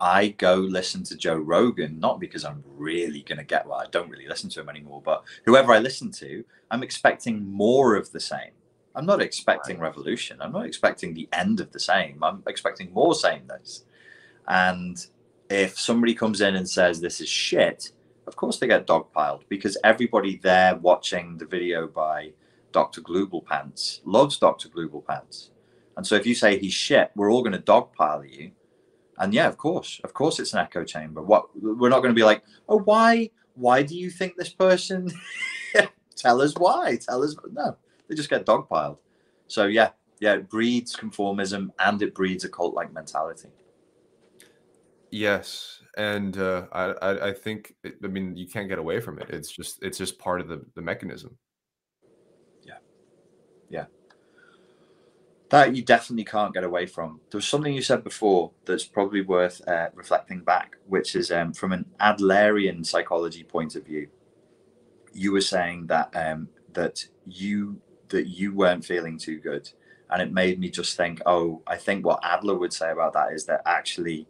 I go listen to Joe Rogan, not because I'm really going to get, well, I don't really listen to him anymore, but whoever I listen to, I'm expecting more of the same. I'm not expecting revolution. I'm not expecting the end of the same. I'm expecting more sameness. And if somebody comes in and says this is shit, of course they get dogpiled because everybody there watching the video by Dr. Global Pants loves Dr. Global Pants. And so if you say he's shit, we're all going to dogpile you. And yeah, of course, of course, it's an echo chamber. What we're not going to be like, oh, why? Why do you think this person? Tell us why. Tell us no. They just get dogpiled. So yeah, yeah, it breeds conformism and it breeds a cult-like mentality. Yes, and uh, I, I I think I mean you can't get away from it. It's just it's just part of the the mechanism. That you definitely can't get away from. There was something you said before that's probably worth uh, reflecting back, which is um, from an Adlerian psychology point of view. You were saying that um, that you that you weren't feeling too good, and it made me just think. Oh, I think what Adler would say about that is that actually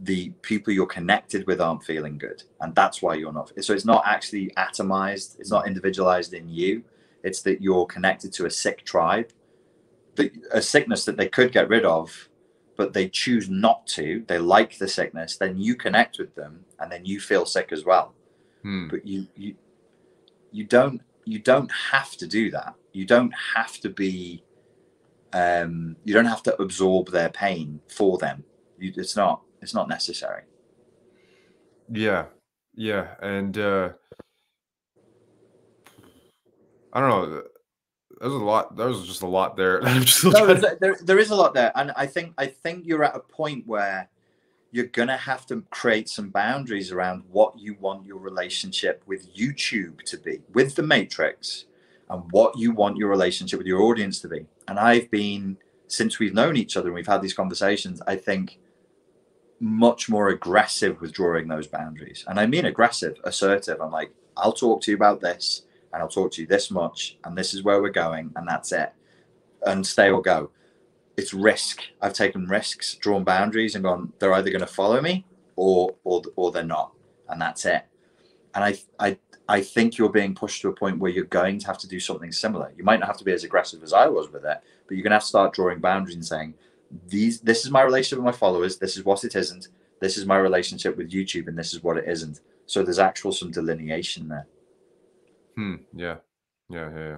the people you're connected with aren't feeling good, and that's why you're not. So it's not actually atomized. It's not individualized in you. It's that you're connected to a sick tribe the, a sickness that they could get rid of, but they choose not to. They like the sickness. Then you connect with them, and then you feel sick as well. Hmm. But you you you don't you don't have to do that. You don't have to be. Um, you don't have to absorb their pain for them. You, it's not. It's not necessary. Yeah, yeah, and uh, I don't know there's a lot. There was just a lot there. no, there, there is a lot there, and I think I think you're at a point where you're gonna have to create some boundaries around what you want your relationship with YouTube to be, with the Matrix, and what you want your relationship with your audience to be. And I've been since we've known each other and we've had these conversations. I think much more aggressive with drawing those boundaries, and I mean aggressive, assertive. I'm like, I'll talk to you about this and I'll talk to you this much, and this is where we're going, and that's it, and stay or go. It's risk. I've taken risks, drawn boundaries, and gone. They're either going to follow me, or or or they're not, and that's it. And I I I think you're being pushed to a point where you're going to have to do something similar. You might not have to be as aggressive as I was with it, but you're going to have to start drawing boundaries and saying, "These, this is my relationship with my followers. This is what it isn't. This is my relationship with YouTube, and this is what it isn't." So there's actual some delineation there. Hmm. Yeah. Yeah. Yeah. Yeah.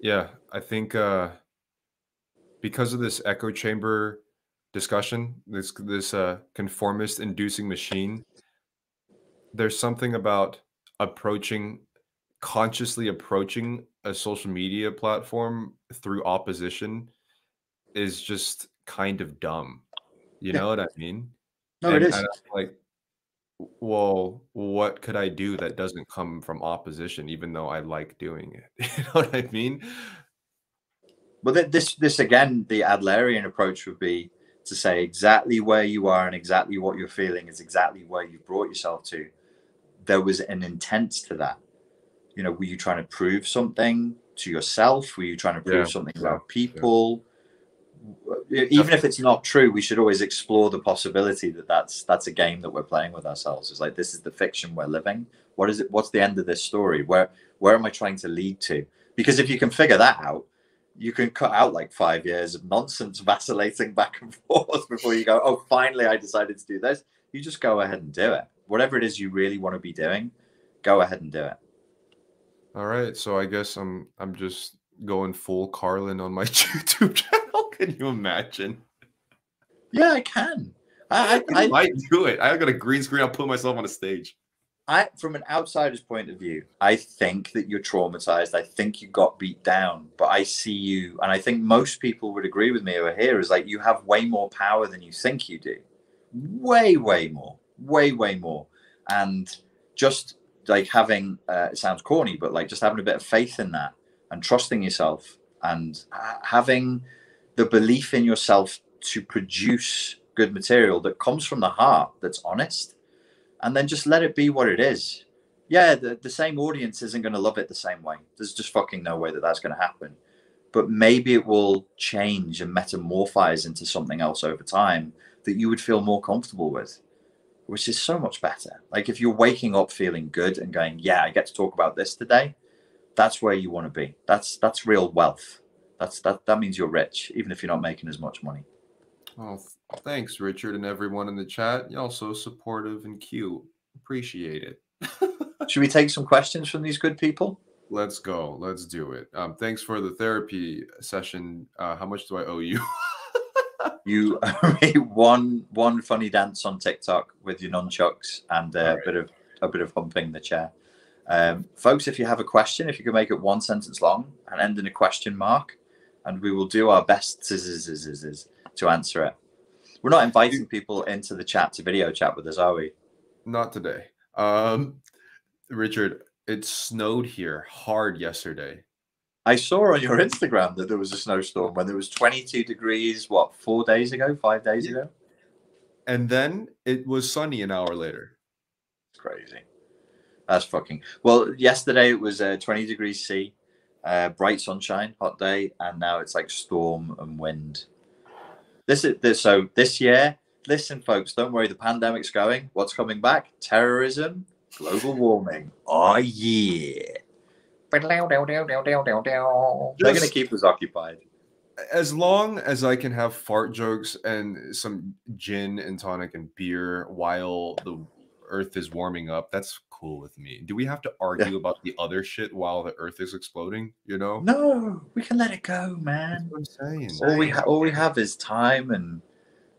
Yeah. I think uh, because of this echo chamber discussion, this this uh, conformist inducing machine, there's something about approaching consciously approaching a social media platform through opposition is just kind of dumb. You Yeah. know what I mean? No, And it is. and I'm like, well, what could I do that doesn't come from opposition, even though I like doing it? You know what I mean? But this, this again, the Adlerian approach would be to say exactly where you are and exactly what you're feeling is exactly where you brought yourself to. There was an intent to that. You know, were you trying to prove something to yourself? Were you trying to prove Yeah, something about people? E- Even if it's not true, we should always explore the possibility that that's that's a game that we're playing with ourselves. It's like this is the fiction we're living. What is it? What's the end of this story? Where where am I trying to lead to? Because if you can figure that out, you can cut out like five years of nonsense vacillating back and forth before you go, oh, finally I decided to do this. You just go ahead and do it. Whatever it is you really want to be doing, go ahead and do it. All right, so I guess I'm I'm just going full Carlin on my YouTube channel. Can you imagine? Yeah, I can. I, I, I might do it. I got a green screen. I'll put myself on a stage. I, from an outsider's point of view, I think that you're traumatized. I think you got beat down, but I see you, and I think most people would agree with me over here. Is like you have way more power than you think you do, way, way more, way, way more, and just like having uh, it sounds corny, but like just having a bit of faith in that and trusting yourself and having the belief in yourself to produce good material that comes from the heart, that's honest and then just let it be what it is. Yeah, the, the same audience isn't going to love it the same way. There's just fucking no way that that's going to happen. But maybe it will change and metamorphose into something else over time that you would feel more comfortable with, which is so much better. Like if you're waking up feeling good and going, "Yeah, I get to talk about this today," that's where you want to be. That's that's real wealth. That's that that means you're rich, even if you're not making as much money. Oh, thanks, Richard, and everyone in the chat. Y'all so supportive and cute. Appreciate it. Should we take some questions from these good people? Let's go. Let's do it. Um, thanks for the therapy session. Uh, how much do I owe you? You owe me one one funny dance on TikTok with your nunchucks and a Alright. bit of a bit of humping the chair. Um, folks, if you have a question, if you can make it one sentence long and end in a question mark, and we will do our best to, to answer it. We're not inviting people into the chat to video chat with us, are we? Not today. Um, Richard, it snowed here hard yesterday. I saw on your Instagram that there was a snowstorm when there was 22 degrees, what, four days ago, five days Yeah. ago? And then it was sunny an hour later. It's crazy. That's fucking. Well, yesterday it was uh, 20 degrees C, uh, bright sunshine, hot day, and now it's like storm and wind. This is this. So this year, listen, folks, don't worry. The pandemic's going. What's coming back? Terrorism, global warming. Oh yeah. They're going to keep us occupied. As long as I can have fart jokes and some gin and tonic and beer while the earth is warming up, that's cool with me. Do we have to argue about the other shit while the earth is exploding? You know? No, we can let it go, That's man. what I'm saying. all we ha- all we have is time and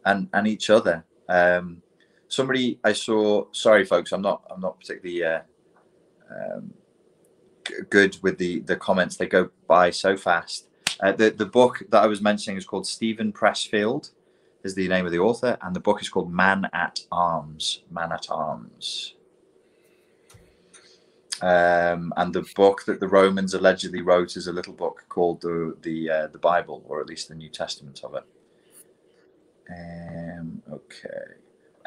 and and each other um somebody i saw sorry folks i'm not i'm not particularly uh um, g- good with the the comments they go by so fast uh, the the book that i was mentioning is called steven pressfield is the name of the author and the book is called man at arms man at arms um, and the book that the Romans allegedly wrote is a little book called the the uh, the Bible, or at least the New Testament of it. Um, okay.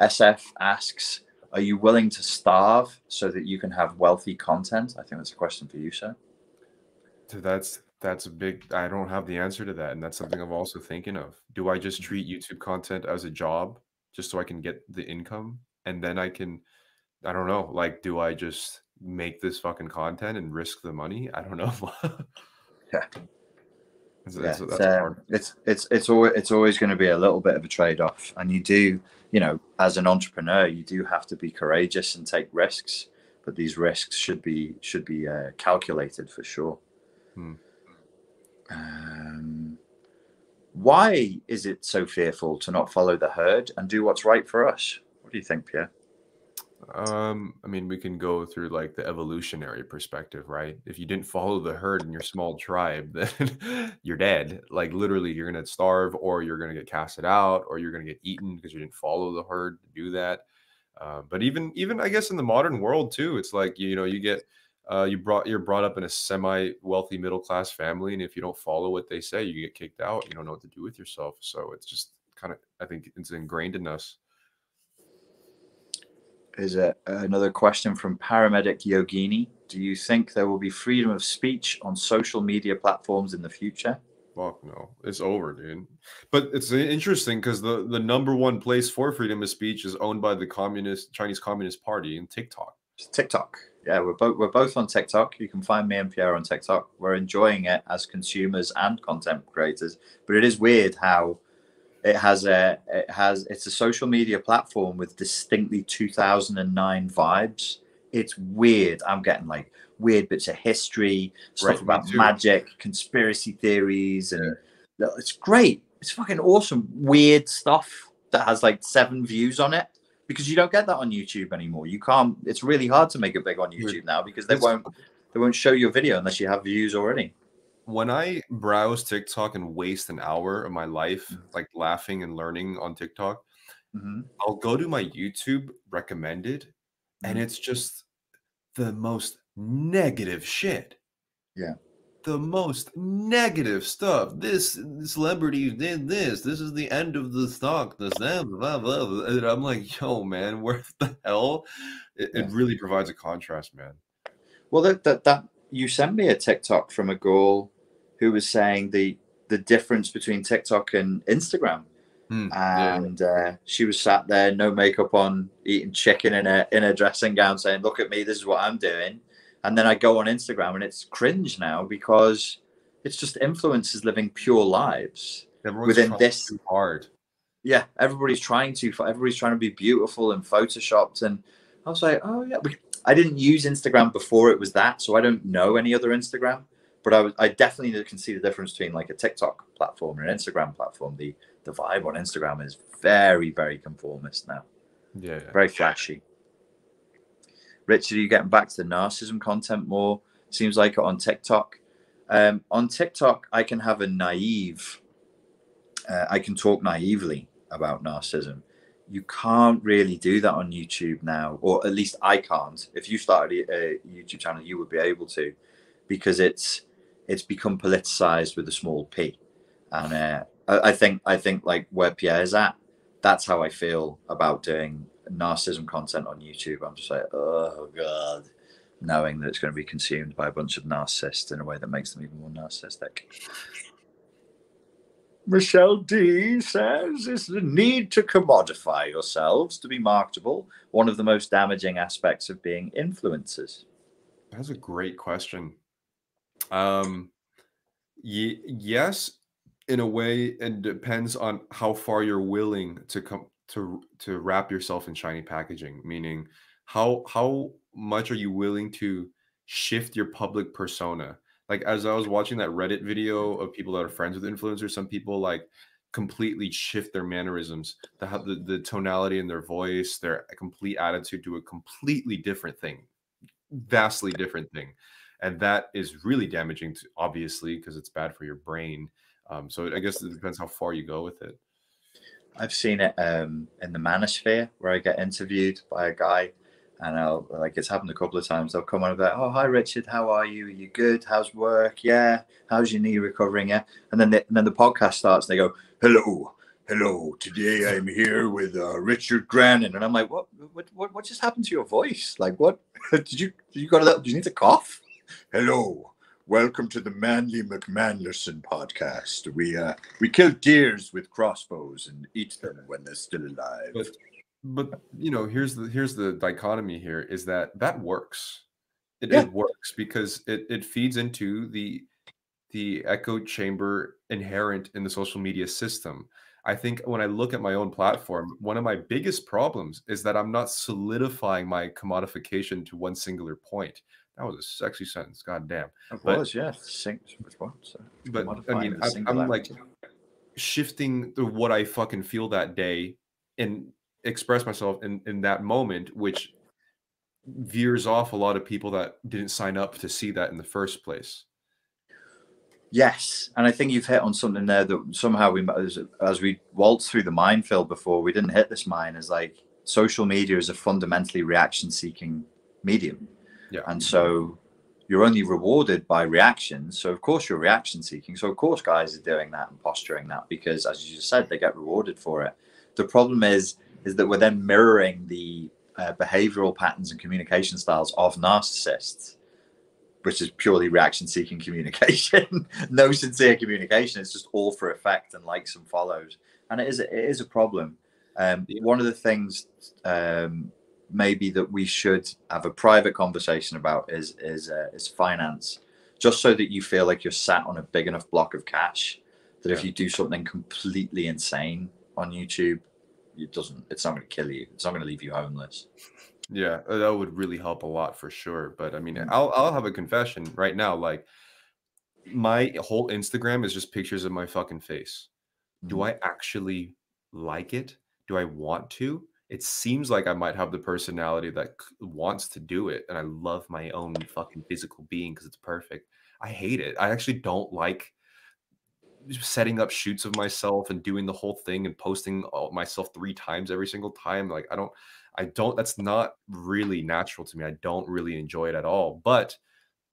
SF asks, are you willing to starve so that you can have wealthy content? I think that's a question for you, sir. So that's that's a big I don't have the answer to that. And that's something I'm also thinking of. Do I just treat YouTube content as a job just so I can get the income? And then I can I don't know, like do I just make this fucking content and risk the money? I don't know. Yeah. That's, yeah, that's, it's, that's um, it's it's it's always it's always going to be a little bit of a trade off, and you do you know as an entrepreneur you do have to be courageous and take risks, but these risks should be should be uh, calculated for sure. Hmm. Um, why is it so fearful to not follow the herd and do what's right for us? What do you think, Pierre? Um, I mean, we can go through like the evolutionary perspective, right? If you didn't follow the herd in your small tribe, then you're dead. Like literally, you're gonna starve, or you're gonna get casted out, or you're gonna get eaten because you didn't follow the herd to do that. Uh, but even even I guess in the modern world too, it's like you know you get uh, you brought you're brought up in a semi wealthy middle class family, and if you don't follow what they say, you get kicked out. You don't know what to do with yourself. So it's just kind of I think it's ingrained in us. Is it another question from paramedic Yogini? Do you think there will be freedom of speech on social media platforms in the future? Fuck no, it's over, dude. But it's interesting because the the number one place for freedom of speech is owned by the communist Chinese Communist Party and TikTok. TikTok. Yeah, we're both we're both on TikTok. You can find me and Pierre on TikTok. We're enjoying it as consumers and content creators. But it is weird how it has a it has it's a social media platform with distinctly 2009 vibes. It's weird. I'm getting like weird bits of history, stuff Right, about magic, conspiracy theories, and it's great. It's fucking awesome. Weird stuff that has like seven views on it because you don't get that on YouTube anymore. You can't. It's really hard to make it big on YouTube now because they won't they won't show your video unless you have views already. When I browse TikTok and waste an hour of my life Mm. like laughing and learning on TikTok, hmm I'll go to my YouTube recommended and Mhm. it's just the most negative shit. Yeah. The most negative stuff. This celebrity did this. This is the end of the stock. This that, blah, blah, blah. And I'm like, yo, man, where the hell? It, it really provides a contrast, man. Well, that, that that you sent me a TikTok from a girl who was saying the the difference between TikTok and Instagram, yeah, and uh, she was sat there, no makeup on, eating chicken in a in a dressing gown, saying, "Look at me, this is what I'm doing." And then I go on Instagram, and it's cringe now because it's just influencers living pure lives. Everyone's within this- hard. yeah, everybody's trying to. Everybody's trying to be beautiful and photoshopped. And I was like, oh yeah. I didn't use Instagram before it was that, so I don't know any other Instagram. But I was, I definitely can see the difference between like a TikTok platform and an Instagram platform. The the vibe on Instagram is very very conformist now, Yeah, yeah. very flashy. Richard, are you getting back to the narcissism content more? Seems like it on TikTok. Um, on TikTok, I can have a naive, uh, I can talk naively about narcissism. You can't really do that on YouTube now, or at least I can't. If you started a, a YouTube channel, you would be able to, because it's it's become politicized with a small p, and uh, I, I think I think like where Pierre is at, that's how I feel about doing narcissism content on YouTube. I'm just like, oh god, knowing that it's going to be consumed by a bunch of narcissists in a way that makes them even more narcissistic. Michelle D says, "Is the need to commodify yourselves to be marketable one of the most damaging aspects of being influencers?" That's a great question. Um, ye- yes, in a way, and depends on how far you're willing to come to to wrap yourself in shiny packaging. Meaning, how how much are you willing to shift your public persona? Like as I was watching that Reddit video of people that are friends with influencers, some people like completely shift their mannerisms, the the, the tonality in their voice, their complete attitude to a completely different thing, vastly different thing and that is really damaging to obviously because it's bad for your brain um, so i guess it depends how far you go with it I've seen it um, in the Manosphere where I get interviewed by a guy, and I'll like it's happened a couple of times. I'll come on and be like, "Oh, hi Richard, how are you? Are you good? How's work? Yeah. How's your knee recovering? Yeah." And then the, and then the podcast starts, and they go, "Hello, hello, today I'm here with uh, Richard Grannon. And I'm like, what, what, what, what just happened to your voice? Like, what, did you, did you got to, did you need to cough? Hello, welcome to the Manly McManderson podcast. We, uh, we kill deers with crossbows and eat them when they're still alive. But, but you know, here's the, here's the dichotomy here is that that works. It, Yeah. it works because it, it feeds into the, the echo chamber inherent in the social media system. I think when I look at my own platform, one of my biggest problems is that I'm not solidifying my commodification to one singular point. That was a sexy sentence. God damn. It but- was, yeah. Sync with what? So, But I mean, I'm, I'm singularity. like shifting the what I fucking feel that day and express myself in, in that moment, which veers off a lot of people that didn't sign up to see that in the first place. Yes, and I think you've hit on something there that somehow we, as, as we waltzed through the minefield before, we didn't hit this mine. Is like social media is a fundamentally reaction-seeking medium, Yeah. and so you're only rewarded by reactions. So of course you're reaction-seeking. So of course guys are doing that and posturing that because, as you just said, they get rewarded for it. The problem is, is that we're then mirroring the uh, behavioral patterns and communication styles of narcissists which is purely reaction seeking communication no sincere communication it's just all for effect and likes and follows and it is it is a problem um, Yeah. one of the things um, maybe that we should have a private conversation about is is uh, is finance just so that you feel like you're sat on a big enough block of cash that if you do something completely insane on youtube it doesn't it's not going to kill you it's not going to leave you homeless Yeah, uh, that would really help a lot for sure. But I mean, Mm. I'll I'll have a confession right now. Like my whole Instagram is just pictures of my fucking face. Do Mhm. I actually like it? Do I want to? It seems like I might have the personality that wants to do it, and I love my own fucking physical being because it's perfect. I hate it. I actually don't like setting up shoots of myself and doing the whole thing and posting all- myself three times every single time. Like I don't, I don't. That's not really natural to me. I don't really enjoy it at all. But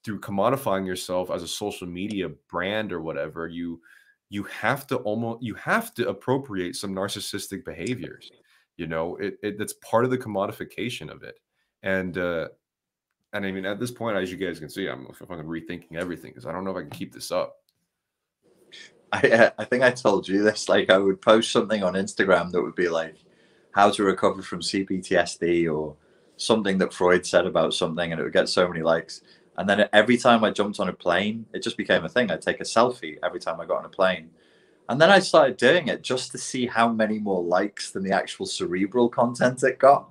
through commodifying yourself as a social media brand or whatever, you you have to almost you have to appropriate some narcissistic behaviors. You know, it, it that's part of the commodification of it. And uh and I mean, at this point, as you guys can see, I'm fucking rethinking everything because I don't know if I can keep this up. I, uh, I think I told you this. Like, I would post something on Instagram that would be like, how to recover from CPTSD or something that Freud said about something, and it would get so many likes. And then every time I jumped on a plane, it just became a thing. I'd take a selfie every time I got on a plane. And then I started doing it just to see how many more likes than the actual cerebral content it got.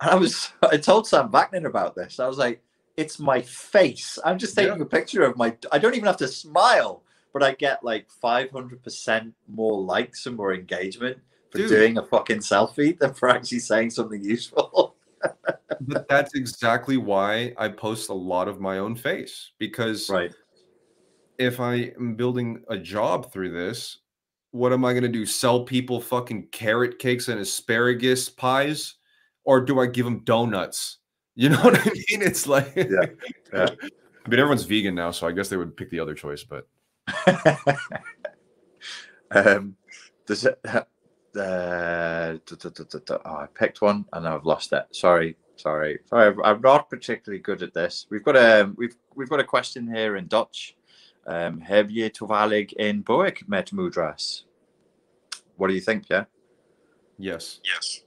And I was, I told Sam Vaknin about this. I was like, it's my face. I'm just taking Yeah. a picture of my, I don't even have to smile but I get like 500% more likes and more engagement for Dude. doing a fucking selfie than for actually saying something useful. But that's exactly why I post a lot of my own face because right. if I am building a job through this, what am I going to do? Sell people fucking carrot cakes and asparagus pies? Or do I give them donuts? You know what I mean? It's like, Yeah, yeah. I mean, everyone's vegan now, so I guess they would pick the other choice, but um, does it, uh. Oh, I picked one and I've lost it. Sorry, sorry, sorry. I'm- I'm not particularly good at this. We've got a we've we've got a question here in Dutch. Um, heb je toevallig een boek met moedras? What do you think? Yeah. yes. Yes.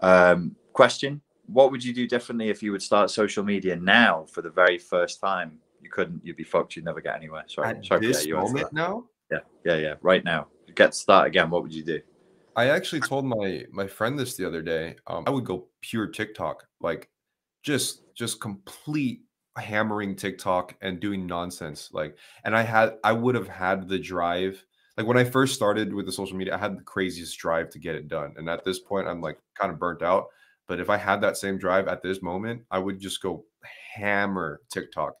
Um, question: What would you do differently if you would start social media now for the very first time? You couldn't. You'd be fucked. You'd never get anywhere. Sorry. At Sorry. this yeah, you answer moment now. Yeah. Yeah. Yeah. Right now. Get start again. What would you do? I actually told my my friend this the other day. Um, I would go pure TikTok, like just just complete hammering TikTok and doing nonsense. Like, and I had I would have had the drive. Like when I first started with the social media, I had the craziest drive to get it done. And at this point, I'm like kind of burnt out. But if I had that same drive at this moment, I would just go hammer TikTok.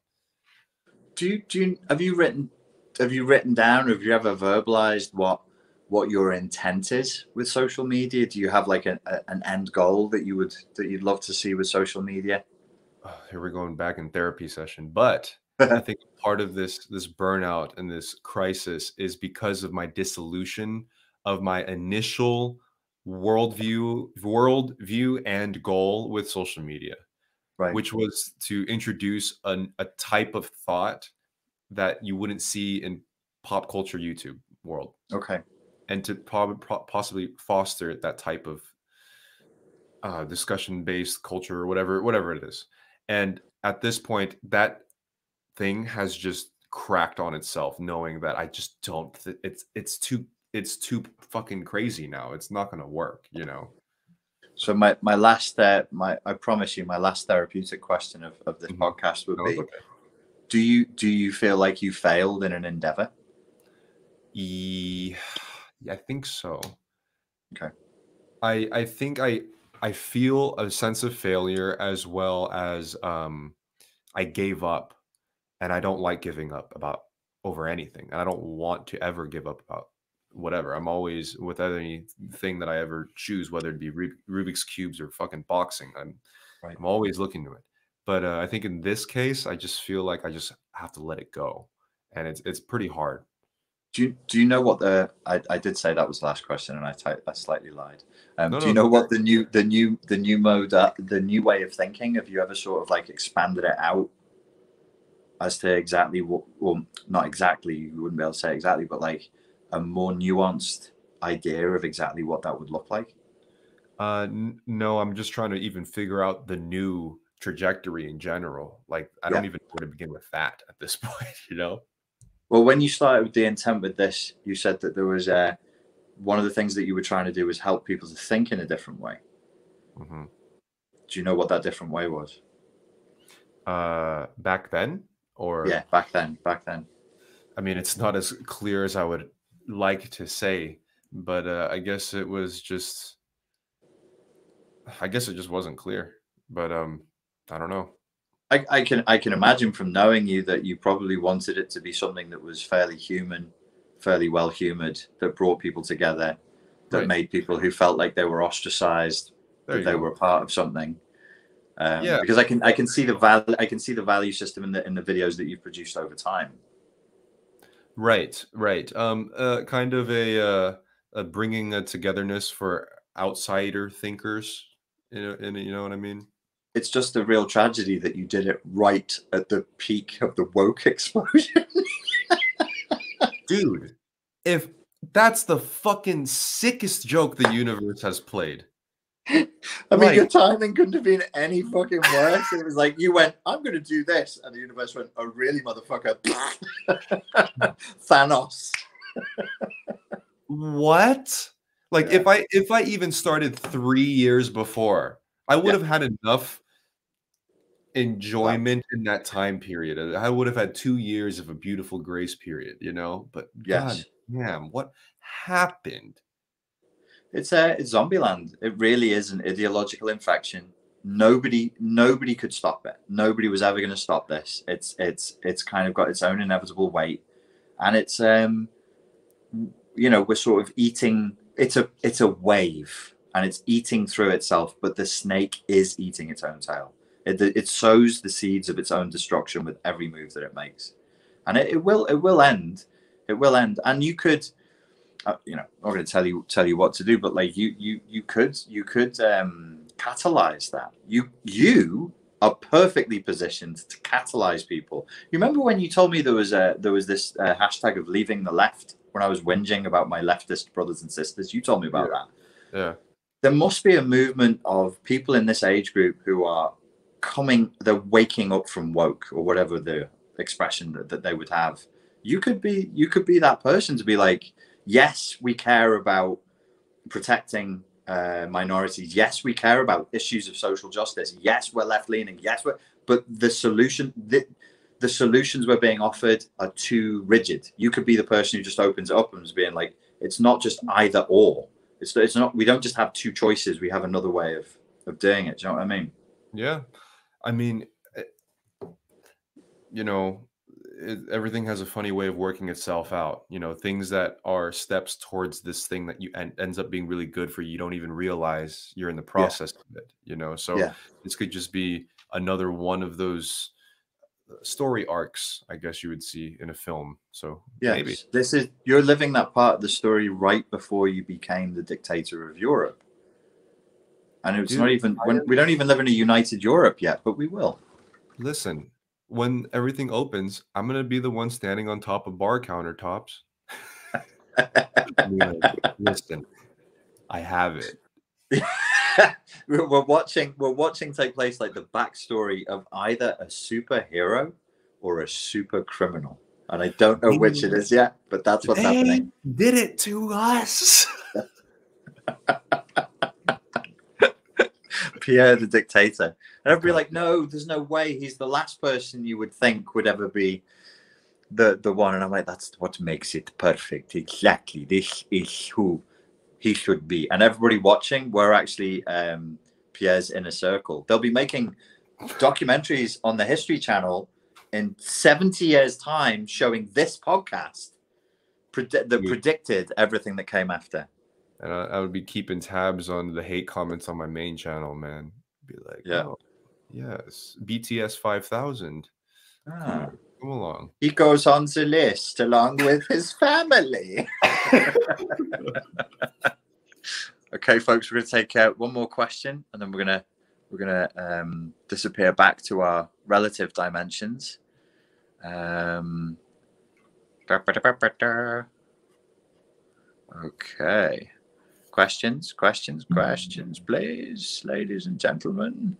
Do you do you have you written have you written down have you ever verbalized what what your intent is with social media? Do you have like a, a, an end goal that you would that you'd love to see with social media? Oh, here we're going back in therapy session but i think part of this this burnout and this crisis is because of my dissolution of my initial worldview, worldview and goal with social media, Right. which was to introduce an, a type of thought that you wouldn't see in pop culture YouTube world, okay. and to prob- pro- possibly foster that type of uh, discussion-based culture or whatever, whatever it is. And at this point, that thing has just cracked on itself, knowing that I just don't. Th- it's it's too it's too fucking crazy now. It's not going to work, you know. So my my last uh, my I promise you my last therapeutic question of, of this Mhm. podcast would No, be: okay. Do you do you feel like you failed in an endeavor? Ye- yeah, I think so. Okay. I I think I I feel a sense of failure as well as um I gave up and I don't like giving up about over anything. And I don't want to ever give up about whatever. I'm always with anything that I ever choose, whether it be Rubik's cubes or fucking boxing. I'm Right. I'm always looking to it. But uh, I think in this case, I just feel like I just have to let it go, and it's it's pretty hard. Do you do you know what the I, I did say that was the last question and I I slightly lied. Um, No, do you no, know it's what the new the new the new mode uh, the new way of thinking? Have you ever sort of like expanded it out as to exactly what well not exactly you wouldn't be able to say exactly, but like a more nuanced idea of exactly what that would look like? Uh, n- no, I'm just trying to even figure out the new trajectory in general. Like, I don't even know where to begin with that at this point. You know? Well, when you started with the intent with this, you said that there was uh, one of the things that you were trying to do was help people to think in a different way. hmm Do you know what that different way was? Uh, back then, or Yeah, back then, back then. I mean, it's not as clear as I would like to say, but uh, I guess it was just. I guess it just wasn't clear, but um, I don't know. I, I can I can imagine from knowing you that you probably wanted it to be something that was fairly human, fairly well humored, that brought people together, that Right. made people who felt like they were ostracized, There that they go. were part of something. Um, Yeah. Because I can I can see the value I can see the value system in the in the videos that you've produced over time. Right, right. Um, uh, kind of a, uh, a bringing a togetherness for outsider thinkers. You know, and you know what I mean. It's just a real tragedy that you did it right at the peak of the woke explosion. dude if that's the fucking sickest joke the universe has played I mean, your timing couldn't have been any fucking worse. It was like you went, "I'm going to do this," and the universe went, "Oh, really, motherfucker?" Thanos. what like Yeah. if i if i even started three years before i would Yeah. have had enough enjoyment in that time period Uh, i would have had two years of a beautiful grace period you know but Yes. god damn what happened It's a it's Zombieland. It really is an ideological infection. Nobody nobody could stop it. Nobody was ever going to stop this. It's it's it's kind of got its own inevitable weight, and it's um, you know, we're sort of eating. It's a it's a wave, and it's eating through itself. But the snake is eating its own tail. It it sows the seeds of its own destruction with every move that it makes, and it, it will it will end. It will end, and you could uh, you know, I'm not going to tell you tell you what to do, but like you you you could you could um, catalyze that. You you are perfectly positioned to catalyze people. You remember when you told me there was a there was this uh, hashtag of leaving the left when I was whinging about my leftist brothers and sisters. You told me about Yeah. that. yeah There must be a movement of people in this age group who are coming. They're waking up from woke or whatever the expression that, that they would have. You could be you could be that person to be like yes, we care about protecting uh, minorities. Yes, we care about issues of social justice. Yes, we're left leaning. Yes, we're, but the solution, the, the solutions we're being offered are too rigid. You could be the person who just opens it up and is being like, it's not just either or. It's, it's not, we don't just have two choices. We have another way of, of doing it. Do you know what I mean? Yeah, I mean, eh, you know, it, everything has a funny way of working itself out. You know, things that are steps towards this thing that you en- ends up being really good for you. You don't even realize you're in the process of it. You know, so Yeah. this could just be another one of those story arcs, I guess you would see in a film. So Yes, maybe this is you're living that part of the story right before you became the dictator of Europe, and it's Dude, not even when, we don't even live in a united Europe yet, but we will. listen. When everything opens, I'm gonna be the one standing on top of bar countertops. and be like, listen, I have it. we're, we're watching we're watching take place like the backstory of either a superhero or a super criminal, and I don't know which it is yet, but that's what's They happening. did it to us. Pierre the dictator. And everybody like, no, there's no way. He's the last person you would think would ever be the the one. And I'm like, that's what makes it perfect. Exactly. This is who he should be. And everybody watching, we're actually um, Pierre's inner circle. They'll be making documentaries on the History Channel in 70 years' time showing this podcast predi- that Yeah. predicted everything that came after. And I, I would be keeping tabs on the hate comments on my main channel, man. Be like, Yeah. oh, yes, BTS five thousand. Ah. Come along. he goes on the list along with his family. okay, folks, we're gonna take out one more question, and then we're gonna we're gonna um, disappear back to our relative dimensions. Um, da- ba- da- ba- ba- da. okay, questions, questions, questions, please, ladies and gentlemen.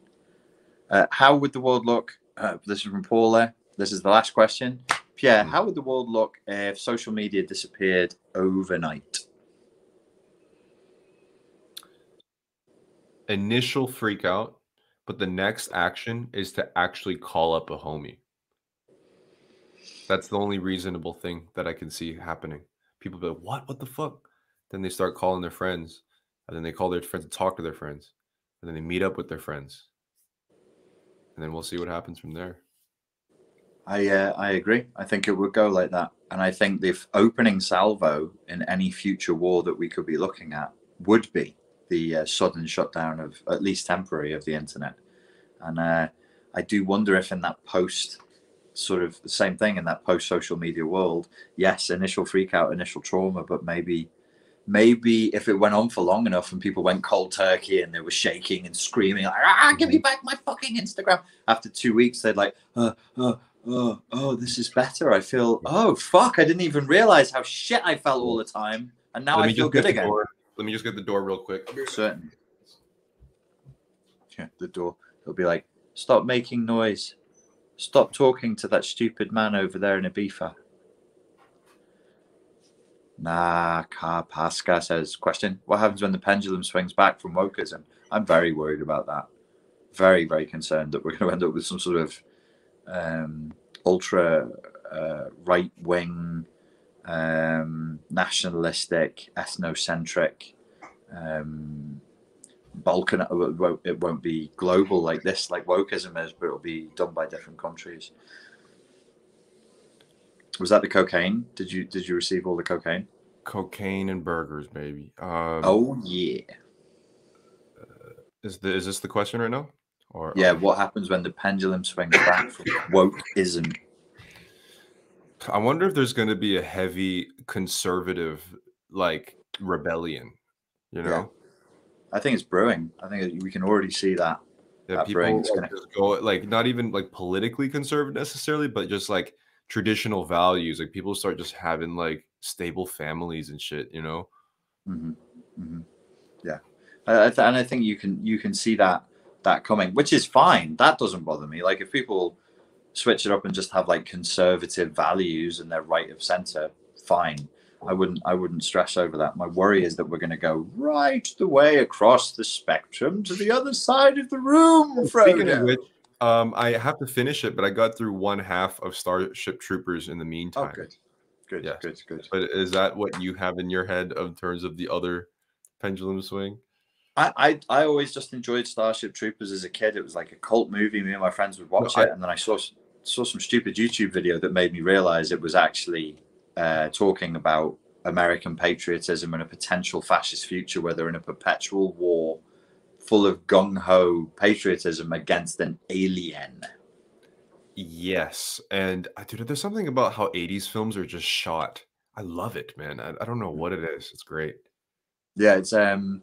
Uh, how would the world look? Uh, this is from Paula. This is the last question. Pierre, Hmm. how would the world look if social media disappeared overnight? Initial freak out, but the next action is to actually call up a homie. That's the only reasonable thing that I can see happening. People be like, "What? What the fuck?" Then they start calling their friends, and then they call their friends to talk to their friends, and then they meet up with their friends, and then we'll see what happens from there. I uh, I agree. I think it would go like that, and I think the opening salvo in any future war that we could be looking at would be the uh, sudden shutdown of at least temporary of the internet. And uh, I do wonder if in that post sort of the same thing in that post social media world, yes, initial freak out, initial trauma, but maybe maybe if it went on for long enough and people went cold turkey and they were shaking and screaming like ah give me back my fucking instagram after two weeks they'd like uh, uh, oh, oh, this is better. I feel, oh, fuck, I didn't even realize how shit I felt all the time. And now I feel good again. door- Let me just get the door real quick. Certain. Yeah, the door. It'll be like, stop making noise. Stop talking to that stupid man over there in Ibiza. Nah, Carpasca says, question, what happens when the pendulum swings back from wokeism? I'm very worried about that. Very, very concerned that we're going to end up with some sort of um, ultra uh, right wing, um, nationalistic, ethnocentric, um, Balkan. It won't, it won't be global like this, like wokeism is, but it'll be done by different countries. Was that the cocaine? Did you did you receive all the cocaine? Cocaine and burgers, baby. Um, Oh yeah, is the is this the question right now? Or yeah. What happens when the pendulum swings back from wokeism? I wonder if there's going to be a heavy conservative like rebellion. You know, Yeah. I think it's brewing. I think we can already see that. that that people like, gonna- go like not even like politically conservative necessarily, but just like traditional values. Like people start just having like stable families and shit. You know. hmm hmm Yeah, I, I th- and I think you can you can see that that coming, which is fine. That doesn't bother me. Like if people switch it up and just have like conservative values and they're right of center, fine. I wouldn't I wouldn't stress over that. My worry is that we're going to go right the way across the spectrum to the other side of the room. Speaking of which, um, I have to finish it, but I got through one half of Starship Troopers in the meantime. oh, meantime. good, good, Yes. good, good. But is that what you have in your head in terms of the other pendulum swing? I, I I always just enjoyed Starship Troopers as a kid. It was like a cult movie. Me and my friends would watch No, I- it, and then I saw saw some stupid YouTube video that made me realize it was actually uh, talking about American patriotism and a potential fascist future where they're in a perpetual war full of gung ho patriotism against an alien. Yes, and uh, dude, there's something about how 80s films are just shot. I love it, man. I, I don't know what it is. It's great. Yeah, it's um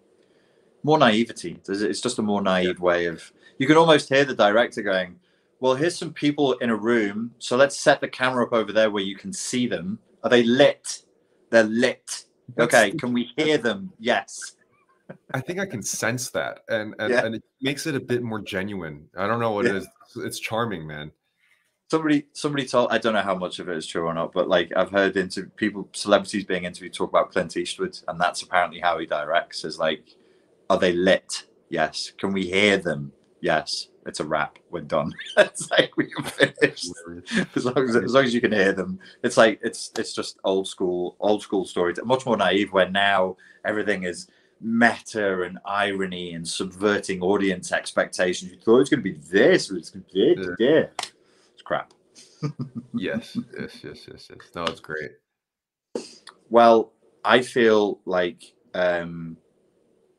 more naivety. It's just a more naive way of. You can almost hear the director going, "Well, here's some people in a room, so let's set the camera up over there where you can see them. Are they lit? They're lit. Okay, can we hear them? Yes. I think I can sense that, and and, Yeah. and it makes it a bit more genuine. I don't know what it Yeah. is. It's charming, man. Somebody, somebody told. I don't know how much of it is true or not, but like I've heard into people, celebrities being interviewed talk about Clint Eastwood, and that's apparently how he directs. Is like, are they lit? Yes. Can we hear them? Yes. It's a wrap. We're done. it's like we can finish. as long as, as long as you can hear them it's like it's it's just old school old school stories much more naive where now everything is meta and irony and subverting audience expectations you thought it was going to be this but it's going to be this, yeah it's crap yes, yes, yes, yes, yes. No, it's great. well i feel like um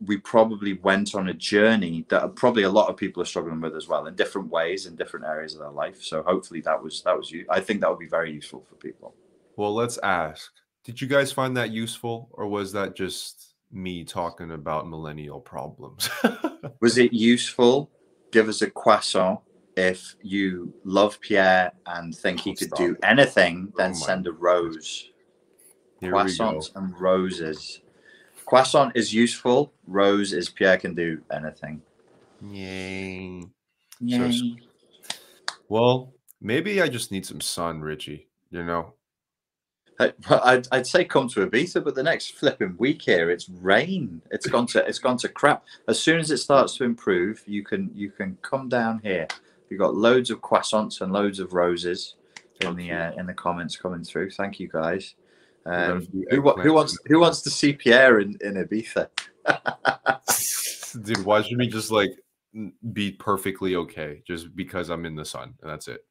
we probably went on a journey that probably a lot of people are struggling with as well in different ways in different areas of their life so hopefully that was that was you i think that would be very useful for people Well, let's ask. Did you guys find that useful, or was that just me talking about millennial problems? Was it useful? Give us a croissant. If you love Pierre and think he Oh, could stop. do anything, oh then Oh send a rose. Croissants and roses. Croissant is useful. Rose is Pierre can do anything. Yay. Yay. s- Well, maybe I just need some sun, Richie. You know, I'd, I'd say come to Ibiza, but the next flipping week here, it's rain. It's gone to it's gone to crap. As soon as it starts to improve, you can you can come down here. We've got loads of croissants and loads of roses in the uh, in the comments coming through. Thank you guys. Um, who, who wants who wants to see Pierre in, in Ibiza? dude, why should we just like be perfectly okay just because I'm in the sun and that's it?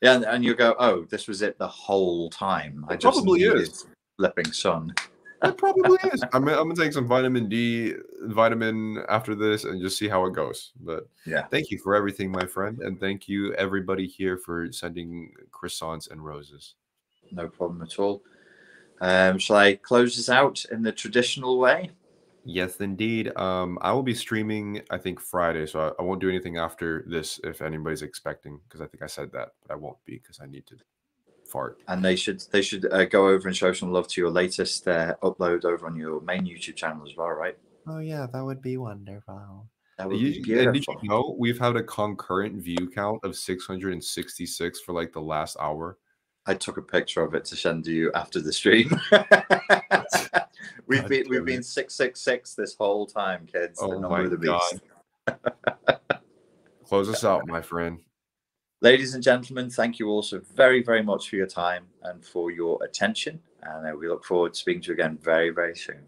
Yeah, and, and you go, oh, this was it the whole time. I just probably is. flipping sun. It probably is. I'm, I'm gonna take some vitamin D, vitamin after this, and just see how it goes. But Yeah. thank you for everything, my friend, and thank you everybody here for sending croissants and roses. No problem at all. Um, shall I close this out in the traditional way? Yes, indeed. Um, I will be streaming. I think Friday, so I, I won't do anything after this if anybody's expecting, because I think I said that, but I won't be because I need to fart. and they should they should uh, go over and show some love to your latest uh, upload over on your main YouTube channel as well, right? Oh yeah, that would be wonderful. That would You- be and did you know we've had a concurrent view count of 666 for like the last hour? I took a picture of it to send to you after the stream. we've God been we've been six six six this whole time, kids. the Oh number my of the beast. Close us out, my friend. Ladies and gentlemen, thank you all so very very much for your time and for your attention, and uh, we look forward to speaking to you again very very soon.